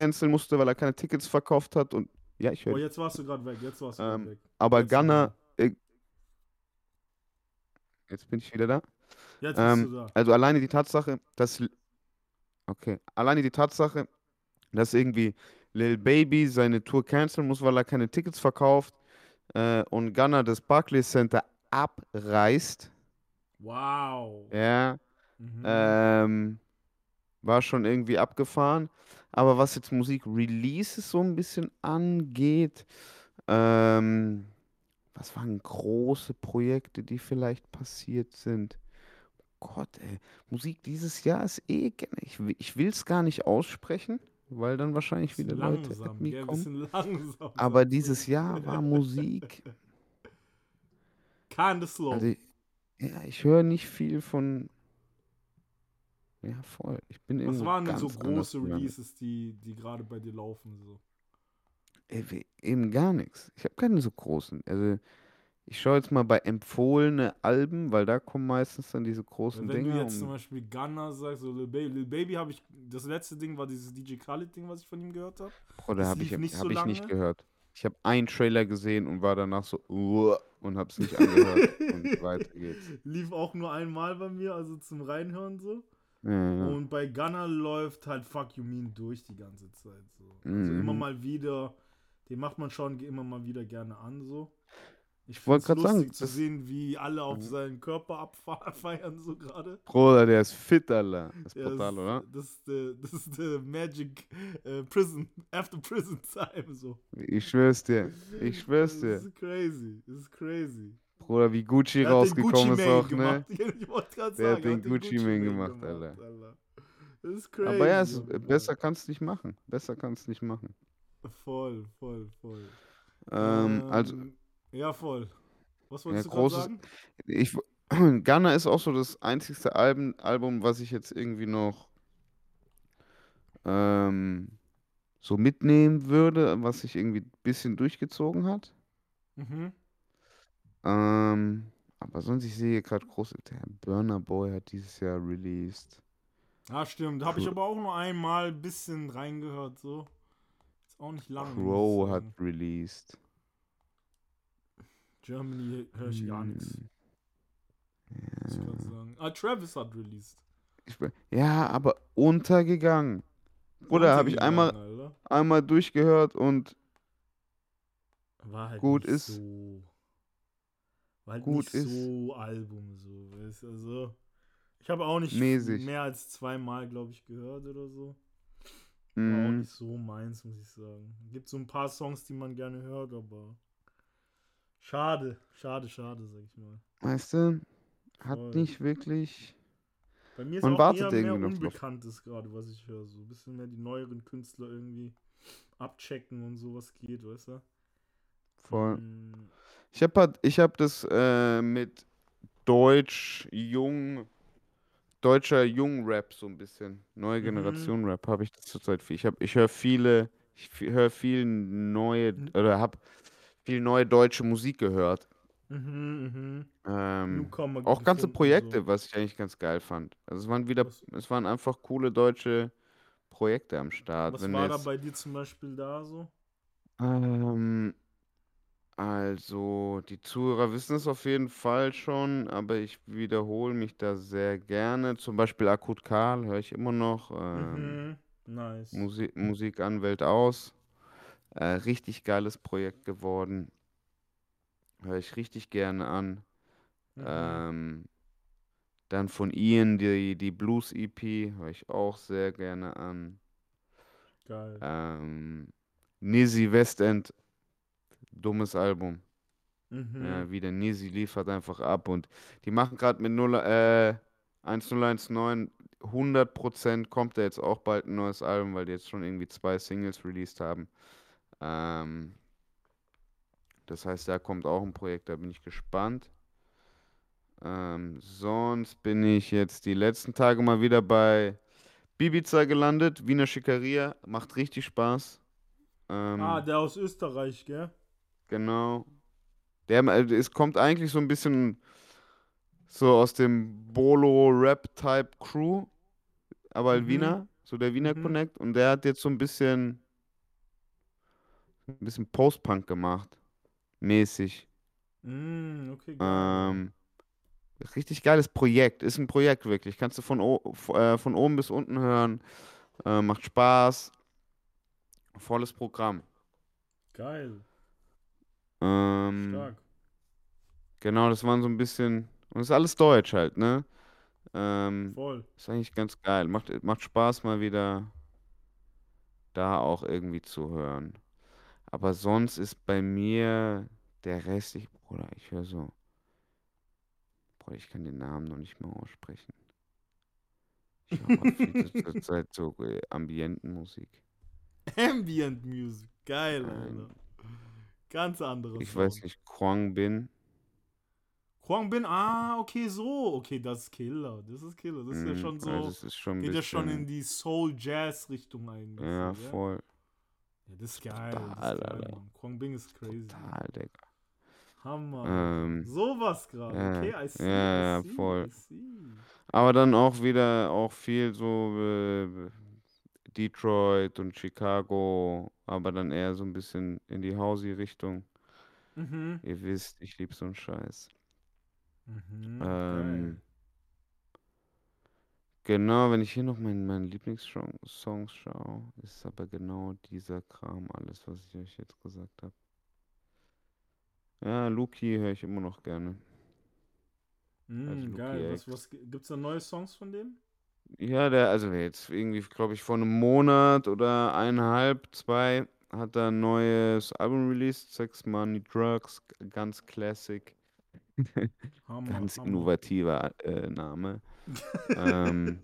canceln musste, weil er keine Tickets verkauft hat und ja, ich höre. Oh, jetzt warst du gerade weg. Jetzt warst du Ähm, weg. Aber jetzt Gunner, äh, jetzt bin ich wieder da. Jetzt bist Ähm, du da. also alleine die Tatsache, dass okay, alleine die Tatsache, dass irgendwie Lil Baby seine Tour canceln muss, weil er keine Tickets verkauft äh, und Gunner das Barclays Center abreißt, Wow. ja, Mhm. ähm, war schon irgendwie abgefahren. Aber was jetzt Musik-Releases so ein bisschen angeht, ähm, was waren große Projekte, die vielleicht passiert sind? Gott, ey, Musik dieses Jahr ist eh, ich, ich will es gar nicht aussprechen, weil dann wahrscheinlich wieder Leute langsam, at me gell? kommen. Langsam. Aber dieses Jahr war Musik, Kinda slow. also ich- ja, ich höre nicht viel von, ja voll, ich bin Was irgendwo waren denn so große. Releases, die, die gerade bei dir laufen? So? Ey, eben gar nichts. Ich habe keine so großen. Also ich schaue jetzt mal bei empfohlene Alben, weil da kommen meistens dann diese großen Wenn du Dinger. jetzt zum Beispiel Gunner sagst, so Lil Baby, Lil Baby habe ich, das letzte Ding war dieses DJ Khaled-Ding, was ich von ihm gehört habe. Da das habe ich, nicht hab so ich nicht gehört. Ich habe einen Trailer gesehen und war danach so und habe es nicht angehört und weiter geht's. Lief auch nur einmal bei mir, also zum Reinhören so. Ja, ja. Und bei Gunner läuft halt Fuck You Mean durch die ganze Zeit so. Also immer Mhm. mal wieder, den macht man schon immer mal wieder gerne an so. Ich wollte grad sagen, zu das- sehen, wie alle auf seinen Körper abfeiern so gerade. Bruder, der ist fit, Alter. Das ist Ja, brutal, das, oder? Das ist der, das ist der Magic äh, Prison, After Prison Time so. Ich schwör's dir. Ich schwör's Das dir. ist crazy, das ist crazy. Bruder, wie Gucci rausgekommen ist Mane auch, ne? gemacht. Ich wollte gerade Der hat sagen, den Gucci Mane gemacht, Alter. Das ist crazy. Aber ja, es, besser kannst du nicht machen. Besser kannst du nicht machen. Voll, voll, voll. Ähm, also, Ähm, Ja, voll. Was Ja, wolltest du gerade großes- sagen? Ich, Ghana ist auch so das einzigste Album, Album, was ich jetzt irgendwie noch ähm, so mitnehmen würde, was sich irgendwie ein bisschen durchgezogen hat. Mhm. Ähm, aber sonst, ich sehe gerade groß, der Burner Boy hat dieses Jahr released. Ah, stimmt. Habe ich aber auch nur einmal ein bisschen reingehört, so. Ist auch nicht lange. Crow hat released. Germany höre ich gar nichts. Hm, ich sagen. Ah, Travis hat released. Ja, aber untergegangen. Bruder, habe ich einmal, Alter. einmal durchgehört und War halt gut ist. so. War halt Gut nicht ist. so Album, so. Weißt, du, also, ich habe auch nicht Mäßig. mehr als zweimal, glaube ich, gehört oder so. War auch mh, nicht so meins, muss ich sagen. Gibt so ein paar Songs, die man gerne hört, aber schade, schade, schade, sag ich mal. weißt du, hat Voll. nicht wirklich. Bei mir ist Man auch eher mehr. Unbekanntes gerade, was ich höre. So ein bisschen mehr die neueren Künstler irgendwie abchecken und sowas geht, weißt du? Voll. Mm, Ich habe halt, ich hab das äh, mit Deutsch, Jung, deutscher Jung-Rap so ein bisschen. Neue Mhm. Generation Rap habe ich das zurzeit viel. Ich, ich höre viele, ich höre viel neue, Mhm. oder habe viel neue deutsche Musik gehört. Mhm, mhm. Ähm, auch ganze Projekte, so. was ich eigentlich ganz geil fand. Also es waren wieder, Was- es waren einfach coole deutsche Projekte am Start. Was Wenn war da bei dir zum Beispiel da so? ähm, also die Zuhörer wissen es auf jeden Fall schon, aber ich wiederhole mich da sehr gerne. Zum Beispiel Akut Karl höre ich immer noch. Ähm, Mhm. Nice. Musik, Musikanwält aus. Äh, richtig geiles Projekt geworden. höre ich richtig gerne an. Mhm. Ähm, dann von Ian die, die Blues EP höre ich auch sehr gerne an. Geil. Ähm, Nizzy Westend, dummes Album. Mhm. Ja, wieder Nizzy liefert einfach ab und die machen gerade mit 0, äh, 1019 100% kommt da jetzt auch bald ein neues Album, weil die jetzt schon irgendwie zwei Singles released haben. Ähm, das heißt, da kommt auch ein Projekt, da bin ich gespannt. Ähm, sonst bin ich jetzt die letzten Tage mal wieder bei Bibiza gelandet, Wiener Schickeria, macht richtig Spaß. Ähm, ah, der aus Österreich, gell? Genau. Der, äh, es kommt eigentlich so ein bisschen so aus dem Bolo-Rap-Type-Crew, aber Mhm. Wiener, so der Wiener Mhm. Connect. Und der hat jetzt so ein bisschen, ein bisschen Post-Punk gemacht, mäßig. Mm, okay, geil. Ähm, richtig geiles Projekt, ist ein Projekt wirklich. Kannst du von, äh, von oben bis unten hören, äh, macht Spaß, volles Programm. Geil. Ähm, Stark. genau, das waren so ein bisschen, und das ist alles Deutsch halt, ne? Ähm, Voll. Ist eigentlich ganz geil. Macht, macht Spaß, mal wieder da auch irgendwie zu hören. Aber sonst ist bei mir der Rest, ich, Bruder, ich höre so. Bruder, ich kann den Namen noch nicht mehr aussprechen. Ich höre viel zu- zur Zeit so äh, Ambientenmusik. Ambient Music. Geil. Alter. Ganz anderes. Ich weiß nicht, Kwang Bin. Kwang Bin, ah, okay, so. Okay, das ist Killer. Das ist Killer. Das ist ja Mm, schon so. also das ist schon geht ja schon in die Soul-Jazz-Richtung eigentlich. Ja, so, gell? Ja, das ist geil. Total, das ist geil, Alter. Mann. Kwang Bing ist crazy. Total, Digga. Hammer. Ähm, Sowas gerade. ja, okay, I see. ja, I see, voll. I see. Aber dann auch wieder auch viel so äh, Detroit und Chicago, aber dann eher so ein bisschen in die Housey-Richtung. Mhm. Ihr wisst, ich liebe so einen Scheiß. Mhm. Ähm, geil. Genau, wenn ich hier noch meinen meinen Lieblingssongs schaue, ist aber genau dieser Kram alles, was ich euch jetzt gesagt habe. Ja, Luki höre ich immer noch gerne. Also Lucky geil. Was, X. was, gibt's da neue Songs von dem? Ja, der, also jetzt irgendwie, glaube ich, vor einem Monat oder eineinhalb, zwei, hat er ein neues Album released, Sex, Money, Drugs, g- ganz classic, Hammer, ganz Hammer. innovativer äh, Name. Ähm,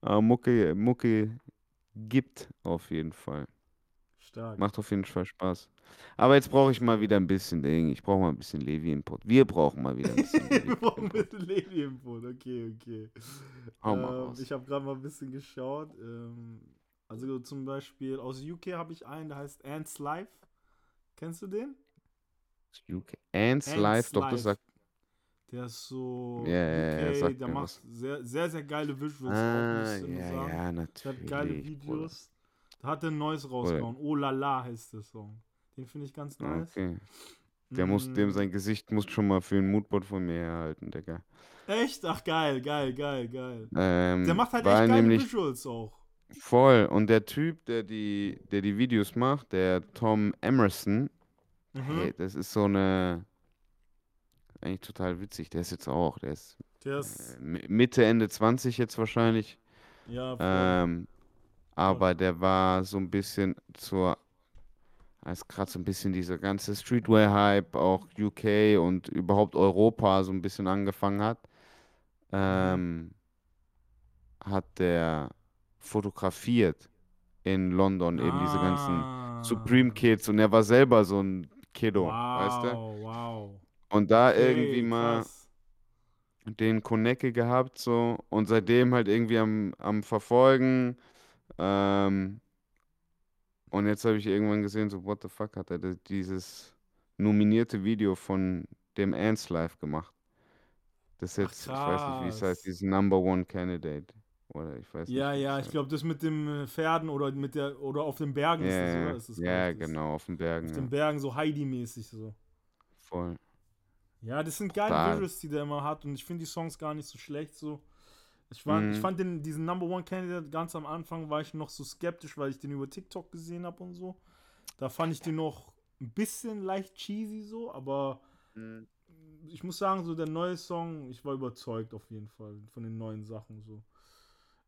aber Mucke, Mucke gibt auf jeden Fall. Stark. Macht auf jeden Fall Spaß. Aber jetzt brauche ich mal wieder ein bisschen Ding. Ich brauche mal ein bisschen Levi-Input. Wir brauchen mal wieder ein bisschen Wir brauchen ein Levi-Input. bisschen Levi-Input. Okay, okay. Hau mal Ähm, raus. ich habe gerade mal ein bisschen geschaut. Ähm, also zum Beispiel aus UK habe ich einen, der heißt Ants Life. Kennst du den? UK. Ants Ants Live, doch, das Life. sagt. Der ist so Ja, ja, ja, UK, sagt der macht was. sehr, sehr, sehr geile Visuals Ah, auch, ja, sagen. ja, Der hat geile natürlich. Videos. Da hat er ein neues rausgehauen. Oh la la heißt der Song. Den finde ich ganz nice. Okay. Der muss, dem Mm, sein Gesicht muss schon mal für ein Moodboard von mir herhalten, Digga. Echt? Ach geil, geil, geil, geil. Ähm, Der macht halt echt geile Visuals auch. voll. Und der Typ, der die, der die Videos macht, der Tom Emerson, Mhm. hey, das ist so eine. Eigentlich total witzig. Der ist jetzt auch, der ist Der äh, ist, Mi- Mitte, Ende 20 jetzt wahrscheinlich. ja. Ähm, aber der war so ein bisschen zur, als gerade so ein bisschen dieser ganze Streetwear-Hype, auch UK und überhaupt Europa so ein bisschen angefangen hat, ähm, hat der fotografiert in London eben diese ganzen Supreme Ah. Kids und er war selber so ein Kiddo, weißt du? Wow, wow. Und da Okay, irgendwie mal krass. den Konecke gehabt so und seitdem halt irgendwie am, am Verfolgen. Ähm, und jetzt habe ich irgendwann gesehen, so, what the fuck, hat er dieses nominierte Video von dem Ants Live gemacht. Das ist Ach, jetzt, ich weiß nicht, wie es heißt, dieses Number One Candidate. Oder ich weiß Ja, nicht. ja, ich glaube, das mit dem äh, Pferden oder mit der oder auf den Bergen heißt. ist das, Ja, oder? Ist das, glaub ja, genau, auf den Bergen. Auf Ja. den Bergen so Heidi-mäßig so. Voll. Ja, das sind geile. Visuals, die der immer hat und ich finde die Songs gar nicht so schlecht so. Ich fand, ich Mhm. fand den, diesen Number One Candidate ganz am Anfang war ich noch so skeptisch, weil ich den über TikTok gesehen habe und so. Da fand ich den noch ein bisschen leicht cheesy so, aber Mhm. ich muss sagen, so der neue Song, ich war überzeugt auf jeden Fall von den neuen Sachen so.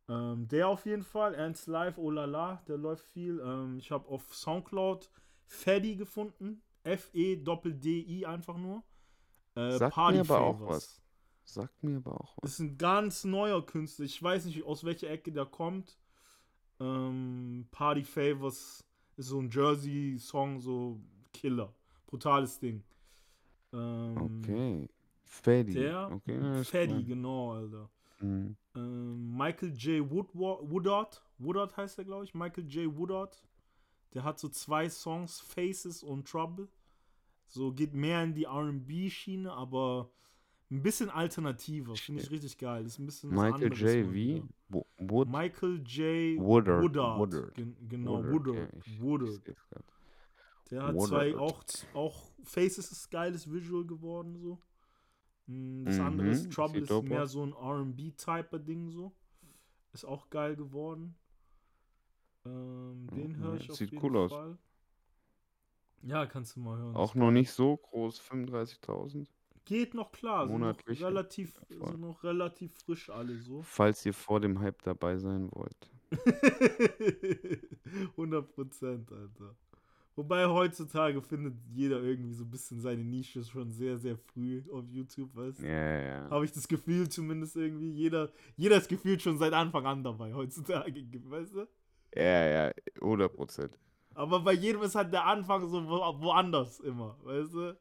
Ähm, der auf jeden Fall, Ernst Live, oh la la, der läuft viel. Ähm, ich habe auf Soundcloud Feddy gefunden, F-E-D-D-I einfach nur. Äh, Sagt mir aber auch was. Sagt mir aber auch was. Ist ein ganz neuer Künstler. Ich weiß nicht, aus welcher Ecke der kommt. Ähm, Party Favors ist so ein Jersey-Song, so Killer. Brutales Ding. Ähm, Okay. Freddy. Der Okay, Freddy, klar. genau, Alter. Mhm. Ähm, Michael J. Woodard. Woodard heißt er, glaube ich. Michael J. Woodard. Der hat so zwei Songs, Faces und Trouble. So geht mehr in die RB-Schiene, aber ein bisschen alternativer. Finde ich richtig geil. Ist ein bisschen Michael J. V. Wo- Wood. Michael J. Woodard. Woodard. Woodard. Gen genau, Woodard, Woodard. ich- ich. Der hat Woodard. zwei, auch, auch Faces ist geiles Visual geworden, so. Mm, Das andere Mhm, ist Trouble ist mehr so ein RB-Typer-Ding, so. Ist auch geil geworden. Ähm, den höre Mhm, ich auf sieht jeden cool aus. Ja, kannst du mal hören. Auch noch nicht so groß, 35.000. Geht noch klar, sind noch monatlich, relativ, Ja, sind noch relativ frisch alle so. Falls ihr vor dem Hype dabei sein wollt. 100 Prozent, Alter. Wobei heutzutage findet jeder irgendwie so ein bisschen seine Nische schon sehr, sehr früh auf YouTube, weißt du? Ja, ja, ja. Habe ich das Gefühl zumindest irgendwie. Jeder, jeder ist gefühlt schon seit Anfang an dabei heutzutage, weißt du? Ja, ja, 100 Prozent. Aber bei jedem ist halt der Anfang so wo, woanders immer, weißt du?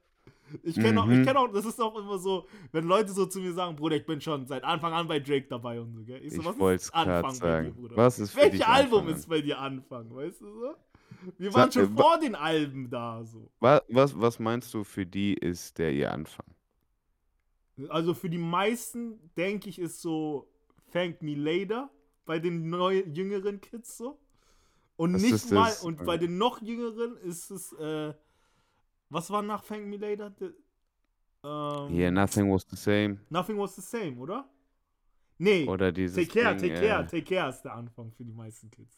Ich kenne auch, ich Mhm. kenne auch, das ist auch immer so, wenn Leute so zu mir sagen, Bruder, ich bin schon seit Anfang an bei Drake dabei und so, gell? so, Ich was wollte ist Anfang bei dir, sagen. Bruder? Was ist Welches Album Anfang ist bei dir Anfang, weißt du so? Wir Sag waren schon wa- vor den Alben da, so. Was, was, was meinst du, für die ist der ihr Anfang? Also für die meisten, denke ich, ist so Thank Me Later bei den neuen, jüngeren Kids so. Und Was nicht mal, das? und bei den noch jüngeren ist es, äh, was war nach Thank Me Later? De, ähm, Yeah, nothing was the same. Nothing was the same, oder? Nee, Oder dieses Take Care, Ding, Take Care, äh, Take Care ist der Anfang für die meisten Kids.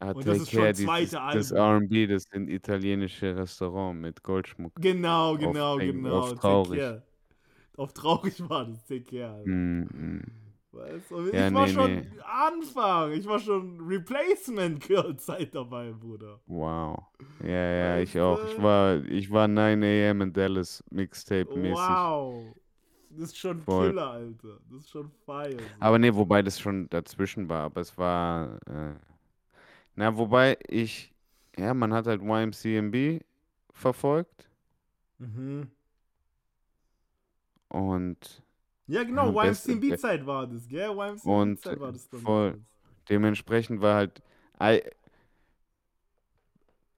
ah, Und das ist schon Care, zweite dieses, das Album. R&B, das sind italienische Restaurant mit Goldschmuck. Genau, genau, Auf- genau. auf Take traurig. Care. Auf traurig war das, Take Care. Alter. Mm, mm. Weißt du? Und Ja, ich war nee, schon nee. Anfang, ich war schon Replacement Girl Zeit dabei, Bruder. Wow. Ja, ja, ich Weißt auch. Ich war, ich war 9 a.m. in Dallas, Mixtape-mäßig. Wow. Das ist schon Voll. Killer, Alter. Das ist schon fire. So. Aber nee, wobei das schon dazwischen war. Aber es war. Äh, na, wobei ich. Ja, man hat halt YMCMB verfolgt. Mhm. Und Ja, genau, Ja, beste- YMCMB-Zeit war das, gell? Und, YMCMB-Zeit war das dann. voll. dementsprechend war halt. ei-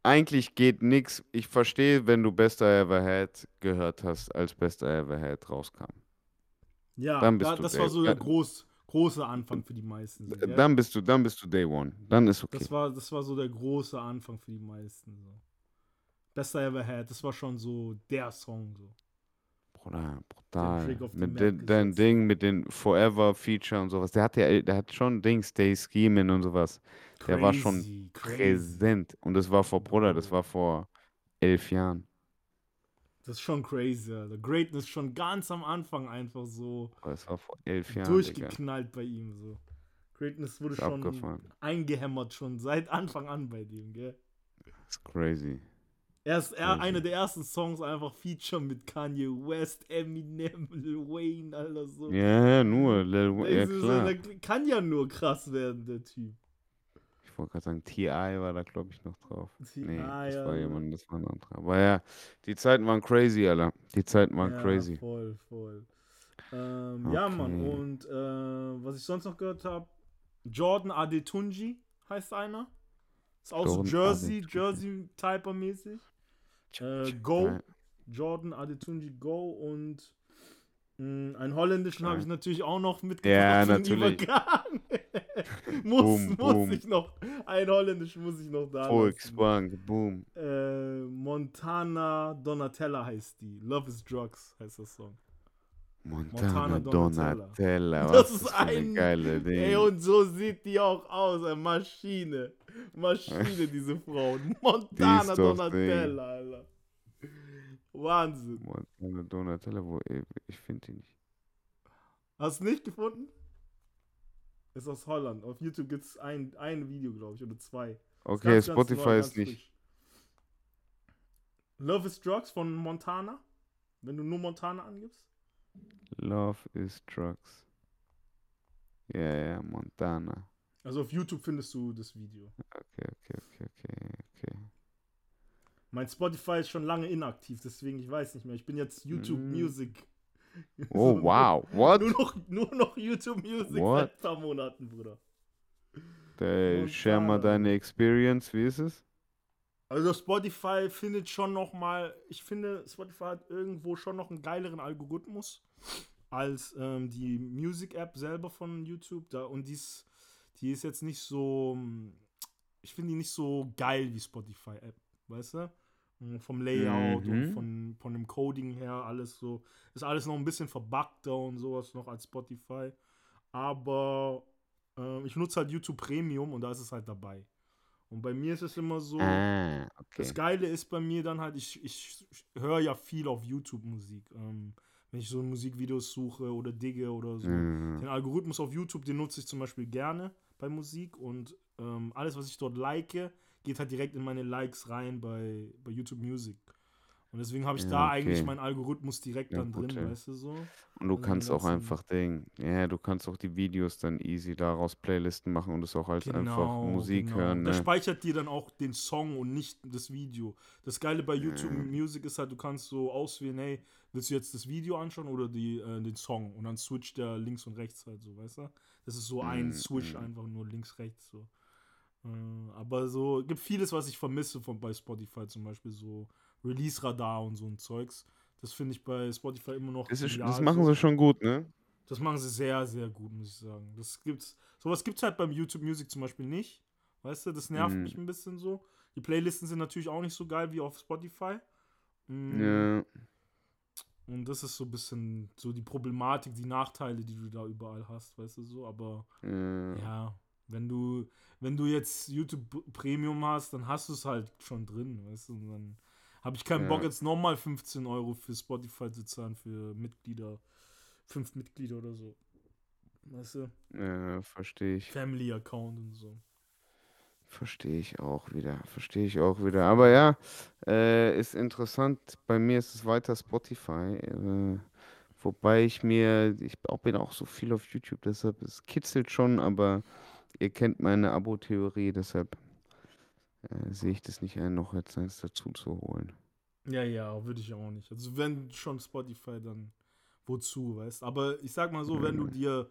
Eigentlich geht nix. Ich verstehe, wenn du Best I Ever Had gehört hast, als Best I Ever Had rauskam. Ja, Dann bist da, du das war so der groß, große Anfang für die meisten. So, gell? Dann bist du, dann bist du Day One. Dann ist okay. Das war, das war so der große Anfang für die meisten. So. Best I Ever Had, das war schon so der Song. So. Bruder, brutal. Mit den, dein. Ding mit den Forever-Feature und sowas. Der hat ja, der hat schon Dings, Stay Scheming und sowas. Der war schon Crazy, crazy. Präsent. Und das war vor, Bruder, das war vor elf Jahren. Das ist schon crazy, Alter. Greatness schon ganz am Anfang einfach so Das war vor elf Jahren, Digga. durchgeknallt bei ihm. So. Greatness wurde schon abgefahren. eingehämmert, schon seit Anfang an bei dem, gell? Das ist crazy. Er ist er, einer der ersten Songs einfach Feature mit Kanye West, Eminem, Lil Wayne, Alter, so. Ja, ja, nur. Lil Wa- Ja, Das klar. kann ja nur krass werden, der Typ. Ich wollte gerade sagen, T.I. war da, glaube ich, noch drauf. Nee, T.I., das war ja. jemand, das war ein anderer. Aber ja, die Zeiten waren crazy, Alter. Die Zeiten waren ja, crazy. Voll, voll. Ähm, Ja, Mann. Okay. Und äh, was ich sonst noch gehört habe, Jordan Adetunji heißt einer. Ist auch so Jersey, Adetunji. Äh, Go, Geil. Jordan Adetunji Go und mh, einen holländischen habe ich natürlich auch noch mitgebracht. Ja, natürlich. Muss, Boom, muss boom. ich noch, einen holländischen muss ich noch da. Volksbank, boom. Äh, Montana Donatella heißt die. Love is Drugs heißt der Song. Montana Montana Donatella. Donatella. Das Was ist ein- geile Ey, Ding. und so sieht die auch aus, eine Maschine. Maschine, diese Frau. Montana doch Donatella, Alter. Wahnsinn. Montana Donatella, wo ich finde die nicht. Hast du nicht gefunden? Ist aus Holland. Auf YouTube gibt es ein, ein Video, glaube ich, oder zwei. Okay, ganz, ganz Spotify neu, ist ganz nicht. frisch. Love is Drugs von Montana. Wenn du nur Montana angibst. Love is Drugs. Ja, ja, Montana. Also auf YouTube findest du das Video. Okay, okay, okay, okay, okay. Mein Spotify ist schon lange inaktiv, deswegen ich weiß nicht mehr. Ich bin jetzt YouTube Mm. Music. Oh, So, wow. What? Nur noch, nur noch YouTube Music What? seit ein paar Monaten, Bruder. Äh, share mal Montana. deine Experience. Wie ist es? Also Spotify findet schon noch mal, ich finde, Spotify hat irgendwo schon noch einen geileren Algorithmus als ähm, die Music-App selber von YouTube. Da, und die ist, die ist jetzt nicht so, hm, ich finde die nicht so geil wie Spotify-App, weißt du? Mm, Vom Layout und Mhm. von, von dem Coding her, alles so. Ist alles noch ein bisschen verbuggter und sowas noch als Spotify. Aber ähm, ich nutze halt YouTube Premium und da ist es halt dabei. Und bei mir ist es immer so, Ah, okay. das Geile ist bei mir dann halt, ich, ich höre ja viel auf YouTube Musik. Ähm, wenn ich so Musikvideos suche oder digge oder so. Mhm. Den Algorithmus auf YouTube, den nutze ich zum Beispiel gerne bei Musik und ähm, alles, was ich dort like, geht halt direkt in meine Likes rein bei, bei YouTube Music. Und deswegen habe ich Ja, da okay. eigentlich meinen Algorithmus direkt Ja, dann gut, drin, ja. weißt du so. Und du also kannst auch einfach Ding. Ja, du kannst auch die Videos dann easy daraus Playlisten machen und es auch als einfach Musik genau. hören. Der Ne? speichert dir dann auch den Song und nicht das Video. Das Geile bei YouTube. Music ist halt, du kannst so auswählen, hey, willst du jetzt das Video anschauen oder die, äh, den Song? Und dann switcht der links und rechts halt so, weißt du? Das ist so ein Mhm, Switch, mhm. einfach nur links, rechts so. Äh, aber so, gibt vieles, was ich vermisse von bei Spotify, zum Beispiel so Release-Radar und so ein Zeugs. Das finde ich bei Spotify immer noch. Das, ist, das machen sie schon gut, ne? Das machen sie sehr, sehr gut, muss ich sagen. Das gibt's, sowas gibt es halt beim YouTube Music zum Beispiel nicht. Weißt du, das nervt Mhm. mich ein bisschen so. Die Playlisten sind natürlich auch nicht so geil wie auf Spotify. Mm, Ja. Und das ist so ein bisschen so die Problematik, die Nachteile, die du da überall hast, weißt du so. Aber ja. ja, wenn du, wenn du jetzt YouTube Premium hast, dann hast du es halt schon drin, weißt du. Und dann habe ich keinen Ja. Bock, jetzt nochmal 15 Euro für Spotify zu zahlen für Mitglieder, fünf Mitglieder oder so. Weißt du? Ja, verstehe ich. Family Account und so. Verstehe ich auch wieder. Verstehe ich auch wieder. Aber ja, äh, ist interessant. Bei mir ist es weiter Spotify. Äh, wobei ich mir, ich bin auch so viel auf YouTube, deshalb es kitzelt schon, aber ihr kennt meine Abo-Theorie, deshalb äh, sehe ich das nicht ein, noch jetzt eins dazu zu holen. Ja, ja, würde ich auch nicht. Also wenn schon Spotify, dann wozu, weißt Aber ich sag mal so, wenn du dir,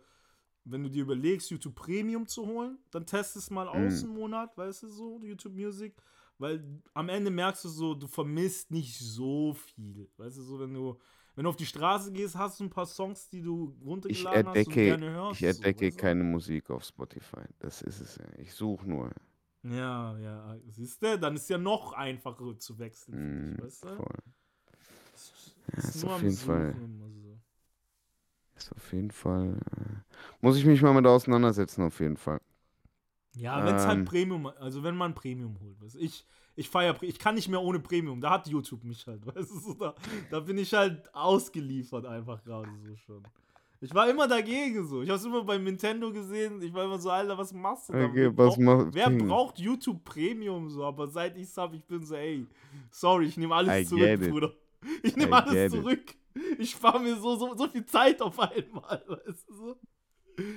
wenn du dir überlegst, YouTube Premium zu holen, dann test es mal aus Mhm. einen Monat, weißt du so, YouTube Music. Weil am Ende merkst du so, du vermisst nicht so viel. Weißt du so, wenn du, wenn du auf die Straße gehst, hast du ein paar Songs, die du Ich runtergeladen hast und entdecke, gerne hörst. ich entdecke so, weißt du? keine Musik auf Spotify. Das ist es ja. Ich suche nur. Ja, ja, siehst du, dann ist ja noch einfacher zu wechseln, Mm, dich, weißt du? voll. Das ist nur auf am jeden Fall- so. Ist auf jeden Fall. Äh, muss ich mich mal mit auseinandersetzen, auf jeden Fall. Ja, wenn es halt Ähm. Premium, also wenn man Premium holt. Weißt, du. ich ich feiere, ich kann nicht mehr ohne Premium. Da hat YouTube mich halt, weißt du, da, da bin ich halt ausgeliefert einfach gerade so schon. Ich war immer dagegen so. Ich habe es immer bei Nintendo gesehen. Ich war immer so, Alter, was machst du da? Okay, Wer was braucht- Wer braucht YouTube Premium so? Aber seit ich es habe, ich bin so, ey, sorry, ich nehme alles I zurück. Bruder. Ich nehme alles get it. zurück. Ich spare mir so, so, so viel Zeit auf einmal, weißt du so?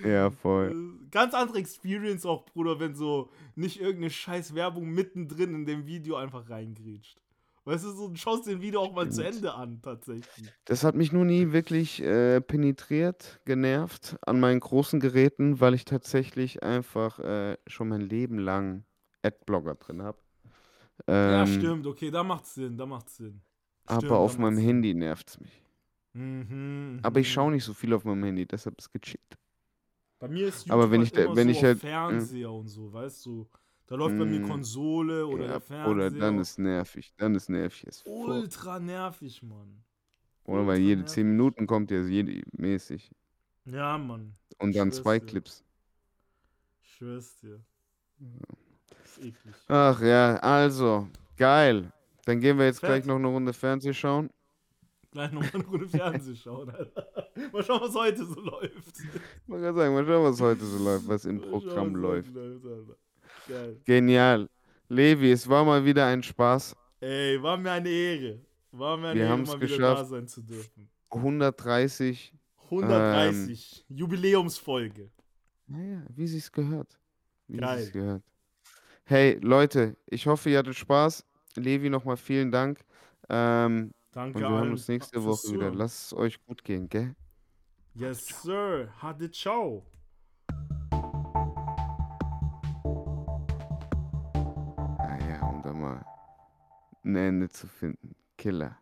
Ja, voll. Äh, Ganz andere Experience auch, Bruder, wenn so nicht irgendeine scheiß Werbung mittendrin in dem Video einfach reingrätscht. Weißt du, so, du schaust den Video auch mal zu Stimmt. Ende an, tatsächlich. Das hat mich nur nie wirklich äh, penetriert, genervt an meinen großen Geräten, weil ich tatsächlich einfach äh, schon mein Leben lang Adblocker drin habe. ja, Ähm, stimmt, okay, da macht's Sinn, da macht's Sinn. Stimmt, aber auf meinem macht's Handy nervt es mich. Sinn. Mhm, Aber ich mhm. schaue nicht so viel auf meinem Handy, deshalb ist gechillt. Bei mir ist YouTube Aber wenn halt ich immer wenn so ich halt- Fernseher und so, weißt du. Da läuft bei mir Mm. Konsole oder Ja, der Fernseher. oder dann ist nervig. Dann ist nervig. Fuck. ultra nervig, Mann. Oder weil Ultra jede 10 nervig. Minuten kommt ja jede, mäßig. Ja, Mann. Und dann zwei dir. Clips. Ich schwör's dir. Das ist eklig. Ach ja, also, geil. Dann gehen wir jetzt gleich Fett. noch eine Runde Fernseh schauen. Gleich nochmal eine Runde Fernsehen schauen, Alter. Mal schauen, was heute so läuft. Man kann sagen, mal schauen, was heute so läuft, was im Mal schauen, Programm was läuft. läuft. Geil. Genial. Levi, es war mal wieder ein Spaß. Ey, war mir eine Ehre. War mir eine Wir Ehre, mal wieder geschafft. da sein zu dürfen. 130. 130. Jubiläumsfolge. Naja, wie sich's gehört. Wie Geil. sich's gehört. Hey, Leute, ich hoffe, ihr hattet Spaß. Levi, nochmal vielen Dank. Ähm, Danke und wir hören uns nächste Woche wieder. Lasst es euch gut gehen, gell? Yes, sir. Hatte ciao. Ein Ende zu finden. Killer.